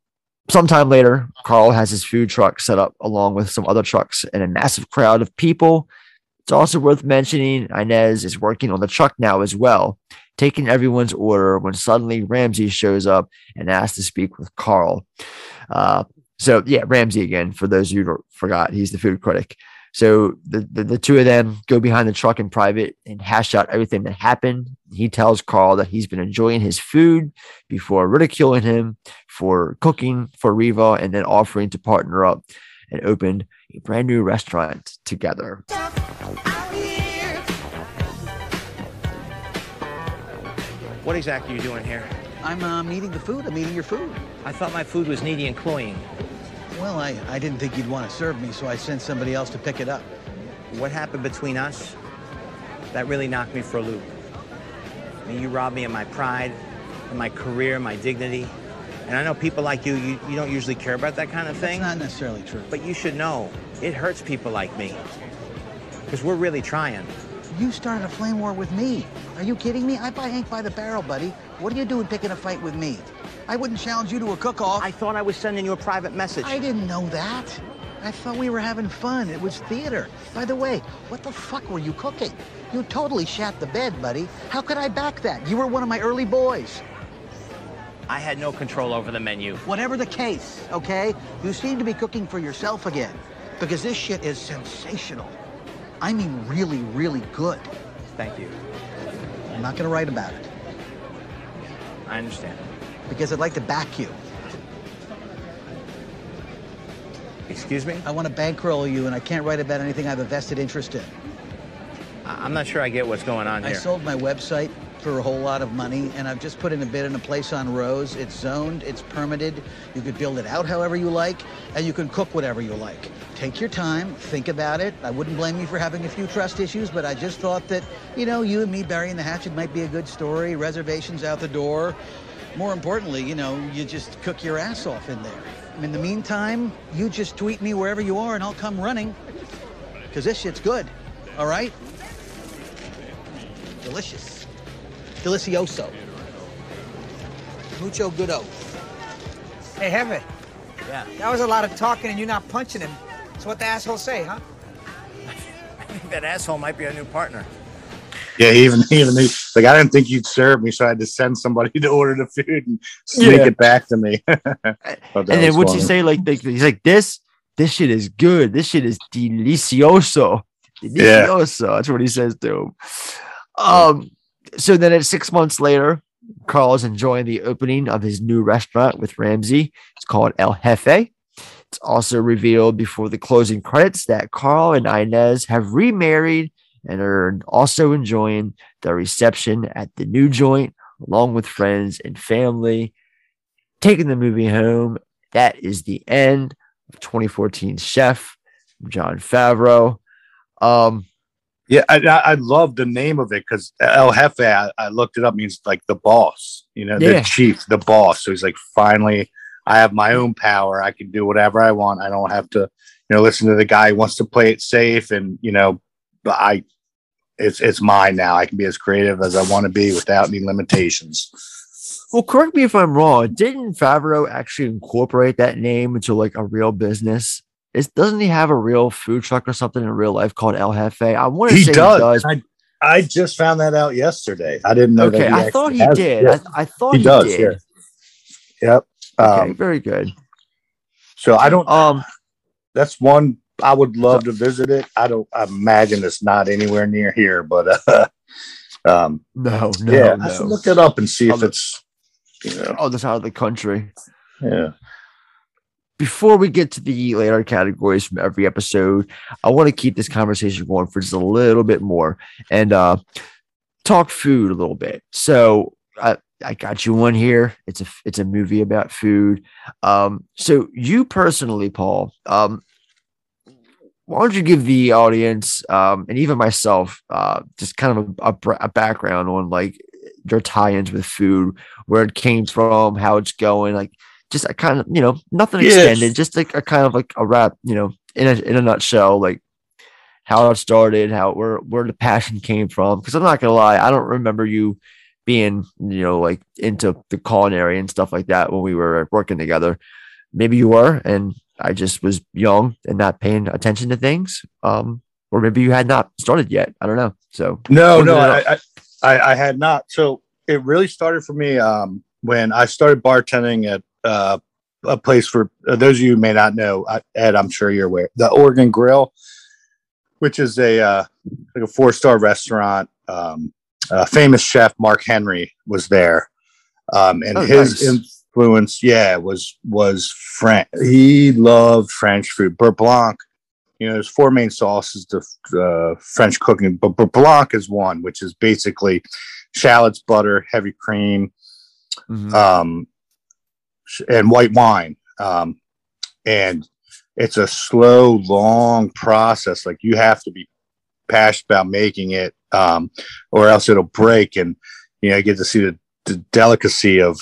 sometime later, Carl has his food truck set up along with some other trucks and a massive crowd of people. It's also worth mentioning Inez is working on the truck now as well, taking everyone's order when suddenly Ramsey shows up and asks to speak with Carl. Uh, so yeah, Ramsey again. For those who forgot, he's the food critic. So the, the the two of them go behind the truck in private and hash out everything that happened. He tells Carl that he's been enjoying his food before ridiculing him for cooking for Riva and then offering to partner up and open a brand new restaurant together.
What exactly are you doing here?
I'm um, eating the food. I'm eating your food.
I thought my food was needy and cloying.
Well, I, I didn't think you'd want to serve me, so I sent somebody else to pick it up.
What happened between us? That really knocked me for a loop. I mean, you robbed me of my pride, and my career, my dignity. And I know people like you, you, you don't usually care about that kind of thing.
That's not necessarily true.
But you should know, it hurts people like me. Because we're really trying.
You started a flame war with me. Are you kidding me? I buy Hank by the barrel, buddy. What are you doing picking a fight with me? I wouldn't challenge you to a cook-off.
I thought I was sending you a private message.
I didn't know that. I thought we were having fun. It was theater. By the way, what the fuck were you cooking? You totally shat the bed, buddy. How could I back that? You were one of my early boys.
I had no control over the menu.
Whatever the case, okay? You seem to be cooking for yourself again. Because this shit is sensational. I mean really, really good.
Thank you.
I'm not gonna write about it.
I understand.
Because I'd like to back you.
Excuse me?
I want to bankroll you, and I can't write about anything I have a vested interest in.
I'm not sure I get what's going on
I
here.
I sold my website for a whole lot of money, and I've just put in a bid in a place on Rose. It's zoned, it's permitted. You could build it out however you like, and you can cook whatever you like. Take your time, think about it. I wouldn't blame you for having a few trust issues, but I just thought that, you know, you and me burying the hatchet might be a good story. Reservations out the door. More importantly, you know, you just cook your ass off in there. In the meantime, you just tweet me wherever you are, and I'll come running. Because this shit's good, all right? Delicious. Delicioso. Mucho goodo.
Hey, Heavy.
Yeah.
That was a lot of talking and you not punching him. So what the asshole say, huh?
that asshole might be our new partner.
yeah, even even he, like I didn't think you'd serve me, so I had to send somebody to order the food and sneak
Yeah.
it back to me.
and then what'd you say? Like, like he's like this. This shit is good. This shit is delicioso.
Yeah.
Delicioso. That's what he says to him. Um. So then, at six months later, Carl is enjoying the opening of his new restaurant with Ramsey. It's called El Jefe. It's also revealed before the closing credits that Carl and Inez have remarried and are also enjoying the reception at the new joint along with friends and family. Taking the movie home, that is the end of 2014's Chef, Jon Favreau. Um,
Yeah, I, I love the name of it because El Jefe. I, I looked it up means like the boss, you know,
Yeah.
the chief, the boss. So he's like, finally, I have my own power. I can do whatever I want. I don't have to, you know, listen to the guy who wants to play it safe. And you know, but I, it's it's mine now. I can be as creative as I want to be without any limitations.
Well, correct me if I'm wrong. Didn't Favreau actually incorporate that name into like a real business? Is doesn't he have a real food truck or something in real life called El Jefe? I want to
He
say
does.
he does.
I, I just found that out yesterday. I didn't know
Okay,
that.
I thought he
has-
did.
yeah.
I, I thought he,
does.
did.
Yeah. Yep.
Okay,
Um,
very good.
so I don't.
Um,
that's one I would love to visit it. I don't I imagine it's not anywhere near here, but uh, um,
No, no,
yeah,
no.
I should look it up and see if it's you know.
other side of the country.
Yeah.
Before we get to the later categories from every episode, I want to keep this conversation going for just a little bit more and uh talk food a little bit. So I I got you one here. It's a it's a movie about food. Um, so you personally, Paul, um, why don't you give the audience um, and even myself uh, just kind of a, a, a background on like your tie-ins with food, where it came from, how it's going, like just a kind of you know nothing
Yes.
extended, just like a kind of like a wrap, you know, in a in a nutshell, like how it started, how where where the passion came from. Because I'm not gonna lie, I don't remember you being you know like into the culinary and stuff like that when we were working together. Maybe you were, and I just was young and not paying attention to things. Um, or maybe you had not started yet. I don't know. So
No, no, I, I, I, I had not. So it really started for me um, when I started bartending at uh, a place for uh, those of you who may not know, I, Ed, I'm sure you're aware, the Oregon Grill, which is a uh, like a four star restaurant. Um, uh, famous chef Mark Henry was there, um, and
Oh,
his
nice.
influence, yeah, was was French. He loved French food. Beurre Blanc you know, there's four main sauces to uh, French cooking, but Beurre Blanc is one, which is basically shallots, butter, heavy cream,
Mhm.
um, and white wine. Um, and it's a slow, long process. Like you have to be passionate about making it, um, or else it'll break. And you know, you get to see the, the delicacy of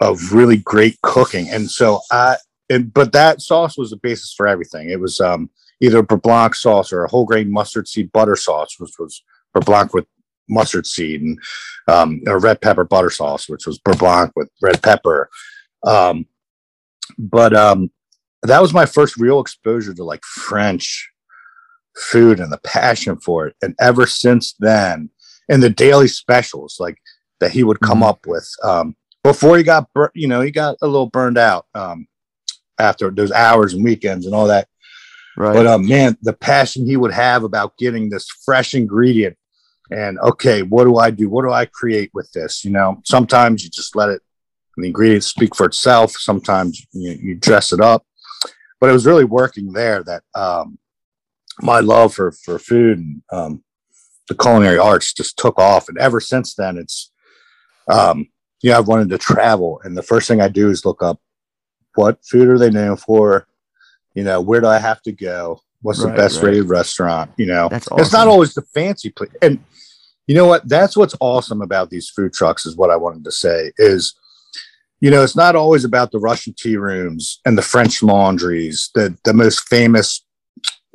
of really great cooking. And so I, and but that sauce was the basis for everything. It was um, either a Blanc sauce or a whole grain mustard seed butter sauce, which was Blanc with mustard seed, and um, a red pepper butter sauce, which was Blanc with red pepper. Um, but um, that was my first real exposure to like French food and the passion for it. And ever since then, and the daily specials like that he would come up with um, before he got, bur- you know, he got a little burned out um, after those hours and weekends and all that.
Right.
But um, man, the passion he would have about getting this fresh ingredient and okay, what do I do? What do I create with this? You know, sometimes you just let it, the ingredients speak for itself. Sometimes you, you dress it up, but it was really working there that um, my love for for food and um, the culinary arts just took off. And ever since then, it's um, you know I've wanted to travel, and the first thing I do is look up what food are they known for. You know, where do I have to go? What's the best
right.
rated restaurant? You know,
That's
it's not always the fancy place. And you know what? That's what's awesome about these food trucks is what I wanted to say is, you know, it's not always about the Russian tea rooms and the French laundries, the the most famous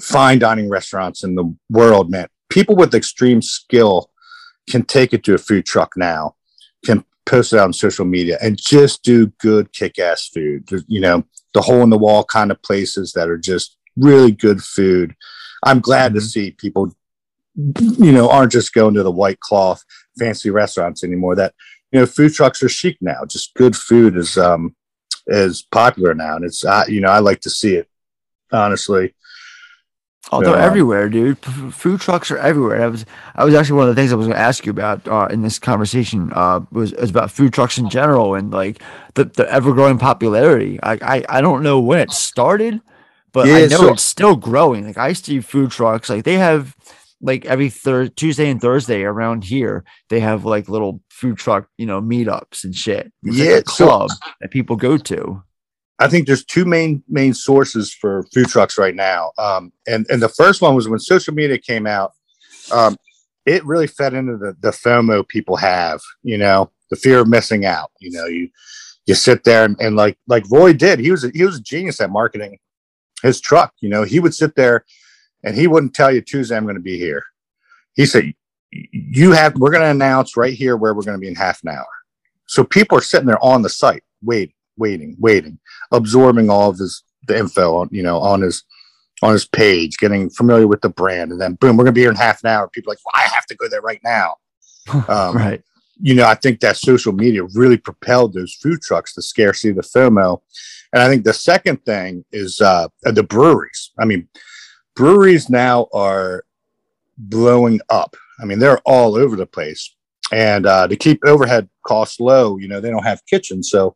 fine dining restaurants in the world, man. People with extreme skill can take it to a food truck now, can post it out on social media and just do good kick ass food. You know, the hole in the wall kind of places that are just really good food. I'm glad to mm-hmm. see people, you know, aren't just going to the white cloth fancy restaurants anymore. That, you know, food trucks are chic now. Just good food is, um, is popular now. And it's, uh, you know, I like to see it, honestly.
Oh, they're
Yeah.
everywhere, dude. P- food trucks are everywhere. I was, I was actually one of the things I was going to ask you about uh, in this conversation. Uh, was, was about food trucks in general and like the, the ever growing popularity. I, I, I don't know when it started, but I know
so-
it's still growing. Like I see food trucks, like they have like every third Tuesday and Thursday around here, they have like little food truck, you know, meetups and shit. It's
Yeah,
like a
so-
club that people go to.
I think there's two main main sources for food trucks right now. Um, and and the first one was when social media came out. Um, it really fed into the the FOMO people have, you know, the fear of missing out. You know, you you sit there and, and like like Roy did. He was a, he was a genius at marketing his truck. You know, he would sit there and he wouldn't tell you Tuesday I'm going to be here. He said, "You have we're going to announce right here where we're going to be in half an hour." So people are sitting there on the site, waiting, waiting, waiting, absorbing all of his the info on you know on his on his page, getting familiar with the brand, and then boom, we're gonna be here in half an hour. People are like, well, I have to go there right now. Um,
right.
You know, I think that social media really propelled those food trucks, the scarcity, the FOMO, and I think the second thing is uh, the breweries. I mean, breweries now are blowing up. I mean, they're all over the place. And uh, to keep overhead costs low, you know, they don't have kitchens. So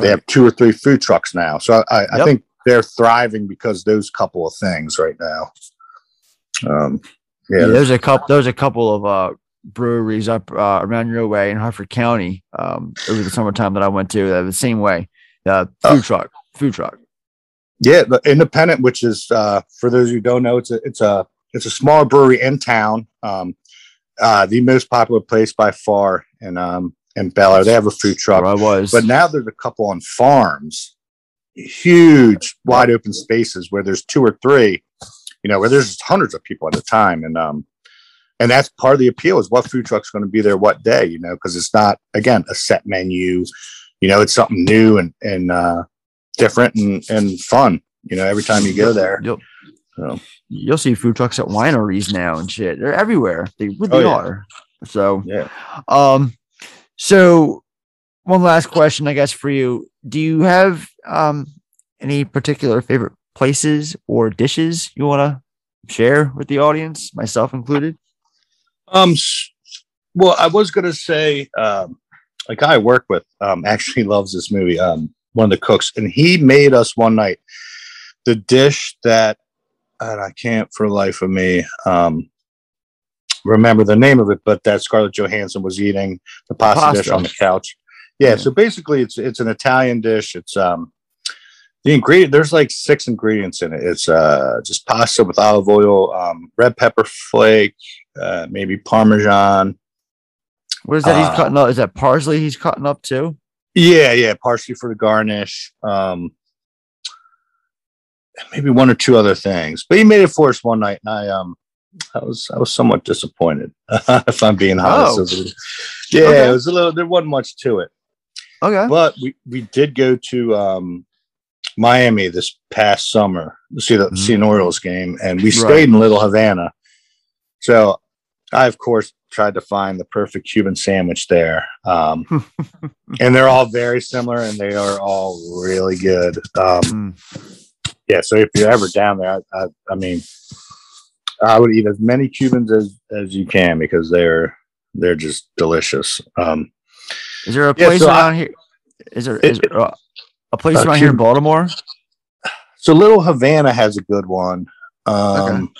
they have two or three food trucks now. So I, I
Yep.
think they're thriving because those couple of things right now. Um, yeah,
Yeah, there's a couple. There's a couple of uh, breweries up uh, around your way in Harford County um, over the summertime that I went to. That the same way. Uh, food truck, food truck.
Yeah, the Independent, which is uh, for those who don't know, it's a it's a it's a small brewery in town. Um, uh, the most popular place by far in um, in Bel Air. They have a food truck.
I was,
but now there's a couple on farms, huge, wide open spaces where there's two or three. You know, where there's hundreds of people at a time, and um, and that's part of the appeal is what food truck's going to be there what day. You know, because it's not again a set menu. You know, it's something new and and uh, different and and fun. You know, every time you go there.
You'll,
so.
you'll see food trucks at wineries now and shit. They're everywhere. They really
Oh, yeah.
are. So
yeah.
Um, so one last question, I guess, for you. Do you have um any particular favorite places or dishes you want to share with the audience, myself included?
Um, well, I was gonna say, um, a guy I work with um, actually loves this movie. Um, one of the cooks, and he made us one night the dish that, and I can't for the life of me um, remember the name of it, but that Scarlett Johansson was eating the pasta, dish on the couch. Yeah, so basically, it's it's an Italian dish. It's um, the ingredient there's like six ingredients in it. It's uh, just pasta with olive oil, um, red pepper flake, uh, maybe parmesan.
What is that
Uh,
he's cutting up? Is that parsley he's cutting up too?
Yeah, yeah, parsley for the garnish. Um, maybe one or two other things, but he made it for us one night, and I um, I was I was somewhat disappointed, if I'm being honest.
Oh.
It was- yeah,
Okay.
it was a little. There wasn't much to it.
Okay,
but we we did go to um, Miami this past summer to see the see an Orioles game, and we stayed
Mm-hmm. Right.
in Little Havana. So I, of course, tried to find the perfect Cuban sandwich there. Um, and they're all very similar and they are all really good. Um, yeah. So if you're ever down there, I, I, I mean, I would eat as many Cubans as, as you can because they're, they're just delicious. Um,
Is there a
Yeah,
place
so I-
around here? Is there is
It-
there, uh, a place
uh,
around here in Baltimore?
So Little Havana has a good one. Um,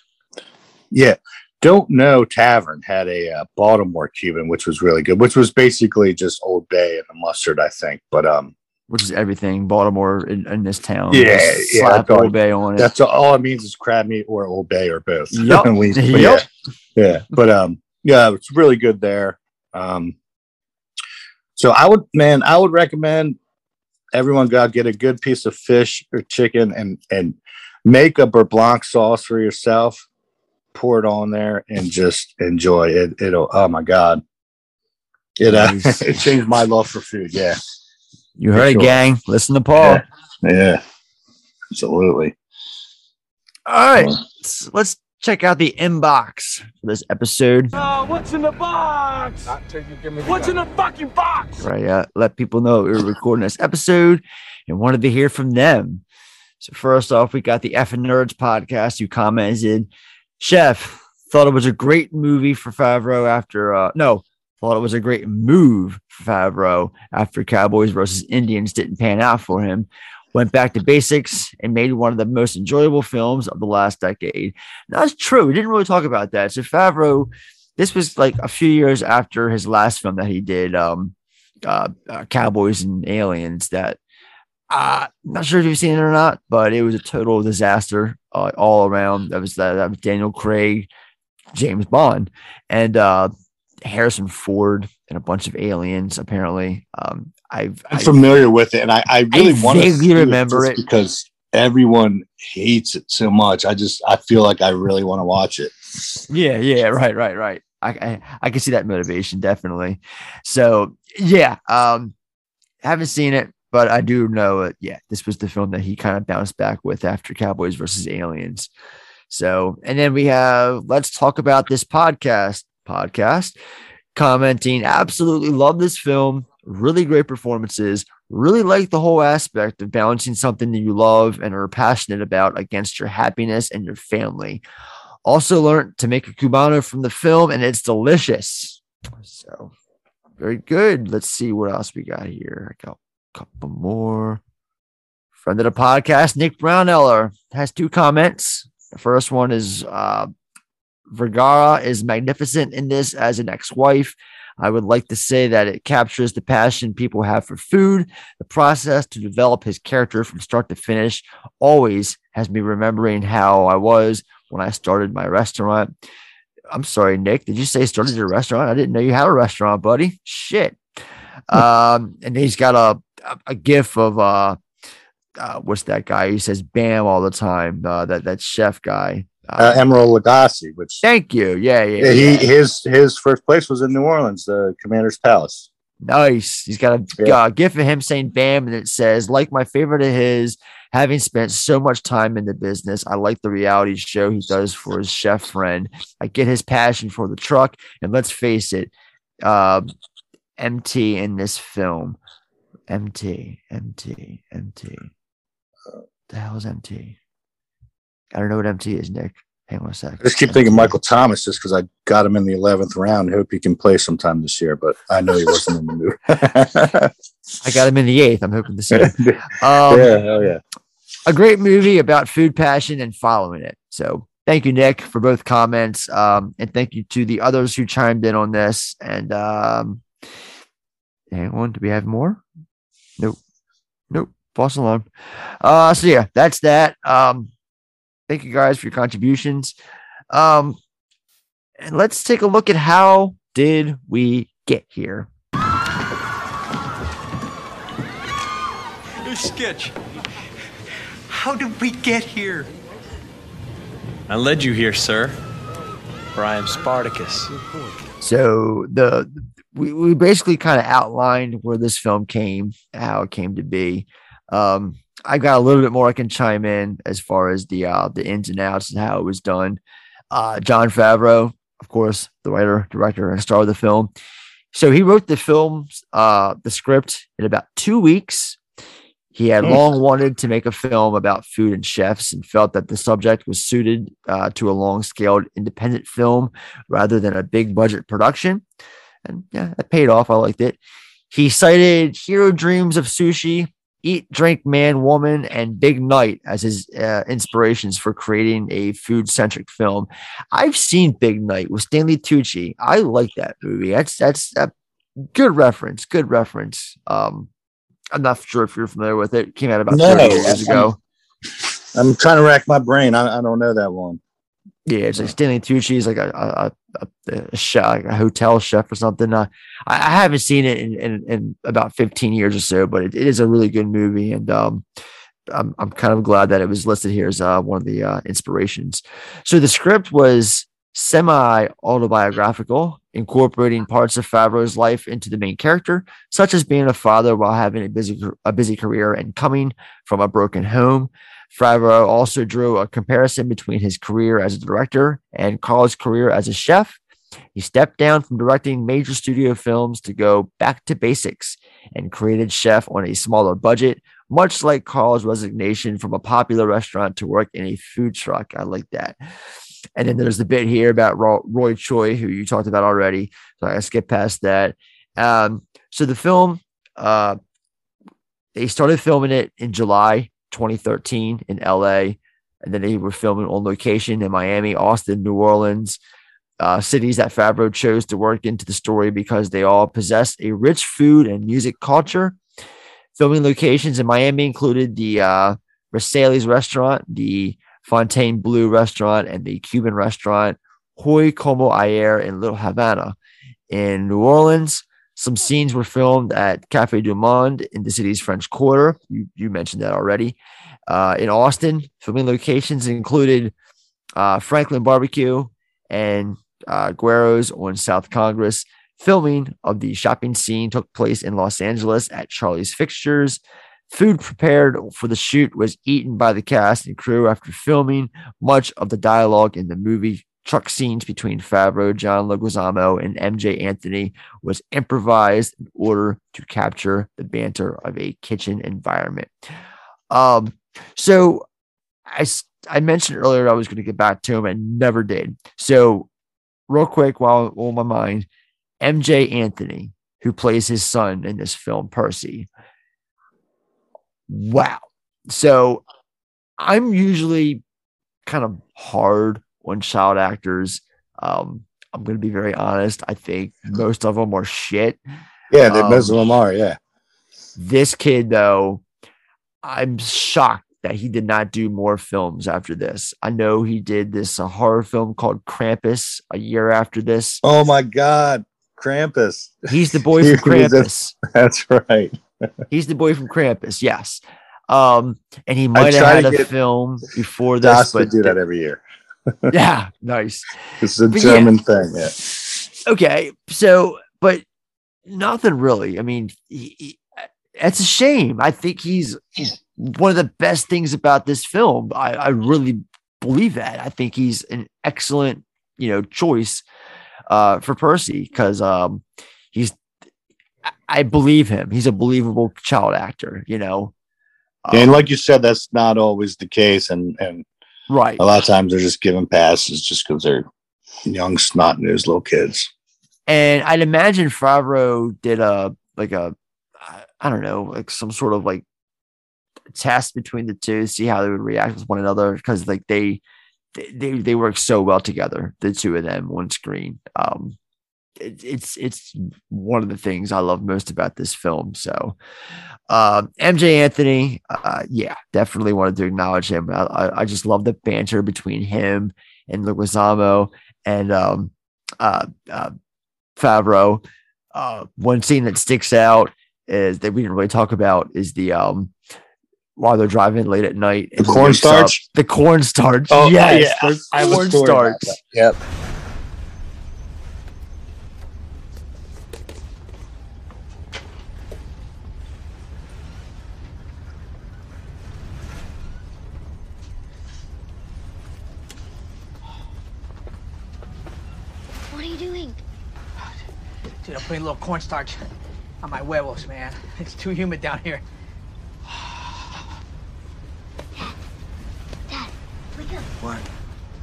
Yeah. Don't Know Tavern had a uh, Baltimore Cuban, which was really good, which was basically just Old Bay and a mustard, I think. But um,
Which is everything Baltimore in, in this town.
yeah,
Just
yeah,
slap Old Bay on it.
That's all, all it means is crab meat or Old Bay or both. At least,
Yup.
Yeah, yeah. But um, yeah, it's really good there. Um, so I would, man, I would recommend everyone go out get a good piece of fish or chicken and and make a beurre blanc sauce for yourself. Pour it on there and just enjoy it. It'll. Oh my god. It uh,
Nice.
it changed my love for food. Yeah.
You
For
heard it,
sure.
gang. Listen to Paul.
Yeah. Yeah. Absolutely.
All right, let's, let's check out the inbox for this episode.
Uh, what's in the box? What's in the fucking box?
Right, uh, let people know we were recording this episode and wanted to hear from them. So first off, we got the F and Nerds podcast who commented, "Chef thought it was a great movie for Favreau after uh no." Thought it was a great move for Favreau after Cowboys versus Indians didn't pan out for him. Went back to basics and made one of the most enjoyable films of the last decade. That's true. We didn't really talk about that. So Favreau, this was like a few years after his last film that he did, um, uh, uh, Cowboys and Aliens. That uh, I'm not sure if you've seen it or not, but it was a total disaster uh, all around. That was that, that was Daniel Craig, James Bond, and uh, Harrison Ford and a bunch of aliens. Apparently, um, I've
I'm
I-
familiar with it, and I, I really
I
want to
remember
just
it.
because everyone hates it so much. I just I feel like I really want to watch it.
Yeah, yeah, right, right, right. I, I I can see that motivation definitely. So yeah, um, haven't seen it, but I do know it. Yeah, this was the film that he kind of bounced back with after Cowboys versus Aliens. So, and then we have let's talk about this podcast podcast commenting. Absolutely love this film. Really great performances. Really like the whole aspect of balancing something that you love and are passionate about against your happiness and your family. Also learned to make a cubano from the film, and it's delicious. So very good. Let's see what else we got here. I got couple more. Friend of the podcast, Nick Browneller, has two comments. The first one is uh, Vergara is magnificent in this as an ex wife. I would like to say that it captures the passion people have for food. The process to develop his character from start to finish always has me remembering how I was when I started my restaurant. I'm sorry, Nick. Did you say started your restaurant? I didn't know you had a restaurant, buddy. Shit. Um, and he's got a a gif of uh, uh what's that guy? He says "bam" all the time. Uh, that that chef guy.
Uh, Emeril Lagasse, which
Thank you. Yeah, yeah.
yeah, he his his first place was in New Orleans, the Commander's Palace.
Nice. He's got a
Yeah.
uh, gif of him saying "bam" and it says, "Like my favorite of his, having spent so much time in the business, I like the reality show he does for his chef friend. I get his passion for the truck, and let's face it, uh, MT in this film, MT, MT, MT. The hell is MT? I don't know what MT is, Nick. Hang on a sec.
I just keep thinking Michael Thomas just because I got him in the eleventh round. Hope he can play sometime this year, but I know he wasn't in the mood.
I got him in the eighth. I'm hoping to see. him.
yeah,
Um,
hell yeah.
a great movie about food passion and following it. So thank you, Nick, for both comments. Um, and thank you to the others who chimed in on this. And um, hang on, do we have more? Nope. Nope. False alarm. Uh, so yeah, that's that. Um, thank you guys for your contributions. Um, and let's take a look at how did we get here.
New sketch. How did we get here? I led you here, sir. For I am Spartacus.
So the we, we basically kind of outlined where this film came, how it came to be. Um, I got a little bit more I can chime in as far as the uh, the ins and outs and how it was done. Uh, Jon Favreau, of course, the writer, director, and star of the film. So he wrote the film, uh, the script in about two weeks. He had
Hmm.
long wanted to make a film about food and chefs and felt that the subject was suited uh, to a long scaled independent film rather than a big budget production. And yeah, that paid off. I liked it. He cited Jiro Dreams of Sushi, Eat, Drink, Man, Woman, and Big Night as his uh, inspirations for creating a food centric film. I've seen Big Night with Stanley Tucci. I like that movie. That's that's a good reference. Good reference. Um, I'm not sure if you're familiar with it. Came out about
No,
30 years
I'm-
ago.
I'm trying to rack my brain. I, I don't know that one.
Yeah, it's like Stanley Tucci is like a a, a, a chef, like a hotel chef or something. Uh, I, I haven't seen it in, in, in about 15 years or so, but it, it is a really good movie, and um, I'm I'm kind of glad that it was listed here as uh, one of the uh, inspirations. So the script was semi autobiographical, incorporating parts of Favreau's life into the main character, such as being a father while having a busy a busy career and coming from a broken home. Favreau also drew a comparison between his career as a director and Carl's career as a chef. He stepped down from directing major studio films to go back to basics and created Chef on a smaller budget, much like Carl's resignation from a popular restaurant to work in a food truck. I like that. And then there's the bit here about Roy Choi, who you talked about already. So I skip past that. Um, so the film, uh, they started filming it in July 2013 in LA, and then they were filming on location in Miami, Austin, New Orleans, uh, cities that Favreau chose to work into the story because they all possess a rich food and music culture. Filming locations in Miami included the uh, Rosales restaurant, the Fontainebleau restaurant, and the Cuban restaurant Hoy Como Ayer in Little Havana. In New Orleans, some scenes were filmed at Cafe du Monde in the city's French Quarter. You, you mentioned that already. Uh, in Austin, filming locations included uh, Franklin Barbecue and uh, Guerreros on South Congress. Filming of the shopping scene took place in Los Angeles at Charlie's Fixtures. Food prepared for the shoot was eaten by the cast and crew after filming. Much of the dialogue in the movie truck scenes between Favreau, John Leguizamo, and Emjay Anthony was improvised in order to capture the banter of a kitchen environment. Um, so I mentioned earlier I was going to get back to him and never did. So real quick, while on my mind, Emjay Anthony, who plays his son in this film, Percy. Wow. So I'm usually kind of hard on child actors. Um, I'm going to be very honest. I think most of them are shit.
Yeah, the
Um,
most of them are. Yeah.
This kid, though, I'm shocked that he did not do more films after this. I know he did this a horror film called Krampus a year after this.
Oh my God, Krampus.
He's the boy from
was a-
Krampus.
That's right.
He's the boy from Krampus, yes. Um, and he might have had a film before this,
to
but
do that every year.
yeah, nice.
It's a
But yeah.
German thing. Yeah.
Okay, so but nothing really. I mean, he, he- it's a shame. I think he's, he's one of the best things about this film. I, I really believe that. I think he's an excellent, you know, choice uh, for Percy because um, he's. I- I believe him. He's a believable child actor. You know,
and like you said, that's not always the case. And and
right.
a lot of times they're just giving passes just because they're young snot news little kids.
And I'd imagine Favreau did a like a I don't know, like some sort of like test between the two, see how they would react with one another because like they they they, they work so well together, the two of them on screen. Um it, it's it's one of the things I love most about this film. So um Emjay Anthony, uh yeah, definitely wanted to acknowledge him. I, I, just love the banter between him and Leguizamo and um uh, uh Favreau. Uh, one scene that sticks out is that we didn't really talk about is the um while they're driving late at night. The
cornstarch?
The cornstarch.
Oh,
yes,
yeah.
the
I have a story about
cornstarch.
Yep.
What are you doing?
Dude, I'm putting a little cornstarch on my huevos, man. It's too humid down here.
Dad, wake up.
What?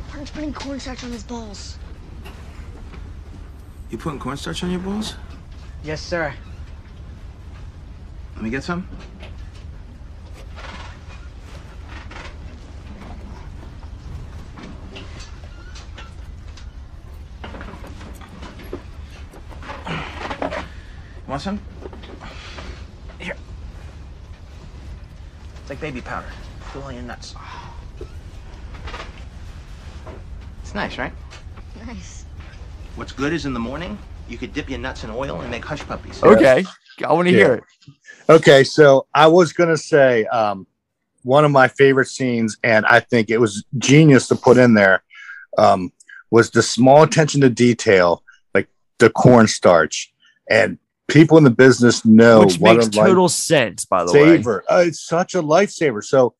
Martin's putting cornstarch on his balls.
You putting cornstarch on your balls?
Yes, sir.
Let me get some. Want some? Here. It's like baby powder. Put it on your nuts. It's nice, right?
Nice.
What's good is in the morning, you could dip your nuts in oil and make hush puppies.
Okay. I want to
Yeah.
hear it.
Okay, so I was gonna say um, one of my favorite scenes, and I think it was genius to put in there, um, was the small attention to detail, like the cornstarch, and people in the business know
Which
what
makes
a life
total sense, by the way.
saver. Uh, it's such a lifesaver. So,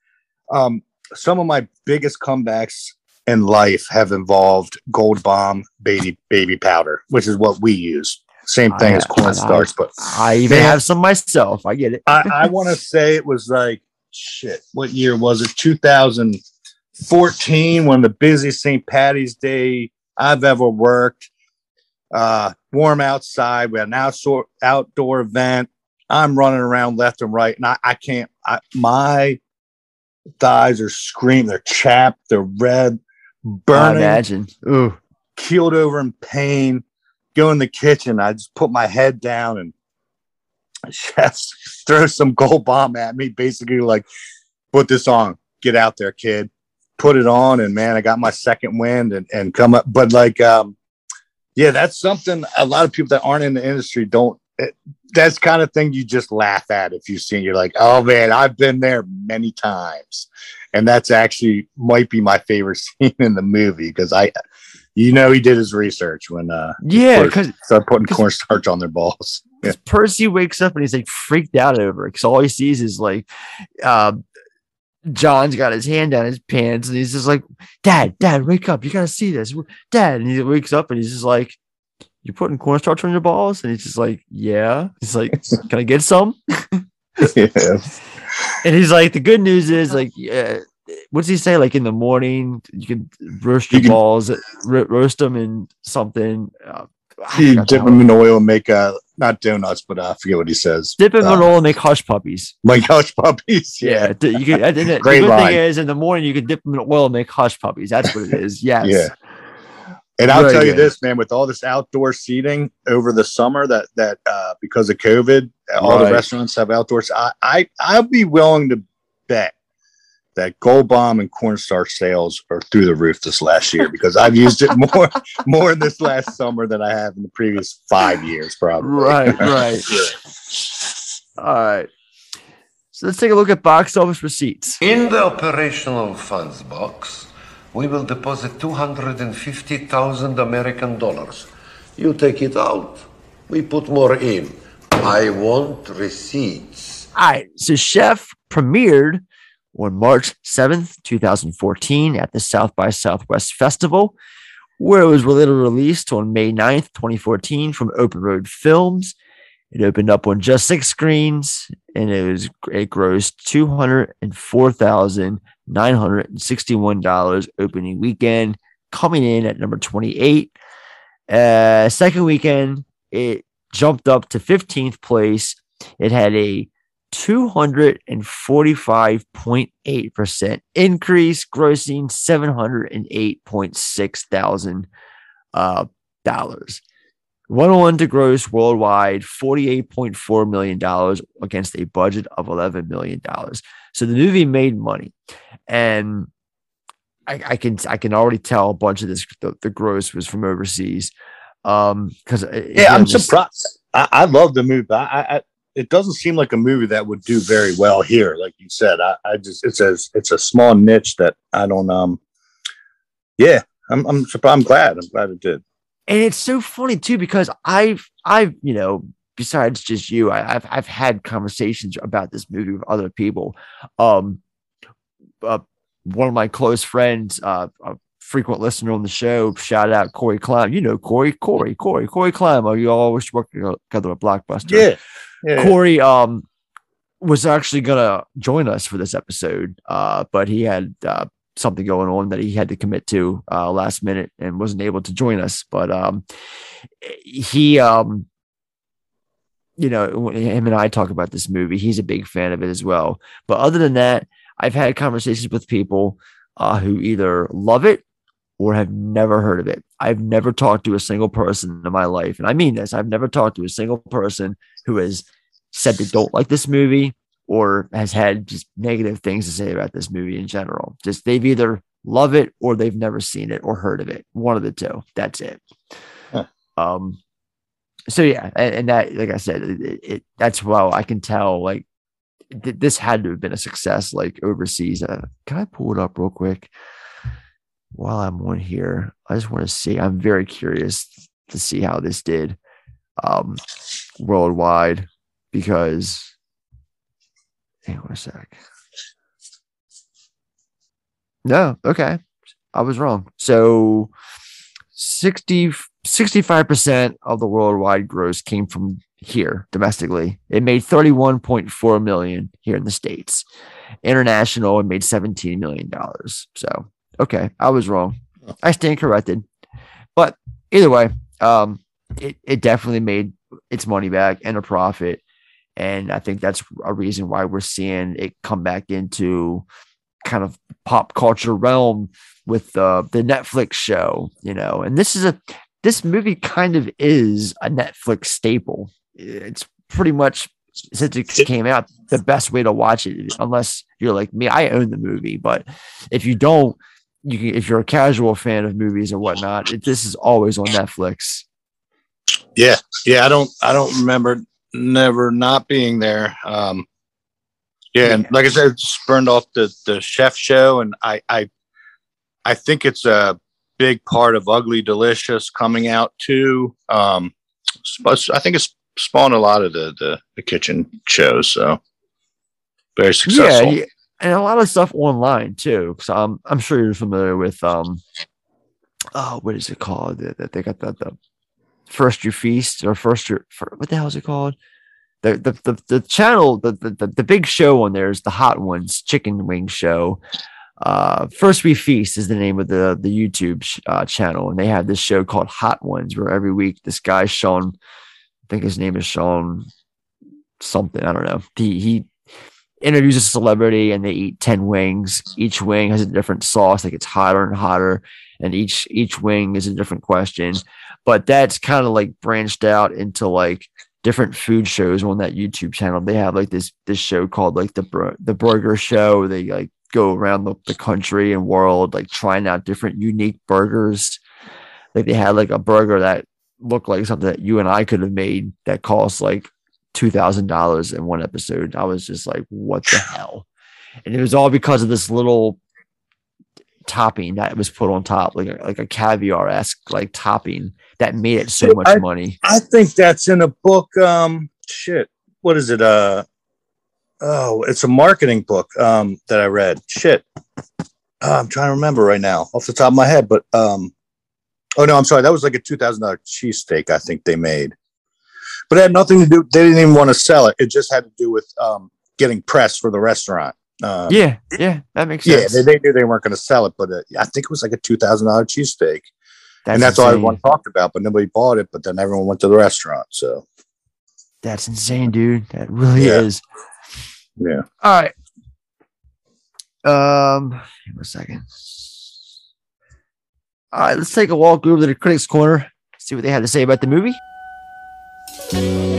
um, some of my biggest comebacks in life have involved Gold Bond baby baby powder, which is what we use. Same thing
I-
as cornstarch, but
I even
Man,
have some myself. I get it.
I, I want to say it was like shit. What year was it? 2014, one of the busiest St. Patty's Day I've ever worked. Uh, warm outside. We had an outdoor outdoor event. I'm running around left and right, and I, I can't. I, my thighs are screaming. They're chapped. They're red, burning.
I imagine. Ooh.
keeled over in pain. Go in the kitchen. I just put my head down and just throw some Gold Bond at me. Basically, like, put this on. Get out there, kid. Put it on, and man, I got my second wind and and come up. But like, um, yeah, that's something a lot of people that aren't in the industry don't. It, that's kind of thing you just laugh at if you see. You're like, oh man, I've been there many times, and that's actually might be my favorite scene in the movie because I You know, he did his research when uh,
Yeah,
first
'cause-
started putting cornstarch on their balls. Yeah.
Percy wakes up and he's like freaked out over it because all he sees is like, uh, John's got his hand down his pants and he's just like, Dad, Dad, wake up. You got to see this. Dad. And he wakes up and he's just like, "You're putting cornstarch on your balls? And he's just like, Yeah. He's like, Can I get some?
yeah.
And he's like, The good news is, like, yeah. What does he say? Like in the morning, you can roast your balls, ro- roast them in something. Uh, I
You dip them in oil and make uh not donuts, but uh, I forget what he says.
Dip them in
Uh,
oil and make hush puppies.
Like hush puppies.
Yeah, d- you can. And then the
Great
good
line.
thing is, in the morning you can dip them in oil and make hush puppies. That's what it is. Yes.
Yeah. And I'll
Very
tell you
good.
this, man, with all this outdoor seating over the summer that that uh because of COVID, all the restaurants have outdoors. I, I I'd be willing to bet that Gold Bond and cornstarch sales are through the roof this last year because I've used it more more this last summer than I have in the previous five years, probably.
Right, right. All right. So let's take a look at box office receipts.
In the operational funds box, we will deposit 250,000 American dollars. You take it out, we put more in. I want receipts.
All right. So Chef premiered on March 7th, 2014 at the South by Southwest Festival, where it was later released on May 9th, 2014 from Open Road Films. It opened up on just six screens and it was it grossed two hundred and four thousand nine hundred and sixty-one dollars opening weekend, coming in at number 28. Uh second weekend, it jumped up to 15th place. It had a 245.8% increase, grossing 708.6 thousand uh, dollars. Went on to gross worldwide $48.4 million against a budget of $11 million. So the movie made money. And I, I can I can already tell a bunch of this the, the gross was from overseas. Um because
Yeah, I'm surprised. I, I love the movie. I, I it doesn't seem like a movie that would do very well here, like you said. I, I just it's a it's a small niche that I don't um yeah, I'm I'm I'm glad. I'm glad it did.
and it's so funny too because I've I've you know besides just you I, I've I've had conversations about this movie with other people. Um, uh, one of my close friends, uh, a frequent listener on the show, shout out Corey Climb. You know Corey, Corey, Corey, Corey Climb. Oh, you always work together at Blockbuster.
Yeah. Yeah.
Corey um was actually gonna join us for this episode, uh, but he had uh, something going on that he had to commit to uh, last minute and wasn't able to join us. But um, he, um, you know, him and I talk about this movie. He's a big fan of it as well. But other than that, I've had conversations with people uh, who either love it or have never heard of it. I've never talked to a single person in my life, and I mean this. I've never talked to a single person who has said they don't like this movie or has had just negative things to say about this movie in general. Just they've either love it or they've never seen it or heard of it. One of the two. That's it. Um. So yeah, and, and that, like I said, it, it that's well, I can tell like th- this had to have been a success like overseas. Uh, can I pull it up real quick while I'm on here? I just want to see. I'm very curious to see how this did um worldwide because hang on a sec. No, okay. I was wrong. So 60 65% of the worldwide gross came from here domestically. It made 31.4 million here in the States. International, it made 17 million dollars. So, okay, I was wrong. I stand corrected. But either way, um, it, it definitely made its money back and a profit. And I think that's a reason why we're seeing it come back into kind of pop culture realm with uh, the Netflix show, you know. And this is a this movie kind of is a Netflix staple. It's pretty much since it came out the best way to watch it, unless you're like me. I own the movie, but if you don't, you can. If you're a casual fan of movies or whatnot, it, this is always on Netflix.
Yeah, yeah. I don't I don't remember never not being there. Um yeah, and like I said, it spurned off the the chef show, and I I I think it's a big part of Ugly Delicious coming out too. Um, I think it's spawned a lot of the the, the kitchen shows. So very successful.
Yeah, and a lot of stuff online too. Because I'm I'm sure you're familiar with um, oh, what is it called? That they got the, the first you feast or first your fir- what the hell is it called? The the the, the channel the, the the the big show on there is the Hot Ones Chicken Wing Show. Uh, First We Feast is the name of the the YouTube sh- uh, channel, and they have this show called Hot Ones, where every week this guy Sean, I think his name is Sean something, I don't know. He he interviews a celebrity and they eat 10 wings. Each wing has a different sauce that gets hotter and hotter and each each wing is a different question. But that's kind of like branched out into like different food shows on that youtube channel. They have like this this show called like the Bur- the burger show. They like go around the, the country and world like trying out different unique burgers. Like they had like a burger that looked like something that you and i could have made that cost like two thousand dollars in one episode. I was just like, what the hell? And it was all because of this little topping that was put on top, like a, like a caviar esque like topping that made it so much
I-
money.
I think that's in a book. Um, shit, what is it? Uh, oh, it's a marketing book. Um, that I read. Shit, uh, I'm trying to remember right now off the top of my head. But um, oh no, I'm sorry. That was like a two thousand dollar cheesesteak. I think they made, but it had nothing to do. They didn't even want to sell it. It just had to do with um getting press for the restaurant. Um,
yeah, yeah, that makes
yeah,
sense.
they, they knew they weren't going to sell it, but uh, I think it was like a two thousand dollar cheesesteak, and
That's
that's all everyone talked about. But nobody bought it. But then everyone went to the restaurant. So
That's insane, dude. That really
Yeah.
is.
yeah,
All right. Um, a second. All right, let's take a walk over to the critics' corner, see what they had to say about the movie. So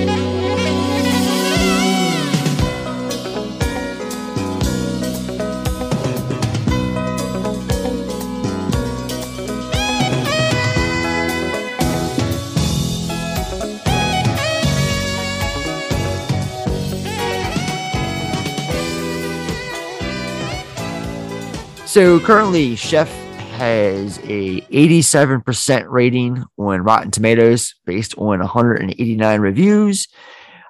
currently, Chef has a 87% rating on Rotten Tomatoes based on 189 reviews.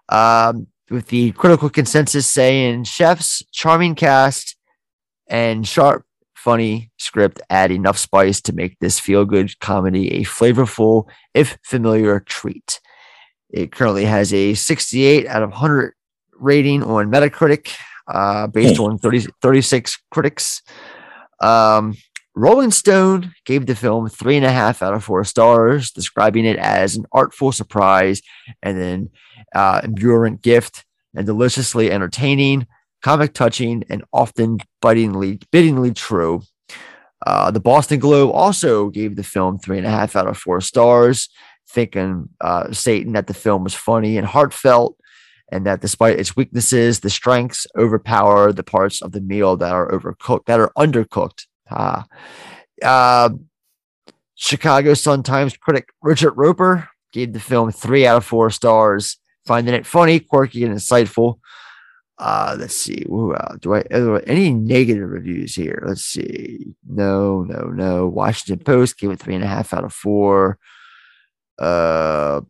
Um, with the critical consensus saying Chef's charming cast and sharp, funny script add enough spice to make this feel good comedy a flavorful, if familiar, treat. It currently has a 68 out of 100 rating on Metacritic, uh, based on 30, 36 critics. Um, Rolling Stone gave the film three and a half out of four stars, describing it as an artful surprise and an uh, enduring gift and deliciously entertaining, comic touching, and often bitingly, bittingly true. Uh, the Boston Globe also gave the film three and a half out of four stars, thinking uh, Satan that the film was funny and heartfelt, and that despite its weaknesses, the strengths overpower the parts of the meal that are overcooked, that are undercooked. Ah. Uh, Chicago Sun Times critic Richard Roeper gave the film three out of four stars, finding it funny, quirky, and insightful. Uh, let's see. Ooh, uh, do I there any negative reviews here? Let's see. No, no, no. Washington Post gave it three and a half out of four. Uh,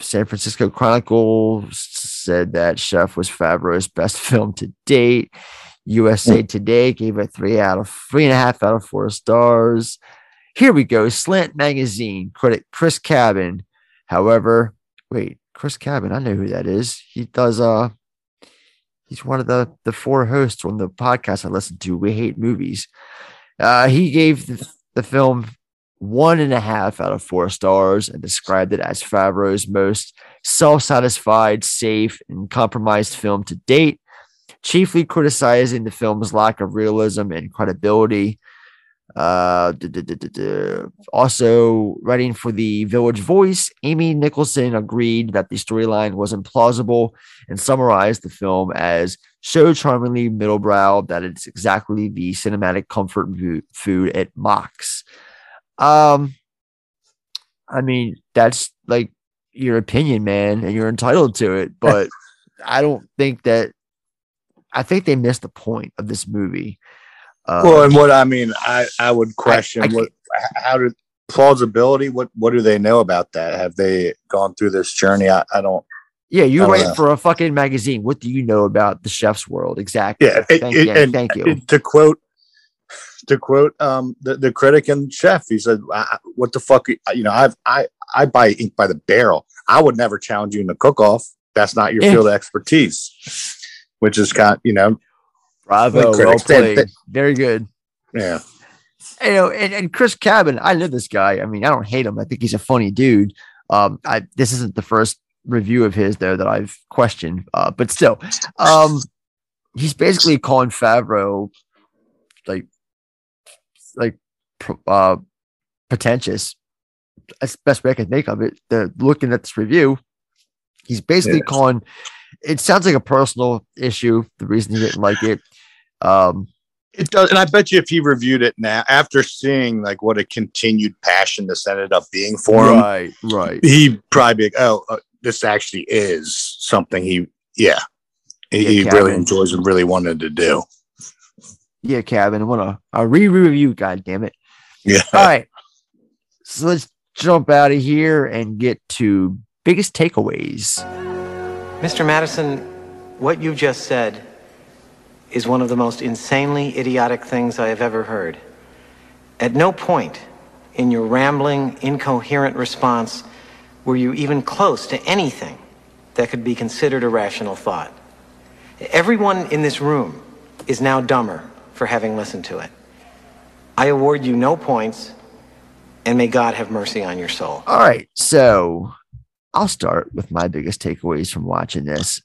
San Francisco Chronicle said that Chef was Favreau's best film to date. USA Today gave it three out of three and a half out of four stars. Here we go. Slant Magazine critic Chris Cabin. However, wait, Chris Cabin, I know who that is. He does uh he's one of the the four hosts on the podcast I listen to. We hate movies. Uh he gave the, the film one and a half out of four stars and described it as Favreau's most self-satisfied, safe, and compromised film to date chiefly criticizing the film's lack of realism and credibility. Uh, duh, duh, duh. Also, writing for the Village Voice, Amy Nicholson agreed that the storyline was implausible and summarized the film as so charmingly middlebrow that it's exactly the cinematic comfort food it mocks. Um, I mean, that's like your opinion, man, and you're entitled to it, but I don't think that I think they missed the point of this movie. Uh,
well, and what I mean, I I would question
I
what how did plausibility. What what do they know about that? Have they gone through this journey? I, I don't.
Yeah, you write for a fucking magazine. What do you know about the chef's world? Exactly.
Yeah, it-
thank
it-
you.
and-
thank you.
to quote, to quote um, the the critic and chef, he said, "What the fuck? You know, I've I I buy ink by the barrel. I would never challenge you in a cook off. That's not your
Yeah.
field of expertise." Which is kind, you know,
Bravo.
like
Well played. Very good.
yeah.
you know, and, and Chris Cabin, I know this guy. I mean, I don't hate him. I think he's a funny dude. Um, I this isn't the first review of his though that I've questioned, uh, but still, um, he's basically calling Favreau like like uh pretentious. That's the best way I can think of it. The looking at this review, he's basically
Yes.
calling. It sounds like a personal issue. The reason he didn't like it. Um,
It does, and I bet you if he reviewed it now, after seeing like what a continued passion this ended up being for him,
right, right.
he'd probably be like, "Oh, uh, this actually is something he, yeah, he,
Yeah,
he really enjoys and really wanted to do."
Yeah, Cabin. Want to a re-review. God damn it!
Yeah.
All right, so let's jump out of here and get to biggest takeaways.
Mr. Madison, what you just said is one of the most insanely idiotic things I have ever heard. At no point in your rambling, incoherent response were you even close to anything that could be considered a rational thought. Everyone in this room is now dumber for having listened to it. I award you no points, and may God have mercy on your soul.
All right, so I'll start with my biggest takeaways from watching this.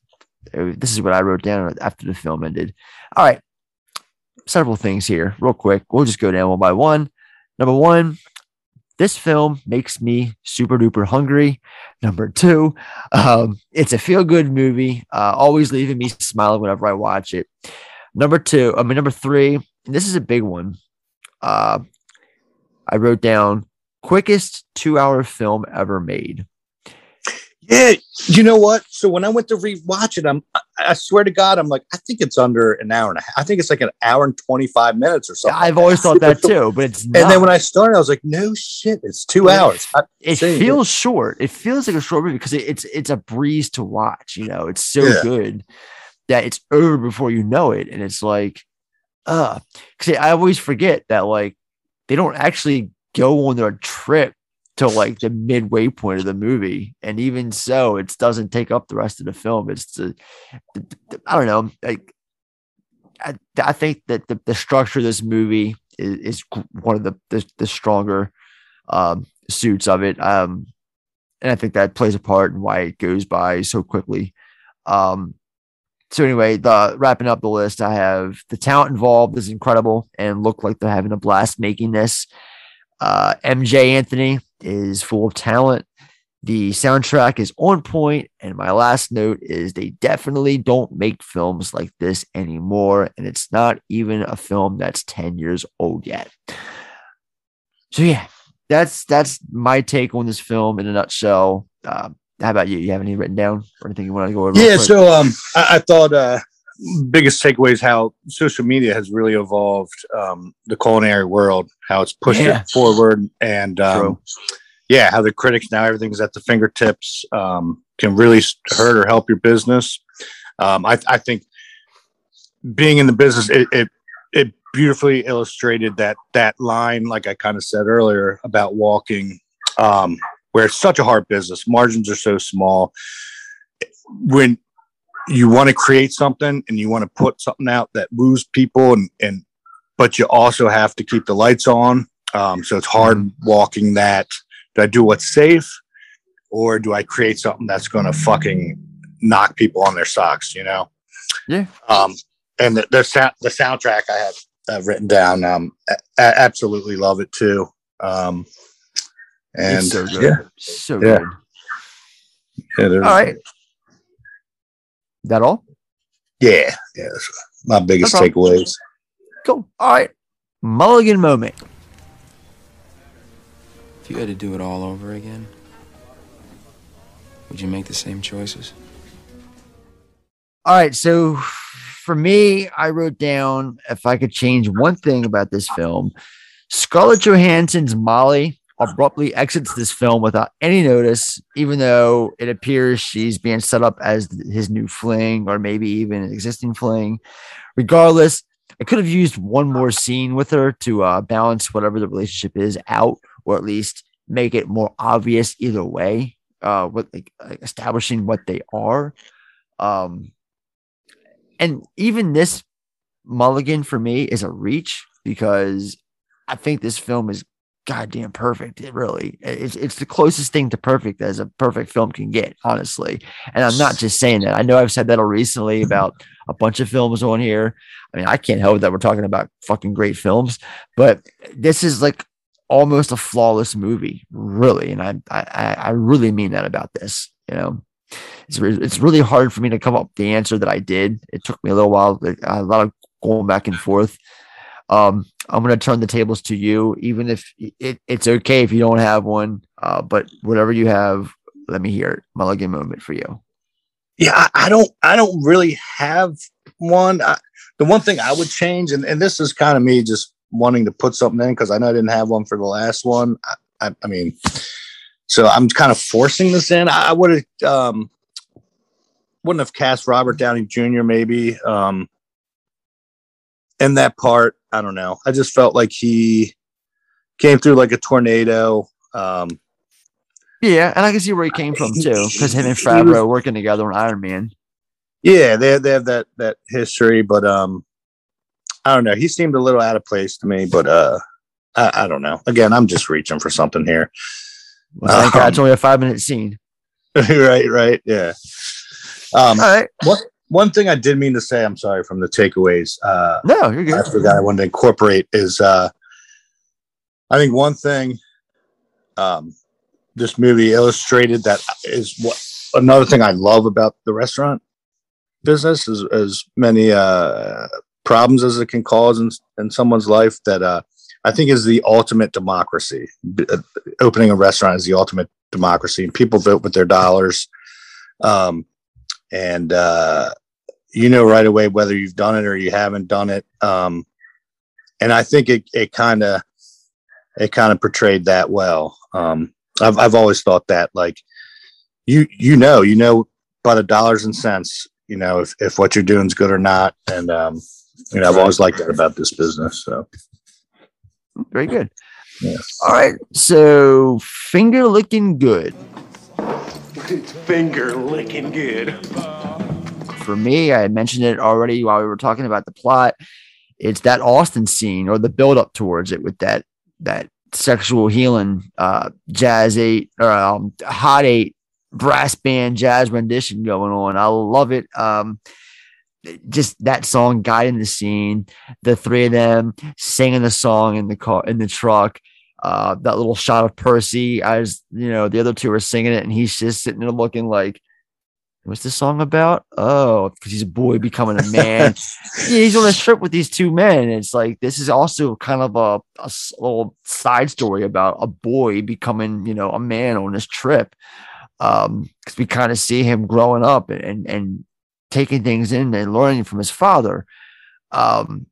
Uh, This is what I wrote down after the film ended. All right, several things here, real quick. We'll just go down one by one. Number one, this film makes me super duper hungry. Number two, um, it's a feel good movie, uh, always leaving me smiling whenever I watch it. Number two, I mean, number three, this is a big one. Uh, I wrote down quickest two hour film ever made.
Yeah, you know what? So when I went to rewatch it, I'm I, I swear to God, I'm like, I think it's under an hour and a half. I think it's like an hour and 25 minutes or something.
I've always thought that too, but it's
And then when I started, I was like, no shit, it's two
It-
hours. I-
it
same.
feels short. It feels like a short movie because it, it's it's a breeze to watch. You know, it's so
Yeah.
good that it's over before you know it, and it's like, uh, because I always forget that like they don't actually go on their trip to like the midway point of the movie, and even so, it doesn't take up the rest of the film. It's the, I don't know, like I, I think that the, the structure of this movie is, is one of the the, the stronger um, suits of it. Um, and I think that plays a part in why it goes by so quickly. Um, so anyway, the wrapping up the list, I have the talent involved is incredible and look like they're having a blast making this. Uh, Emjay Anthony is full of talent. The soundtrack is on point, and my last note is they definitely don't make films like this anymore, and it's not even a film that's 10 years old yet. So yeah, that's that's my take on this film in a nutshell. Um, how about you? You have any written down or anything you want to go over?
Yeah, so um, I, I thought uh, biggest takeaway is how social media has really evolved um, the culinary world, how it's pushed
Yeah.
it forward, and um, yeah, how the critics now everything's at the fingertips um, can really hurt or help your business. Um, I, I think being in the business, it, it it beautifully illustrated that that line, like I kind of said earlier about walking, um, where it's such a hard business, margins are so small. When you want to create something and you want to put something out that moves people and and but you also have to keep the lights on um, so it's hard walking that do i do what's safe or do i create something that's going to fucking knock people on their socks you know
Yeah.
um and the the, sound, the soundtrack i have uh, written down um a- absolutely love it too um and
It's so good.
yeah
So
yeah.
good.
yeah
All right. That all?
yeah yeah that's my biggest
No
takeaways
Cool. All right. Mulligan moment.
If you had to do it all over again, would you make the same choices?
All right. So for me, I wrote down if I could change one thing about this film, Scarlett Johansson's Molly abruptly exits this film without any notice, even though it appears she's being set up as his new fling or maybe even an existing fling. Regardless, I could have used one more scene with her to uh, balance whatever the relationship is out, or at least make it more obvious either way. Uh, with like, like establishing what they are. Um, and even this mulligan for me is a reach because I think this film is goddamn perfect. It really it's it's the closest thing to perfect as a perfect film can get, honestly. And I'm not just saying that. I know I've said that recently about a bunch of films on here. I mean, I can't help that we're talking about fucking great films, but this is like almost a flawless movie, really. And I I I really mean that about this. You know, it's it's really hard for me to come up with the answer that I did. It took me a little while, a lot of going back and forth. Um, I'm going to turn the tables to you, even if it, it's okay if you don't have one. Uh, but whatever you have, let me hear it. Mulligan moment for you.
Yeah, I, I don't. I don't really have one. I, the one thing I would change, and, and this is kind of me just wanting to put something in because I know I didn't have one for the last one. I, I, I mean, so I'm kind of forcing this in. I, I would have um, wouldn't have cast Robert Downey Jr. Maybe um, in that part. I don't know. I just felt like he came through like a tornado. Um,
Yeah, and I can see where he came from too, because him and Favreau working together on Iron Man.
yeah, they they have that that history, but um, I don't know. He seemed a little out of place to me, but uh, I, I don't know. Again, I'm just reaching for something here.
Well, thank God it's
Um,
only a five minute scene.
right, right, yeah. Um,
All right.
One one thing I did mean to say, I'm sorry, from the takeaways. Uh,
no, you're good.
I forgot I wanted to incorporate is uh, I think one thing um, this movie illustrated that is what another thing I love about the restaurant business is as many uh, problems as it can cause in, in someone's life that uh, I think is the ultimate democracy. B- uh, opening a restaurant is the ultimate democracy, and people vote with their dollars. Um, and uh, you know right away whether you've done it or you haven't done it. Um, and I think it it kind of it kind of portrayed that well. Um, I've I've always thought that like you you know you know by the dollars and cents you know if if what you're doing is good or not, and um, you know I've always liked that about this business. So
Very good.
Yeah.
All right. So finger licking good.
Finger licking good.
For me, I mentioned it already while we were talking about the plot. It's that Austin scene or the build up towards it with that that sexual healing uh jazz eight or um hot eight brass band jazz rendition going on. I love it. Um just that song guiding the scene, the three of them singing the song in the car in the truck. Uh, that little shot of Percy as you know the other two are singing it, and he's just sitting there looking like, "What's this song about?" Oh, because he's a boy becoming a man. yeah, he's on this trip with these two men. And it's like this is also kind of a, a little side story about a boy becoming, you know, a man on this trip. Um, because we kind of see him growing up and, and and taking things in and learning from his father. Um,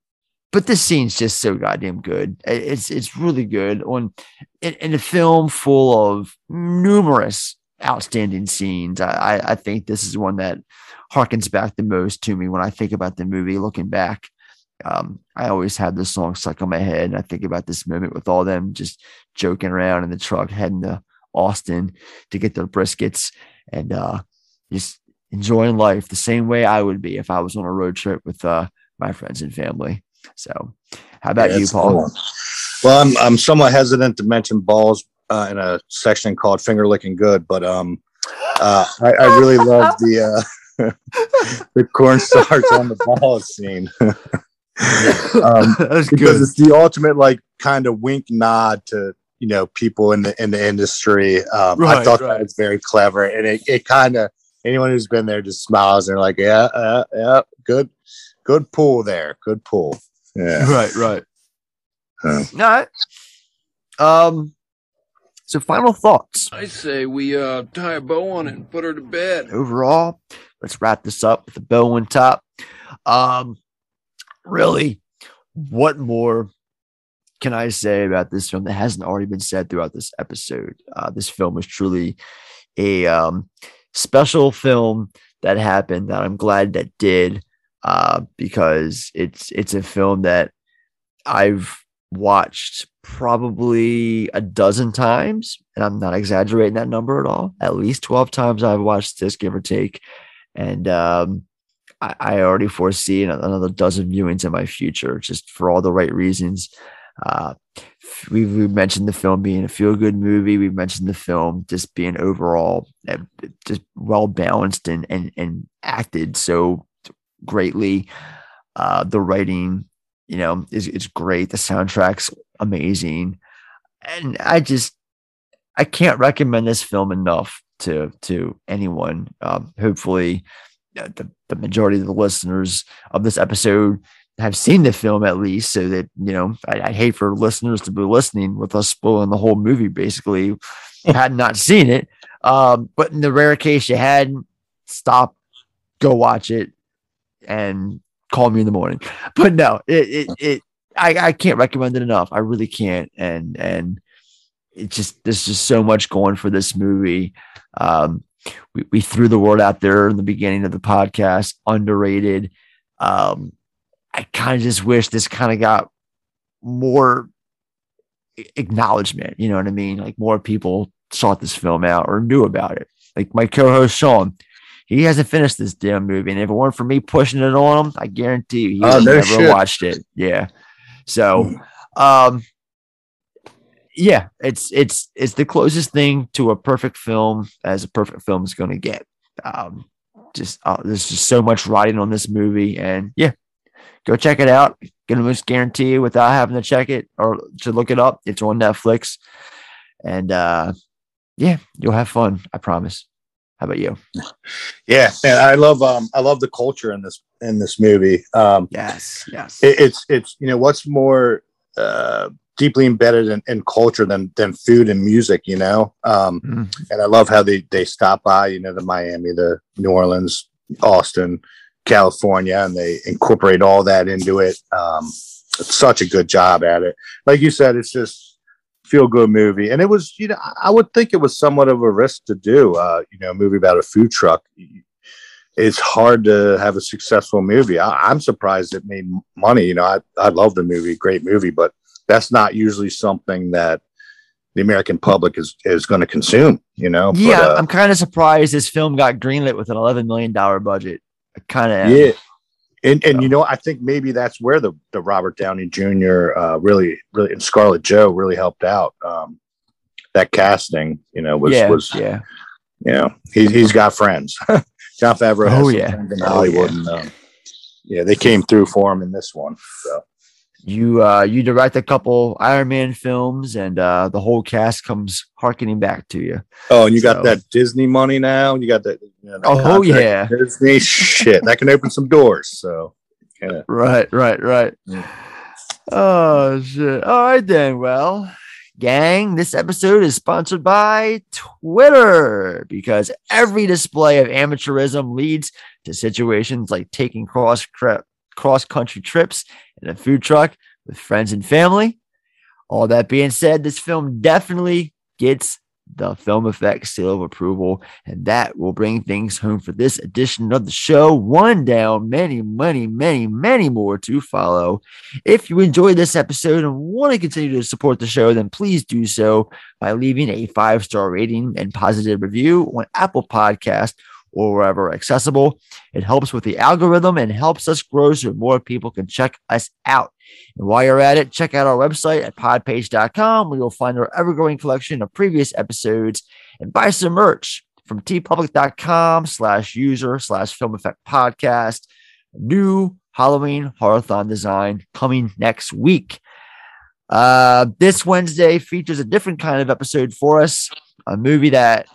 but this scene's just so goddamn good. It's it's really good on in, in a film full of numerous outstanding scenes. I, I think this is one that harkens back the most to me when I think about the movie. Looking back, um, I always have this song stuck in my head, and I think about this moment with all them just joking around in the truck heading to Austin to get their briskets and uh, just enjoying life the same way I would be if I was on a road trip with uh, my friends and family. So, how about
Yeah,
you, Paul?
Well, I'm I'm somewhat hesitant to mention balls uh, in a section called finger licking good, but um, uh, I, I really love the uh, the cornstarch on the ball scene. um,
That's
because
good.
it's the ultimate like kind of wink nod to you know people in the in the industry. Um, I thought
right.
that was very clever, and it, it kind of anyone who's been there just smiles and they're like, yeah, uh, yeah, good, good pull there, good pull. Yeah,
Right, right.
Uh,
No. Um. So, final thoughts
I say we uh tie a bow on it and put her to bed.
overall. Let's wrap this up with a bow on top. Um. Really, what more can I say about this film that hasn't already been said throughout this episode? Uh, this film is truly a um, special film that happened that I'm glad that did uh, because it's it's a film that I've watched probably a dozen times, and I'm not exaggerating that number at all. At least 12 times I've watched this, give or take. And um, I, I already foresee another dozen viewings in my future, just for all the right reasons. Uh, we we mentioned the film being a feel good movie. We mentioned the film just being overall uh, just well balanced and and and acted so greatly. Uh, the writing, you know, is is great. The soundtrack's amazing, and I just I can't recommend this film enough to to anyone. Um, hopefully, uh, the the majority of the listeners of this episode have seen the film at least, so that you know I, I hate for listeners to be listening with us spoiling the whole movie. Basically, had not seen it, um, but in the rare case you hadn't, stop, go watch it, and call me in the morning. But no, it it, it I, I can't recommend it enough. I really can't, and and it just there's just so much going for this movie. Um, we, we threw the word out there in the beginning of the podcast, underrated. Um, I kind of just wish this kind of got more acknowledgement. You know what I mean? Like more people sought this film out or knew about it. Like my co-host Sean, he hasn't finished this damn movie, and if it weren't for me pushing it on him, I guarantee you he
Oh, no
never
shit.
watched it. Yeah. So, um, yeah, it's it's it's the closest thing to a perfect film as a perfect film is going to get. Um, just uh, there's just so much riding on this movie, and yeah, go check it out. Gonna almost guarantee you without having to check it or to look it up. It's on Netflix, and uh, yeah, you'll have fun. I promise. How about you?
Yeah, and I love um I love the culture in this in this movie. Um
yes, yes.
It, it's it's you know what's more uh deeply embedded in, in culture than than food and music, you know. Um and I love how they they stop by, you know, the Miami, the New Orleans, Austin, California, and they incorporate all that into it. Um it's such a good job at it. Like you said, it's just feel good movie. And it was, you know, I- would think it was somewhat of a risk to do, uh, you know, a movie about a food truck. It's hard to have a successful movie. I, I'm surprised it made money. You know, I, I love the movie, great movie, but that's not usually something that the American public is, is going to consume, you know? But,
Yeah,
uh,
I'm kind of surprised this film got greenlit with an 11 million dollar budget. I kind of
yeah. And, and you know, I think maybe that's where the, the Robert Downey Jr. Uh, really, really, and Scarlett Joe really helped out. Um, that casting, you know, was,
Yeah,
was,
yeah.
you know, he's, he's got friends. Jon Favreau has
Oh, yeah.
friends in
Oh,
Hollywood.
yeah.
And, um, yeah, they came through for him in this one. So,
You uh you direct a couple Iron Man films and uh the whole cast comes harkening back to you.
oh, and you got that Disney money now. You got that. You know, that
Oh, yeah.
Disney shit that can open some doors. So, yeah.
Right, right, right. Oh shit. All right then. Well, gang, this episode is sponsored by Twitter because every display of amateurism leads to situations like taking cross cross country trips in a food truck with friends and family. All that being said, this film definitely gets the film effect seal of approval, and that will bring things home for this edition of the show. One down, many, many, many, many more to follow. If you enjoyed this episode and want to continue to support the show, then please do so by leaving a five star rating and positive review on Apple Podcast or wherever accessible. It helps with the algorithm and helps us grow so more people can check us out. And while you're at it, check out our website at podpage.com where you'll find our ever growing collection of previous episodes and buy some merch from teepublic.com slash user slash film effect podcast. New Halloween Horathon design coming next week. Uh, this Wednesday features a different kind of episode for us, a movie that,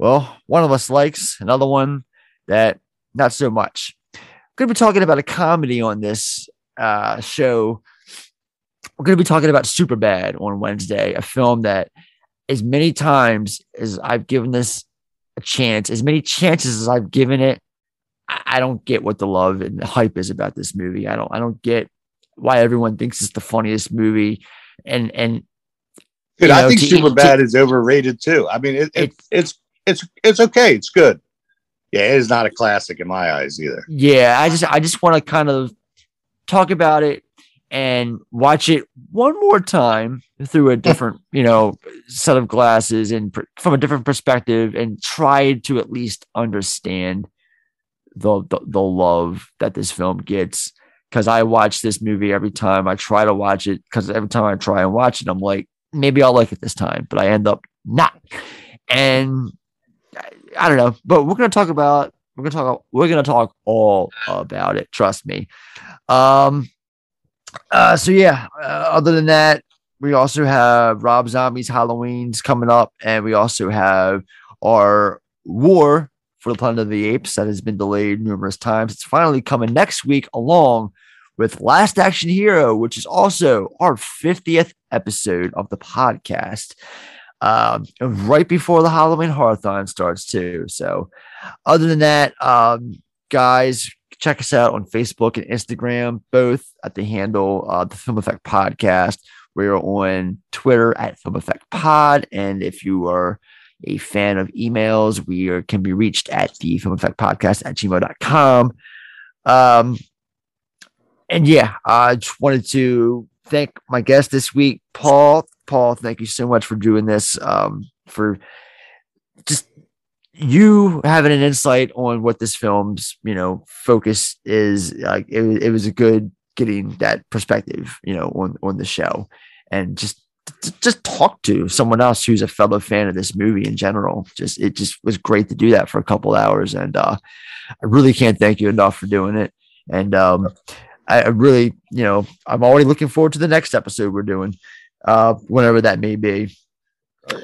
well, one of us likes, another one that not so much. Going to be talking about a comedy on this uh, show. We're going to be talking about Superbad on Wednesday, a film that, as many times as I've given this a chance, as many chances as I've given it, I I don't get what the love and the hype is about this movie. I don't. I don't get why everyone thinks it's the funniest movie, and and
Dude,
you
I think
to-
Super Bad is overrated too. I mean, it, it, it's it's it's it's okay. It's good. Yeah, it is not a classic in my eyes either.
yeah i just i just want to kind of talk about it and watch it one more time through a different you know set of glasses and pr- from a different perspective and try to at least understand the the, the love that this film gets because i watch this movie every time i try to watch it because every time i try and watch it i'm like maybe i'll like it this time but i end up not and I don't know, but we're gonna talk about we're gonna talk we're gonna talk all about it. Trust me. Um. Uh. So yeah. Uh, other than that, we also have Rob Zombie's Halloween's coming up, and we also have our War for the Planet of the Apes that has been delayed numerous times. It's finally coming next week, along with Last Action Hero, which is also our 50th episode of the podcast um, right before the Halloween Horathon starts too. So, other than that, um, guys, check us out on Facebook and Instagram, both at the handle uh, the Film Effect Podcast. We're on Twitter at Film Effect Pod, and if you are a fan of emails, we are, can be reached at the Film Effect Podcast at gmail.com. Um, and yeah, I just wanted to thank my guest this week, Paul. Paul, thank you so much for doing this. Um, for just you having an insight on what this film's you know focus is. Like it, was- it was a good getting that perspective, you know, on on the show, and just just talk to someone else who's a fellow fan of this movie in general. Just it just was great to do that for a couple hours, and uh, I really can't thank you enough for doing it. And um, I really, you know, I'm already looking forward to the next episode we're doing, uh, whenever that may be.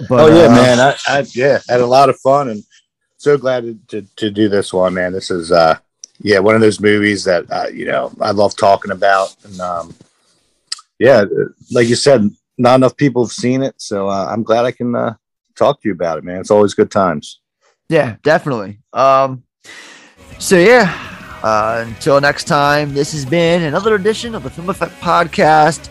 But,
oh yeah,
uh,
man. I, I yeah had a lot of fun and so glad to, to, to do this one, man. This is uh yeah one of those movies that uh, you know I love talking about and um yeah like you said not enough people have seen it so uh, I'm glad I can uh, talk to you about it, man. It's always good times.
Yeah, definitely. Um, so yeah, uh, until next time, this has been another edition of the Film Effect Podcast.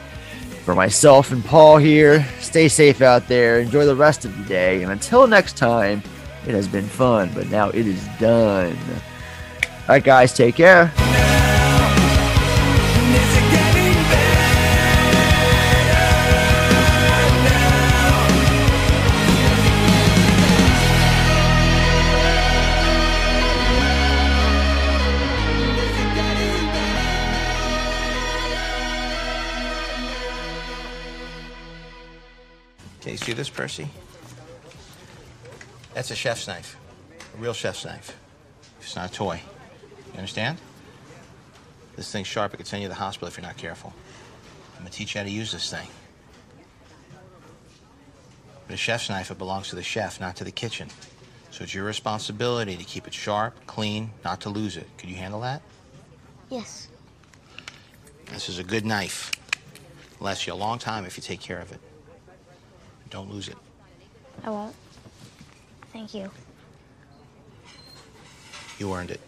For myself and Paul here, stay safe out there. Enjoy the rest of the day. And until next time, it has been fun, but now it is done. All right, guys, take care.
You see this, Percy? That's a chef's knife, a real chef's knife. It's not a toy. You understand? This thing's sharp. It could send you to the hospital if you're not careful. I'm gonna teach you how to use this thing. But a chef's knife, it belongs to the chef, not to the kitchen. So it's your responsibility to keep it sharp, clean, not to lose it. Could you handle that?
Yes.
This is a good knife. Lasts you a long time if you take care of it. Don't lose it.
I won't. Thank you.
You earned it.